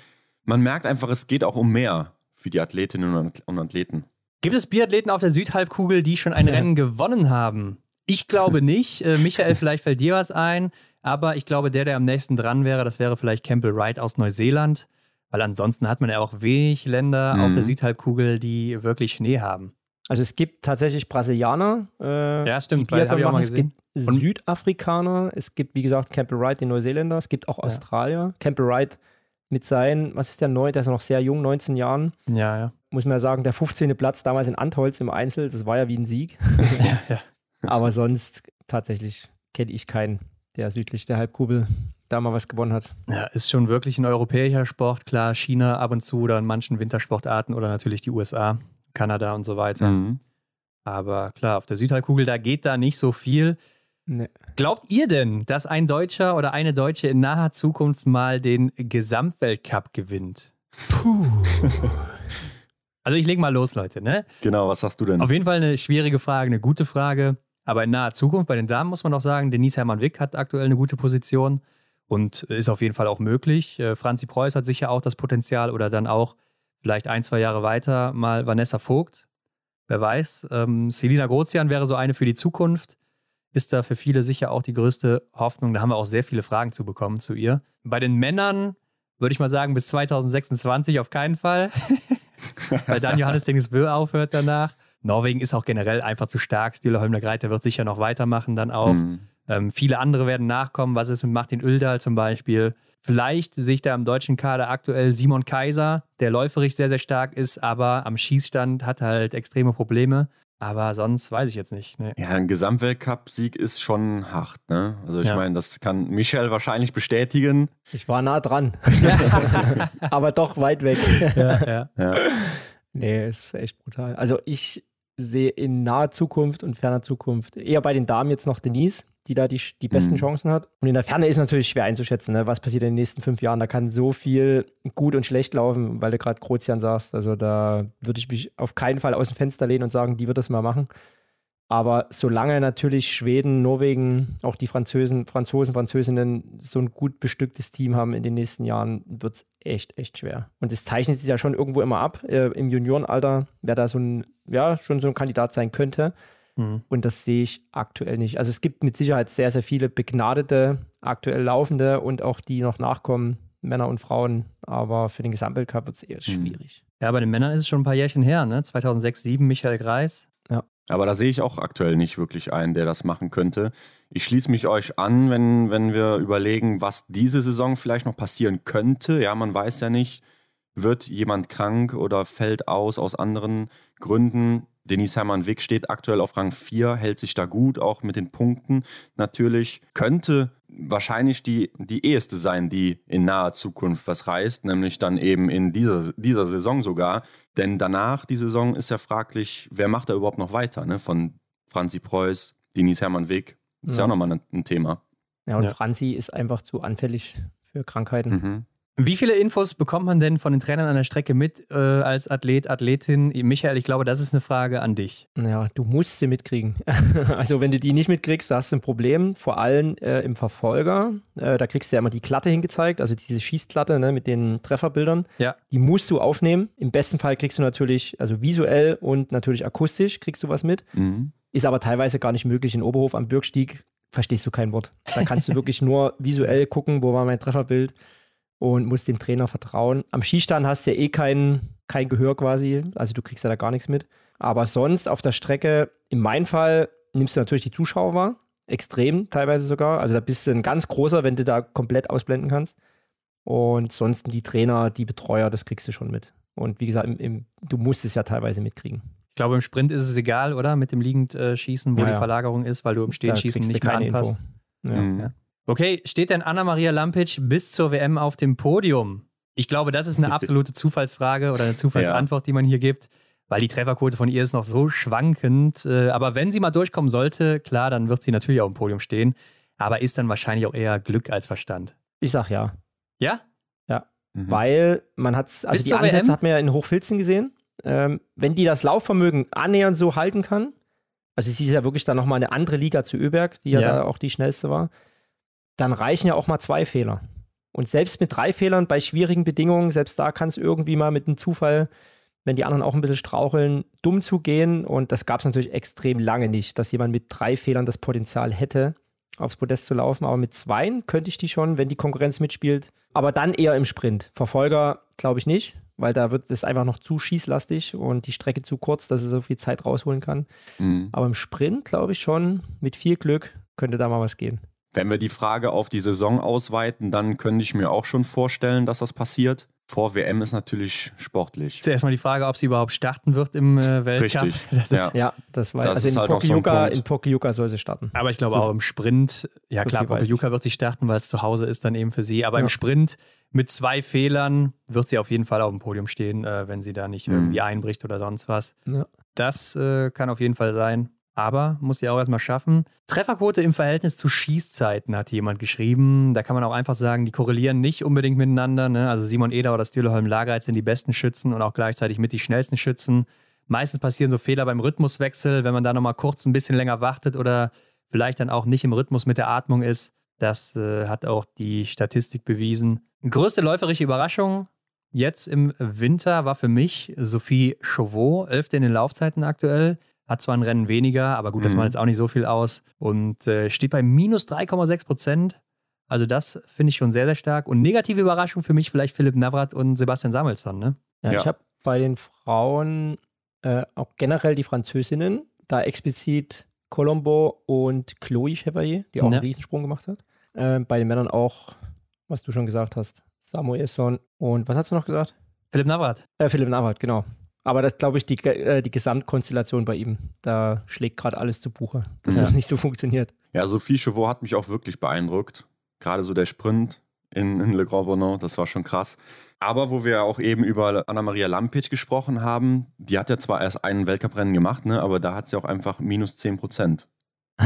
man merkt einfach, es geht auch um mehr für die Athletinnen und Athleten. Gibt es Biathleten auf der Südhalbkugel, die schon ein ja. Rennen gewonnen haben? Ich glaube [laughs] nicht. Äh, Michael, vielleicht fällt dir was ein, aber ich glaube, der, der am nächsten dran wäre, das wäre vielleicht Campbell Wright aus Neuseeland, weil ansonsten hat man ja auch wenig Länder mhm. auf der Südhalbkugel, die wirklich Schnee haben. Also es gibt tatsächlich Brasilianer. Äh, ja, stimmt, weil habe ich auch mal gesehen. Es gibt Südafrikaner, es gibt, wie gesagt, Campbell Wright, den Neuseeländer, es gibt auch ja. Australier. Campbell Wright mit seinen, was ist der neu, der ist noch sehr jung, 19 Jahren. Ja, ja. Muss man ja sagen, der 15. Platz damals in Antholz im Einzel, das war ja wie ein Sieg. [laughs] ja, ja. Aber sonst tatsächlich kenne ich keinen, der südlich der Halbkugel da mal was gewonnen hat. Ja, ist schon wirklich ein europäischer Sport. Klar, China ab und zu oder in manchen Wintersportarten oder natürlich die USA. Kanada und so weiter. Mhm. Aber klar, auf der Südhalbkugel, da geht da nicht so viel. Nee. Glaubt ihr denn, dass ein Deutscher oder eine Deutsche in naher Zukunft mal den Gesamtweltcup gewinnt? Puh. [laughs] also ich lege mal los, Leute. Ne? Genau, was sagst du denn? Auf jeden Fall eine schwierige Frage, eine gute Frage. Aber in naher Zukunft, bei den Damen muss man auch sagen, Denise Hermann-Wick hat aktuell eine gute Position und ist auf jeden Fall auch möglich. Äh, Franzi Preuß hat sicher auch das Potenzial oder dann auch vielleicht ein, zwei Jahre weiter mal Vanessa Vogt. Wer weiß. Ähm, Selina Grozian wäre so eine für die Zukunft. Ist da für viele sicher auch die größte Hoffnung. Da haben wir auch sehr viele Fragen zu bekommen zu ihr. Bei den Männern würde ich mal sagen, bis 2026 auf keinen Fall. [laughs] Weil dann Johannes Dingesbö aufhört danach. Norwegen ist auch generell einfach zu stark. Stühle Holmler Greiter wird sicher noch weitermachen, dann auch. Mhm. Ähm, viele andere werden nachkommen. Was ist mit Martin Öldal zum Beispiel? Vielleicht sehe ich da im deutschen Kader aktuell Simon Kaiser, der läuferig sehr, sehr stark ist, aber am Schießstand hat halt extreme Probleme. Aber sonst weiß ich jetzt nicht. Nee. Ja, ein Gesamtweltcup-Sieg ist schon hart, ne? Also ich ja. meine, das kann Michel wahrscheinlich bestätigen. Ich war nah dran. [laughs] [laughs] aber doch weit weg. ja, ja. ja. Nee, ist echt brutal. Also ich sehe in naher Zukunft und ferner Zukunft eher bei den Damen jetzt noch Denise, die da die, die besten mhm. Chancen hat. Und in der Ferne ist natürlich schwer einzuschätzen, ne? was passiert in den nächsten fünf Jahren. Da kann so viel gut und schlecht laufen, weil du gerade Grozian sagst. Also da würde ich mich auf keinen Fall aus dem Fenster lehnen und sagen, die wird das mal machen. Aber solange natürlich Schweden, Norwegen, auch die Französen, Franzosen, Französinnen so ein gut bestücktes Team haben in den nächsten Jahren, wird es echt, echt schwer. Und es zeichnet sich ja schon irgendwo immer ab. Äh, Im Juniorenalter, wer da so ein, ja, schon so ein Kandidat sein könnte. Mhm. Und das sehe ich aktuell nicht. Also es gibt mit Sicherheit sehr, sehr viele begnadete, aktuell laufende und auch die noch nachkommen, Männer und Frauen. Aber für den Gesamtweltcup wird es eher mhm. schwierig. Ja, bei den Männern ist es schon ein paar Jährchen her, ne? 2006, 2007 Michael Greis. Ja. Aber da sehe ich auch aktuell nicht wirklich einen, der das machen könnte. Ich schließe mich euch an, wenn, wenn wir überlegen, was diese Saison vielleicht noch passieren könnte. Ja, man weiß ja nicht, wird jemand krank oder fällt aus aus anderen Gründen. Denis Hermann Wick steht aktuell auf Rang 4, hält sich da gut, auch mit den Punkten natürlich. Könnte wahrscheinlich die, die eheste sein, die in naher Zukunft was reißt, nämlich dann eben in dieser, dieser Saison sogar. Denn danach, die Saison, ist ja fraglich, wer macht da überhaupt noch weiter? Ne? Von Franzi Preuß, Denis Hermann Wick. Ist ja, ja auch nochmal ein, ein Thema. Ja, und ja. Franzi ist einfach zu anfällig für Krankheiten. Mhm. Wie viele Infos bekommt man denn von den Trainern an der Strecke mit äh, als Athlet, Athletin? Michael, ich glaube, das ist eine Frage an dich. Ja, du musst sie mitkriegen. [laughs] also wenn du die nicht mitkriegst, hast du ein Problem. Vor allem äh, im Verfolger. Äh, da kriegst du ja immer die Klatte hingezeigt, also diese Schießklatte ne, mit den Trefferbildern. Ja. Die musst du aufnehmen. Im besten Fall kriegst du natürlich, also visuell und natürlich akustisch kriegst du was mit. Mhm. Ist aber teilweise gar nicht möglich. In Oberhof am Bürgstieg verstehst du kein Wort. Da kannst du wirklich nur visuell gucken, wo war mein Trefferbild und musst dem Trainer vertrauen. Am Skistand hast du ja eh kein, kein Gehör quasi, also du kriegst ja da gar nichts mit. Aber sonst auf der Strecke, in meinem Fall, nimmst du natürlich die Zuschauer wahr, extrem teilweise sogar. Also da bist du ein ganz großer, wenn du da komplett ausblenden kannst. Und sonst die Trainer, die Betreuer, das kriegst du schon mit. Und wie gesagt, im, im, du musst es ja teilweise mitkriegen. Ich glaube, im Sprint ist es egal, oder? Mit dem liegend äh, Schießen, wo ja, die Verlagerung ist, weil du im Stehen schießen nicht mehr anpasst. Ja. Mhm. Okay, steht denn Anna-Maria Lampic bis zur WM auf dem Podium? Ich glaube, das ist eine [laughs] absolute Zufallsfrage oder eine Zufallsantwort, ja. die man hier gibt, weil die Trefferquote von ihr ist noch so schwankend. Äh, aber wenn sie mal durchkommen sollte, klar, dann wird sie natürlich auf dem Podium stehen. Aber ist dann wahrscheinlich auch eher Glück als Verstand. Ich sag ja. Ja? Ja. Mhm. Weil man hat also bis die Ansätze WM? hat man ja in Hochfilzen gesehen. Ähm, wenn die das Laufvermögen annähernd so halten kann, also sie ist ja wirklich dann nochmal eine andere Liga zu Öberg, die ja, ja. da auch die schnellste war dann reichen ja auch mal zwei Fehler. Und selbst mit drei Fehlern bei schwierigen Bedingungen, selbst da kann es irgendwie mal mit einem Zufall, wenn die anderen auch ein bisschen straucheln, dumm zugehen. Und das gab es natürlich extrem lange nicht, dass jemand mit drei Fehlern das Potenzial hätte, aufs Podest zu laufen. Aber mit zweien könnte ich die schon, wenn die Konkurrenz mitspielt. Aber dann eher im Sprint. Verfolger glaube ich nicht, weil da wird es einfach noch zu schießlastig und die Strecke zu kurz, dass es so viel Zeit rausholen kann. Mhm. Aber im Sprint glaube ich schon, mit viel Glück könnte da mal was gehen. Wenn wir die Frage auf die Saison ausweiten, dann könnte ich mir auch schon vorstellen, dass das passiert. Vor WM ist natürlich sportlich. Zuerst mal die Frage, ob sie überhaupt starten wird im äh, Weltcup. Richtig. [laughs] Das ist, ja. ja, das war das also in Pokljuka, so Pokljuka soll sie starten. Aber ich glaube auch im Sprint, ja klar, Pokljuka wird sie starten, weil es zu Hause ist dann eben für sie. Aber ja. im Sprint mit zwei Fehlern wird sie auf jeden Fall auf dem Podium stehen, äh, wenn sie da nicht mhm. irgendwie einbricht oder sonst was. Ja. Das äh, kann auf jeden Fall sein. Aber muss sie auch erstmal schaffen. Trefferquote im Verhältnis zu Schießzeiten hat jemand geschrieben. Da kann man auch einfach sagen, die korrelieren nicht unbedingt miteinander. Ne? Also Simon Eder oder Stühleholm Lagereiz sind die besten Schützen und auch gleichzeitig mit die schnellsten Schützen. Meistens passieren so Fehler beim Rhythmuswechsel, wenn man da nochmal kurz ein bisschen länger wartet oder vielleicht dann auch nicht im Rhythmus mit der Atmung ist. Das äh, hat auch die Statistik bewiesen. Größte läuferische Überraschung jetzt im Winter war für mich Sophie Chauveau, elfte in den Laufzeiten aktuell. Hat zwar ein Rennen weniger, aber gut, das mhm. macht jetzt auch nicht so viel aus. Und äh, steht bei minus 3,6 Prozent. Also das finde ich schon sehr, sehr stark. Und negative Überraschung für mich vielleicht Philipp Navrat und Sebastian Samuelsson, ne? Ja, ja. ich habe bei den Frauen äh, auch generell die Französinnen, da explizit Colombo und Chloe Chevalier, die auch ja. einen Riesensprung gemacht hat. Äh, bei den Männern auch, was du schon gesagt hast, Samuelsson und was hast du noch gesagt? Philipp Navrat. Äh, Philipp Navrat, genau. Aber das glaube ich, die, äh, die Gesamtkonstellation bei ihm. Da schlägt gerade alles zu Buche, dass ja. das nicht so funktioniert. Ja, Sophie Chauveau hat mich auch wirklich beeindruckt. Gerade so der Sprint in, in Le Grand Bonon, das war schon krass. Aber wo wir auch eben über Anna-Maria Lampic gesprochen haben, die hat ja zwar erst ein Weltcuprennen gemacht, ne, aber da hat sie auch einfach minus 10 Prozent.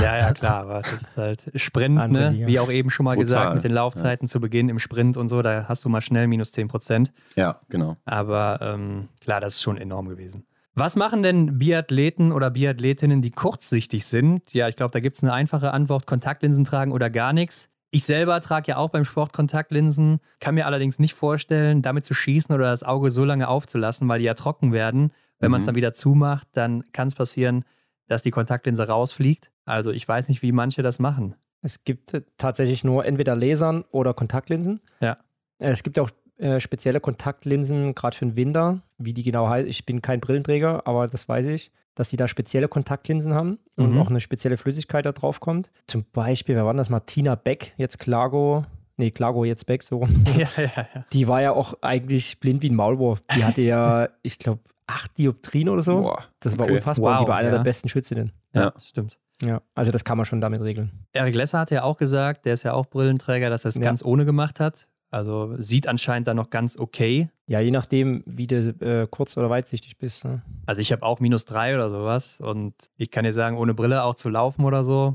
Ja, ja, klar, aber das ist halt Sprint, ne? wie auch eben schon mal Brutal. gesagt, mit den Laufzeiten ja. zu Beginn im Sprint und so, da hast du mal schnell minus 10 Prozent. Ja, genau. Aber ähm, klar, das ist schon enorm gewesen. Was machen denn Biathleten oder Biathletinnen, die kurzsichtig sind? Ja, ich glaube, da gibt es eine einfache Antwort: Kontaktlinsen tragen oder gar nichts. Ich selber trage ja auch beim Sport Kontaktlinsen, kann mir allerdings nicht vorstellen, damit zu schießen oder das Auge so lange aufzulassen, weil die ja trocken werden. Wenn mhm. man es dann wieder zumacht, dann kann es passieren, dass die Kontaktlinse rausfliegt. Also ich weiß nicht, wie manche das machen. Es gibt tatsächlich nur entweder Lasern oder Kontaktlinsen. Ja. Es gibt auch äh, spezielle Kontaktlinsen, gerade für den Winter. Wie die genau heißen, ich bin kein Brillenträger, aber das weiß ich, dass sie da spezielle Kontaktlinsen haben und Mhm. auch eine spezielle Flüssigkeit da drauf kommt. Zum Beispiel, wer war denn das? Martina Beck, jetzt Clago. Nee, Clago jetzt Beck, so rum. [laughs] Ja, ja, ja. Die war ja auch eigentlich blind wie ein Maulwurf. Die hatte ja, [laughs] ich glaube, acht Dioptrien oder so. Boah, Das war okay. unfassbar. und die Wow, war einer ja. der besten Schützinnen. ja, Ja. das stimmt. Ja, also das kann man schon damit regeln. Eric Lesser hat ja auch gesagt, der ist ja auch Brillenträger, dass er es Ja. ganz ohne gemacht hat. Also sieht anscheinend dann noch ganz okay. Ja, je nachdem, wie du äh, kurz- oder weitsichtig bist. Ne? Also ich habe auch minus drei oder sowas und ich kann dir sagen, ohne Brille auch zu laufen oder so,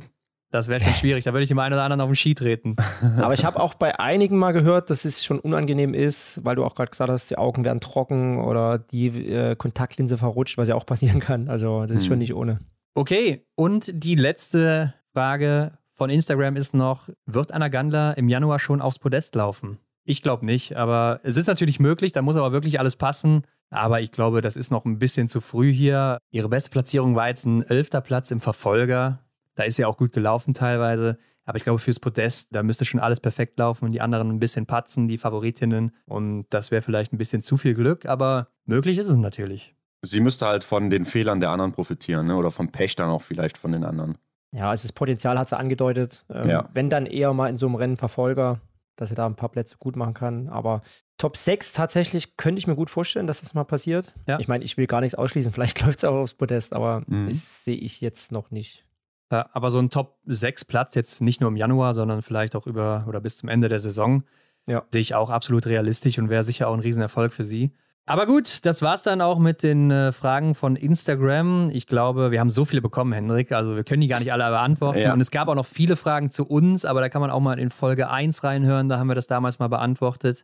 das wäre schon [laughs] schwierig. Da würde ich dem einen oder anderen auf den Ski treten. [laughs] Aber ich habe auch bei einigen mal gehört, dass es schon unangenehm ist, weil du auch gerade gesagt hast, die Augen werden trocken oder die äh, Kontaktlinse verrutscht, was ja auch [laughs] passieren kann. Also das ist schon Hm. nicht ohne. Okay, und die letzte Frage von Instagram ist noch, wird Anna Gandler im Januar schon aufs Podest laufen? Ich glaube nicht, aber es ist natürlich möglich, da muss aber wirklich alles passen. Aber ich glaube, das ist noch ein bisschen zu früh hier. Ihre beste Platzierung war jetzt ein elfter Platz im Verfolger. Da ist sie auch gut gelaufen teilweise. Aber ich glaube, fürs Podest, da müsste schon alles perfekt laufen und die anderen ein bisschen patzen, die Favoritinnen. Und das wäre vielleicht ein bisschen zu viel Glück, aber möglich ist es natürlich. Sie müsste halt von den Fehlern der anderen profitieren, ne? oder vom Pech dann auch vielleicht von den anderen. Ja, also das Potenzial hat sie angedeutet. Ähm, Ja. Wenn dann eher mal in so einem Rennen Verfolger, dass er da ein paar Plätze gut machen kann. Aber Top 6 tatsächlich könnte ich mir gut vorstellen, dass das mal passiert. Ja. Ich meine, ich will gar nichts ausschließen. [laughs] Vielleicht läuft es auch aufs Podest, aber Mhm. das sehe ich jetzt noch nicht. Ja, aber so ein Top-6-Platz jetzt nicht nur im Januar, sondern vielleicht auch über oder bis zum Ende der Saison, Ja. sehe ich auch absolut realistisch und wäre sicher auch ein Riesenerfolg für sie. Aber gut, das war's dann auch mit den äh, Fragen von Instagram. Ich glaube, wir haben so viele bekommen, Hendrik. Also wir können die gar nicht alle beantworten. Ja. Und es gab auch noch viele Fragen zu uns, aber da kann man auch mal in Folge 1 reinhören. Da haben wir das damals mal beantwortet.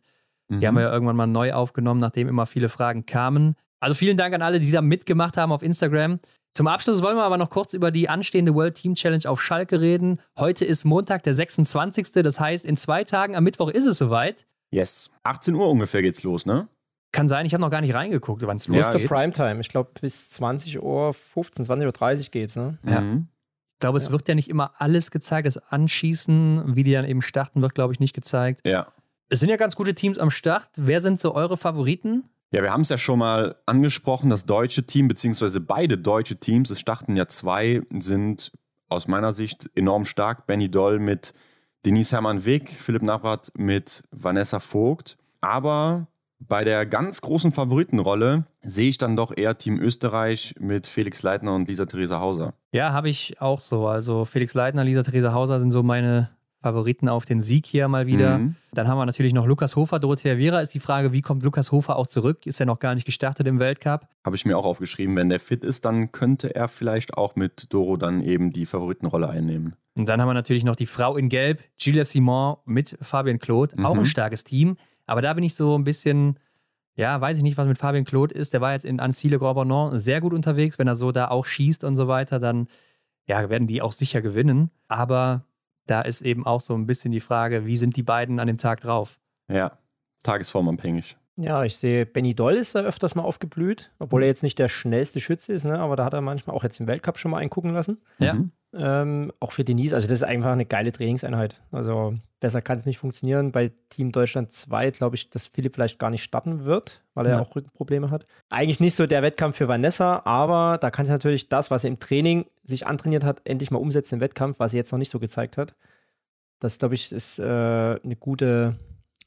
Die Mhm. haben wir ja irgendwann mal neu aufgenommen, nachdem immer viele Fragen kamen. Also vielen Dank an alle, die da mitgemacht haben auf Instagram. Zum Abschluss wollen wir aber noch kurz über die anstehende World Team Challenge auf Schalke reden. Heute ist Montag, der 26. Das heißt, in zwei Tagen am Mittwoch ist es soweit. Yes. 18 Uhr ungefähr geht's los, ne? Kann sein, ich habe noch gar nicht reingeguckt, wann es Ja, Bis zur losgeht. Primetime. Ich glaube, bis 20 Uhr 15, 20 Uhr 30 geht's, ne? Ja. Mhm. Ich glaube, es Ja. wird ja nicht immer alles gezeigt. Das Anschießen, wie die dann eben starten, wird, glaube ich, nicht gezeigt. Ja. Es sind ja ganz gute Teams am Start. Wer sind so eure Favoriten? Ja, wir haben es ja schon mal angesprochen, das deutsche Team, beziehungsweise beide deutsche Teams, es starten ja zwei, sind aus meiner Sicht enorm stark. Benny Doll mit Denise Hermann-Wick, Philipp Navrat mit Vanessa Vogt. Aber bei der ganz großen Favoritenrolle sehe ich dann doch eher Team Österreich mit Felix Leitner und Lisa Theresa Hauser. Ja, habe ich auch so. Also Felix Leitner, Lisa Theresa Hauser sind so meine Favoriten auf den Sieg hier mal wieder. Mhm. Dann haben wir natürlich noch Lukas Hofer, Dorothea Viera. Ist die Frage, wie kommt Lukas Hofer auch zurück? Ist er noch gar nicht gestartet im Weltcup? Habe ich mir auch aufgeschrieben, wenn der fit ist, dann könnte er vielleicht auch mit Doro dann eben die Favoritenrolle einnehmen. Und dann haben wir natürlich noch die Frau in Gelb, Julia Simon mit Fabian Claude. Auch Mhm. ein starkes Team. Aber da bin ich so ein bisschen, ja, weiß ich nicht, was mit Fabian Claude ist. Der war jetzt in Grand Bornand sehr gut unterwegs. Wenn er so da auch schießt und so weiter, dann ja, werden die auch sicher gewinnen. Aber da ist eben auch so ein bisschen die Frage, wie sind die beiden an dem Tag drauf? Ja, tagesformabhängig. Ja, ich sehe, Benny Doll ist da öfters mal aufgeblüht, obwohl er jetzt nicht der schnellste Schütze ist, ne? aber da hat er manchmal auch jetzt im Weltcup schon mal eingucken lassen. Ja. Mhm. Ähm, auch für Denise, also das ist einfach eine geile Trainingseinheit. Also besser kann es nicht funktionieren. Bei Team Deutschland 2 glaube ich, dass Philipp vielleicht gar nicht starten wird, weil er Ja. ja auch Rückenprobleme hat. Eigentlich nicht so der Wettkampf für Vanessa, aber da kann sie natürlich das, was sie im Training sich antrainiert hat, endlich mal umsetzen im Wettkampf, was sie jetzt noch nicht so gezeigt hat. Das, glaube ich, ist äh, eine, gute,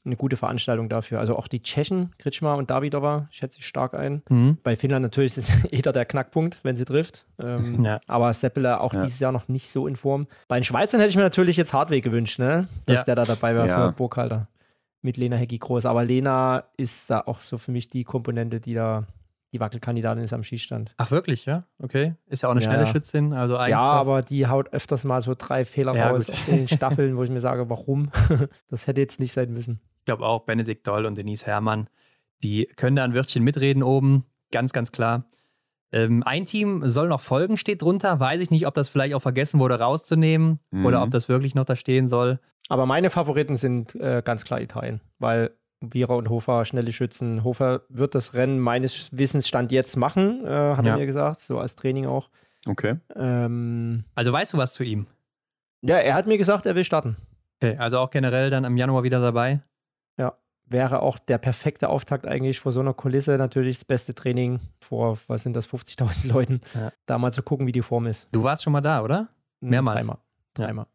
eine gute Veranstaltung dafür. Also auch die Tschechen, Kritschma und Davidova, schätze ich stark ein. Mhm. Bei Finnland natürlich ist es [laughs] eher der Knackpunkt, wenn sie trifft. Ähm, [laughs] Ja. Aber Seppele auch Ja. dieses Jahr noch nicht so in Form. Bei den Schweizern hätte ich mir natürlich jetzt Hartweg gewünscht, ne? dass Ja. der da dabei war Ja. für Burkhalter mit Lena Hecki Groß. Aber Lena ist da auch so für mich die Komponente, die da die Wackelkandidatin ist am Schießstand. Ach, wirklich, ja? Okay. Ist ja auch eine Ja. schnelle Schützin. Also eigentlich Ja, aber die haut öfters mal so drei Fehler Ja, raus gut. auf den Staffeln, wo ich mir sage, warum? [laughs] das hätte jetzt nicht sein müssen. Ich glaube auch Benedikt Doll und Denise Herrmann, die können da ein Wörtchen mitreden oben. Ganz, ganz klar. Ähm, ein Team soll noch folgen, steht drunter. Weiß ich nicht, ob das vielleicht auch vergessen wurde rauszunehmen Mhm. oder ob das wirklich noch da stehen soll. Aber meine Favoriten sind äh, ganz klar Italien, weil Vira und Hofer schnelle Schützen. Hofer wird das Rennen meines Wissens Stand jetzt machen, äh, hat Ja. er mir gesagt, so als Training auch. Okay. Ähm, Also weißt du was zu ihm? ja, er hat mir gesagt, er will starten. Okay, also auch generell dann im Januar wieder dabei. wäre auch der perfekte Auftakt eigentlich vor so einer Kulisse natürlich das beste Training vor, was sind das, 50.000 [laughs] Leuten, Ja. da mal zu gucken, wie die Form ist. Du warst schon mal da, oder? Mehrmals. Dreimal. Ja. Dreimal.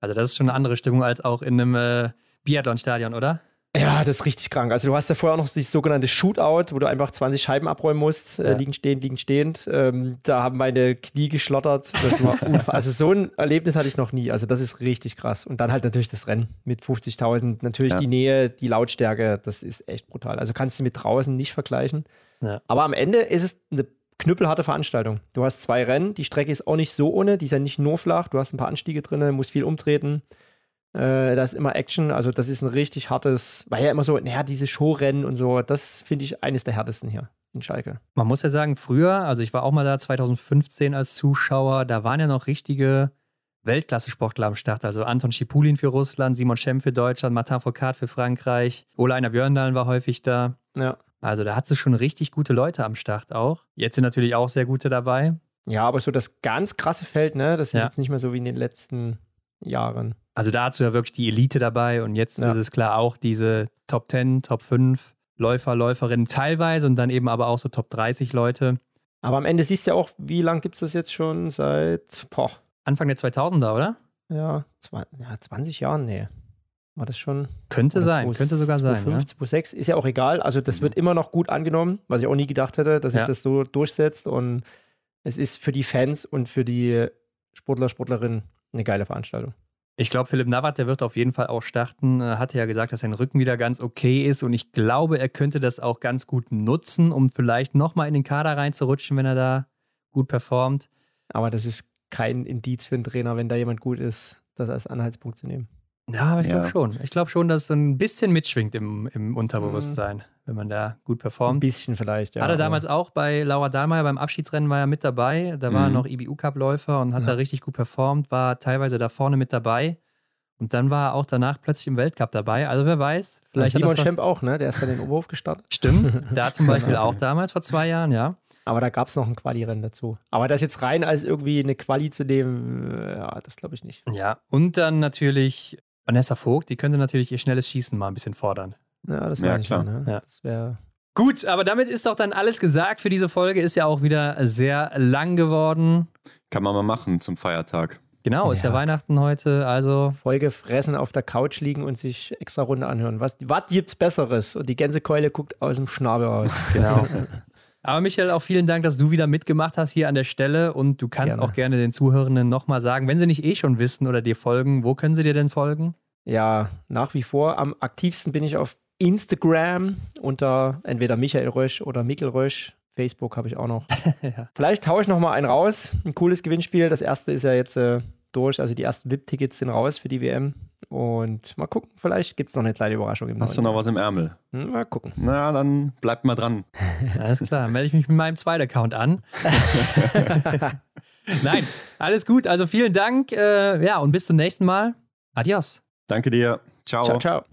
Also das ist schon eine andere Stimmung als auch in einem äh, Biathlon-Stadion, oder? Ja, das ist richtig krank. Also du hast ja vorher auch noch dieses sogenannte Shootout, wo du einfach 20 Scheiben abräumen musst, äh, Ja. liegen stehend, liegen stehend. Ähm, da haben meine Knie geschlottert. Das war. [laughs] Also so ein Erlebnis hatte ich noch nie. Also das ist richtig krass. Und dann halt natürlich das Rennen mit 50.000. Natürlich Ja. die Nähe, die Lautstärke, das ist echt brutal. Also kannst du mit draußen nicht vergleichen. Ja. Aber am Ende ist es eine knüppelharte Veranstaltung. Du hast zwei Rennen, die Strecke ist auch nicht so ohne, die ist ja nicht nur flach, du hast ein paar Anstiege drin, musst viel umtreten. Äh, da ist immer Action, also das ist ein richtig hartes, war ja immer so, naja, diese Showrennen und so, das finde ich eines der härtesten hier in Schalke. Man muss ja sagen, früher, also ich war auch mal da 2015 als Zuschauer, da waren ja noch richtige Weltklasse-Sportler am Start. Also Anton Schipulin für Russland, Simon Schem für Deutschland, Martin Foucault für Frankreich, Ola Einer Björndalen war häufig da. Ja. Also da hat sie schon richtig gute Leute am Start auch. Jetzt sind natürlich auch sehr gute dabei. Ja, aber so das ganz krasse Feld, ne, das ist Ja. jetzt nicht mehr so wie in den letzten Jahren. Also da hast du ja wirklich die Elite dabei und jetzt Ja. ist es klar auch diese Top 10, Top 5 Läufer, Läuferinnen teilweise und dann eben aber auch so Top 30 Leute. Aber am Ende siehst du ja auch, wie lang gibt es das jetzt schon? Seit, boah, Anfang der 2000er, oder? ja, zwa- ja 20 Jahren, nee. War das schon? Könnte sein, 2- könnte sogar sein. 2,5, Ja? 2,6, ist ja auch egal. Also das wird immer noch gut angenommen, was ich auch nie gedacht hätte, dass Ja. sich das so durchsetzt. Und es ist für die Fans und für die Sportler, Sportlerinnen eine geile Veranstaltung. Ich glaube, Philipp Navrat, der wird auf jeden Fall auch starten. Er hatte ja gesagt, dass sein Rücken wieder ganz okay ist und ich glaube, er könnte das auch ganz gut nutzen, um vielleicht nochmal in den Kader reinzurutschen, wenn er da gut performt. Aber das ist kein Indiz für einen Trainer, wenn da jemand gut ist, das als Anhaltspunkt zu nehmen. Ja, aber ich glaube Ja. schon. Ich glaube schon, dass es so ein bisschen mitschwingt im, im Unterbewusstsein, wenn man da gut Ein performt. bisschen vielleicht, ja. Hat er damals auch bei Laura Dahlmeier beim Abschiedsrennen war er mit dabei. Da war er Mhm. noch IBU-Cup-Läufer und hat Ja. da richtig gut performt, war teilweise da vorne mit dabei. Und dann war er auch danach plötzlich im Weltcup dabei. Also wer weiß, Vielleicht vielleicht Simon Schemp auch, ne? Der ist dann in den Oberhof gestartet. Stimmt, [laughs] da zum Beispiel auch damals vor zwei Jahren, ja. Aber da gab es noch ein Quali-Rennen dazu. Aber das jetzt rein als irgendwie eine Quali zu nehmen, äh, ja, das glaube ich nicht. Ja, und dann natürlich Vanessa Vogt, die könnte natürlich ihr schnelles Schießen mal ein bisschen fordern. Ja, das Ja, wäre klar. Ne? Ja. Das wäre Gut, aber damit ist doch dann alles gesagt für diese Folge. Ist ja auch wieder sehr lang geworden. Kann man mal machen zum Feiertag. Genau, ist ja, Ja. Weihnachten heute, also voll gefressen auf der Couch liegen und sich extra Runde anhören. Was, was gibt's Besseres? Und die Gänsekeule guckt aus dem Schnabel raus. [laughs] Genau. Aber Michael, auch vielen Dank, dass du wieder mitgemacht hast hier an der Stelle und du kannst Gerne. auch gerne den Zuhörenden nochmal sagen, wenn sie nicht eh schon wissen oder dir folgen, wo können sie dir denn folgen? Ja, nach wie vor. Am aktivsten bin ich auf Instagram unter entweder Michael Rösch oder Mikkel Rösch. Facebook habe ich auch noch. [laughs] ja. Vielleicht haue ich noch mal einen raus. Ein cooles Gewinnspiel. Das erste ist ja jetzt äh, durch. Also die ersten VIP-Tickets sind raus für die WM. Und mal gucken, vielleicht gibt es noch eine kleine Überraschung im Hast du noch was im Ärmel? Hm, Mal gucken. Na, dann bleibt mal dran. [laughs] Alles klar, melde ich mich mit meinem zweiten Account an. [laughs] [laughs] Nein, alles gut. Also vielen Dank. Äh, ja, und bis zum nächsten Mal. Adios. Danke dir. Ciao. Ciao, ciao.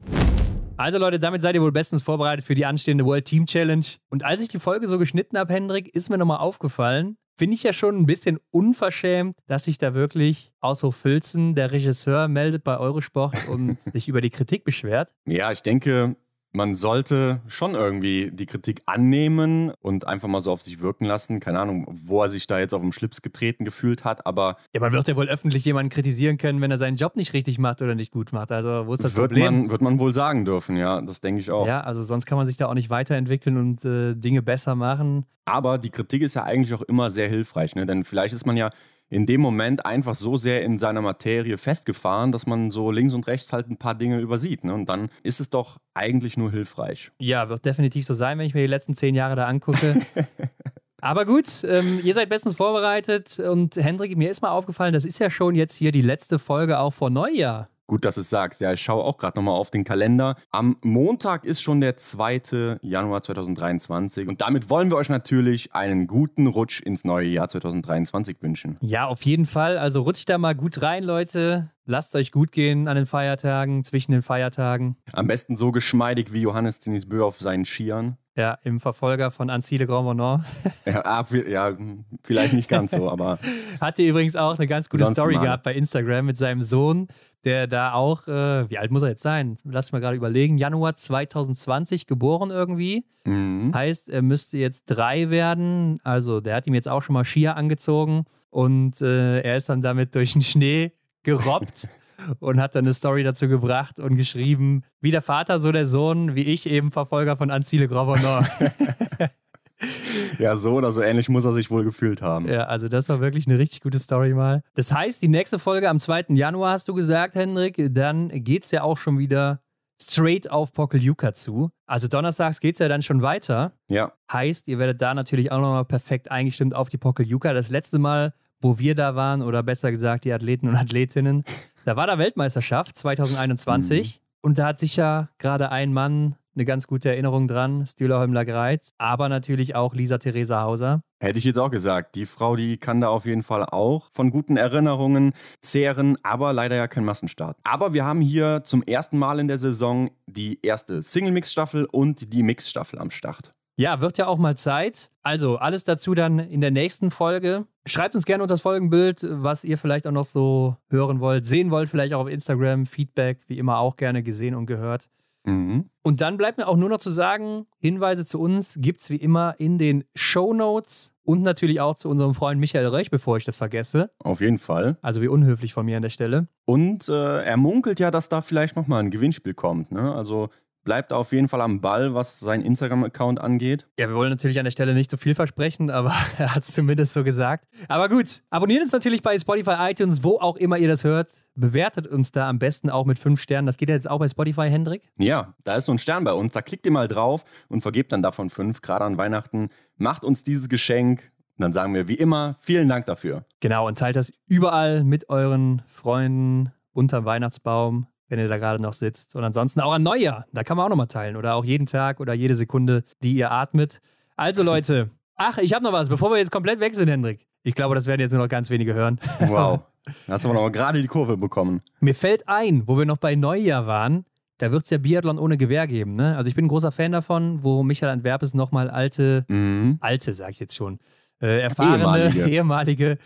Also Leute, damit seid ihr wohl bestens vorbereitet für die anstehende World Team Challenge. Und als ich die Folge so geschnitten habe, Hendrik, ist mir nochmal aufgefallen, finde ich ja schon ein bisschen unverschämt, dass sich da wirklich Ausruf Filzen, der Regisseur, meldet bei Eurosport und [laughs] sich über die Kritik beschwert. Ja, ich denke, man sollte schon irgendwie die Kritik annehmen und einfach mal so auf sich wirken lassen. Keine Ahnung, wo er sich da jetzt auf den Schlips getreten gefühlt hat, aber Ja, man wird ja wohl öffentlich jemanden kritisieren können, wenn er seinen Job nicht richtig macht oder nicht gut macht. Also, wo ist das wird Problem? man, wird man wohl sagen dürfen, ja, das denke ich auch. Ja, also sonst kann man sich da auch nicht weiterentwickeln und äh, Dinge besser machen. Aber die Kritik ist ja eigentlich auch immer sehr hilfreich, ne? denn vielleicht ist man ja in dem Moment einfach so sehr in seiner Materie festgefahren, dass man so links und rechts halt ein paar Dinge übersieht. Ne? Und dann ist es doch eigentlich nur hilfreich. Ja, wird definitiv so sein, wenn ich mir die letzten zehn Jahre da angucke. [laughs] Aber gut, ähm, ihr seid bestens vorbereitet und Hendrik, mir ist mal aufgefallen, das ist ja schon jetzt hier die letzte Folge auch vor Neujahr. Gut, dass du es sagst. Ja, ich schaue auch gerade nochmal auf den Kalender. Am Montag ist schon der 2. Januar 2023 und damit wollen wir euch natürlich einen guten Rutsch ins neue Jahr 2023 wünschen. Ja, auf jeden Fall. Also rutscht da mal gut rein, Leute. Lasst euch gut gehen an den Feiertagen, zwischen den Feiertagen. Am besten so geschmeidig wie Johannes Denis Bö auf seinen Skiern. Ja, im Verfolger von de Grand Monon. [laughs] Ja, ah, ja, vielleicht nicht ganz so, aber. [laughs] Hat ihr übrigens auch eine ganz gute Story mal. gehabt bei Instagram mit seinem Sohn, der da auch, äh, wie alt muss er jetzt sein? Lass mal gerade überlegen. Januar 2020 geboren irgendwie. Mhm. Heißt, er müsste jetzt drei werden. Also, der hat ihm jetzt auch schon mal Skier angezogen und äh, er ist dann damit durch den Schnee gerobbt. [laughs] und hat dann eine Story dazu gebracht und geschrieben, wie der Vater, so der Sohn, wie ich eben Verfolger von Anzile Grobonor. [laughs] ja, so oder so ähnlich muss er sich wohl gefühlt haben. Ja, also das war wirklich eine richtig gute Story mal. Das heißt, die nächste Folge am 2. Januar hast du gesagt, Hendrik, dann geht es ja auch schon wieder straight auf Pokeljuka zu. Also donnerstags geht es ja dann schon weiter. Ja. Heißt, ihr werdet da natürlich auch nochmal perfekt eingestimmt auf die Pokeljuka. Das letzte Mal, wo wir da waren, oder besser gesagt die Athleten und Athletinnen, da war da Weltmeisterschaft 2021 mhm. und da hat sicher gerade ein Mann eine ganz gute Erinnerung dran, Stühler Holmler Greiz, aber natürlich auch Lisa Theresa Hauser. Hätte ich jetzt auch gesagt. Die Frau, die kann da auf jeden Fall auch von guten Erinnerungen zehren, aber leider ja kein Massenstart. Aber wir haben hier zum ersten Mal in der Saison die erste Single-Mix-Staffel und die Mix-Staffel am Start. Ja, wird ja auch mal Zeit. Also alles dazu dann in der nächsten Folge. Schreibt uns gerne unter das Folgenbild, was ihr vielleicht auch noch so hören wollt, sehen wollt, vielleicht auch auf Instagram. Feedback, wie immer auch gerne gesehen und gehört. Mhm. Und dann bleibt mir auch nur noch zu sagen, Hinweise zu uns gibt es wie immer in den Show Notes und natürlich auch zu unserem Freund Michael Röch, bevor ich das vergesse. Auf jeden Fall. Also wie unhöflich von mir an der Stelle. Und äh, er munkelt ja, dass da vielleicht nochmal ein Gewinnspiel kommt. Ne? Also bleibt auf jeden Fall am Ball, was sein Instagram-Account angeht. Ja, wir wollen natürlich an der Stelle nicht so viel versprechen, aber [laughs] er hat es zumindest so gesagt. Aber gut, abonniert uns natürlich bei Spotify, iTunes, wo auch immer ihr das hört. Bewertet uns da am besten auch mit fünf Sternen. Das geht ja jetzt auch bei Spotify, Hendrik? Ja, da ist so ein Stern bei uns. Da klickt ihr mal drauf und vergebt dann davon fünf, gerade an Weihnachten. Macht uns dieses Geschenk. Und dann sagen wir wie immer vielen Dank dafür. Genau, und teilt das überall mit euren Freunden unterm Weihnachtsbaum wenn ihr da gerade noch sitzt. Und ansonsten auch an Neujahr, da kann man auch nochmal teilen. Oder auch jeden Tag oder jede Sekunde, die ihr atmet. Also Leute, [laughs] ach, ich habe noch was, bevor wir jetzt komplett weg sind, Hendrik. Ich glaube, das werden jetzt nur noch ganz wenige hören. Wow. [laughs] Da hast du aber noch gerade die Kurve bekommen. Mir fällt ein, wo wir noch bei Neujahr waren, da wird es ja Biathlon ohne Gewehr geben. Ne? Also ich bin ein großer Fan davon, wo Michael Antwerpes nochmal alte, mhm. alte, sag ich jetzt schon, äh, erfahrene ehemalige. [laughs] ehemalige.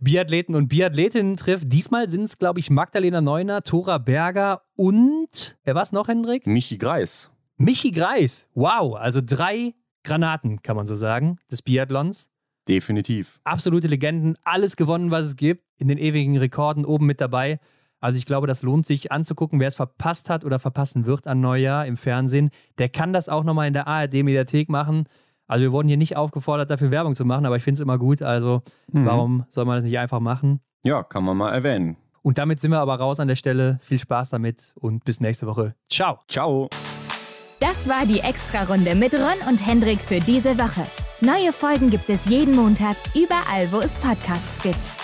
Biathleten und Biathletinnen trifft. Diesmal sind es, glaube ich, Magdalena Neuner, Tora Berger und wer war es noch, Hendrik? Michi Greis. Michi Greis. Wow, also drei Granaten, kann man so sagen, des Biathlons. Definitiv. Absolute Legenden, alles gewonnen, was es gibt, in den ewigen Rekorden oben mit dabei. Also ich glaube, das lohnt sich anzugucken, wer es verpasst hat oder verpassen wird an Neujahr im Fernsehen. Der kann das auch nochmal in der ARD-Mediathek machen. Also wir wurden hier nicht aufgefordert, dafür Werbung zu machen, aber ich finde es immer gut. Also mhm. warum soll man das nicht einfach machen? Ja, kann man mal erwähnen. Und damit sind wir aber raus an der Stelle. Viel Spaß damit und bis nächste Woche. Ciao. Ciao. Das war die Extra-Runde mit Ron und Hendrik für diese Woche. Neue Folgen gibt es jeden Montag, überall, wo es Podcasts gibt.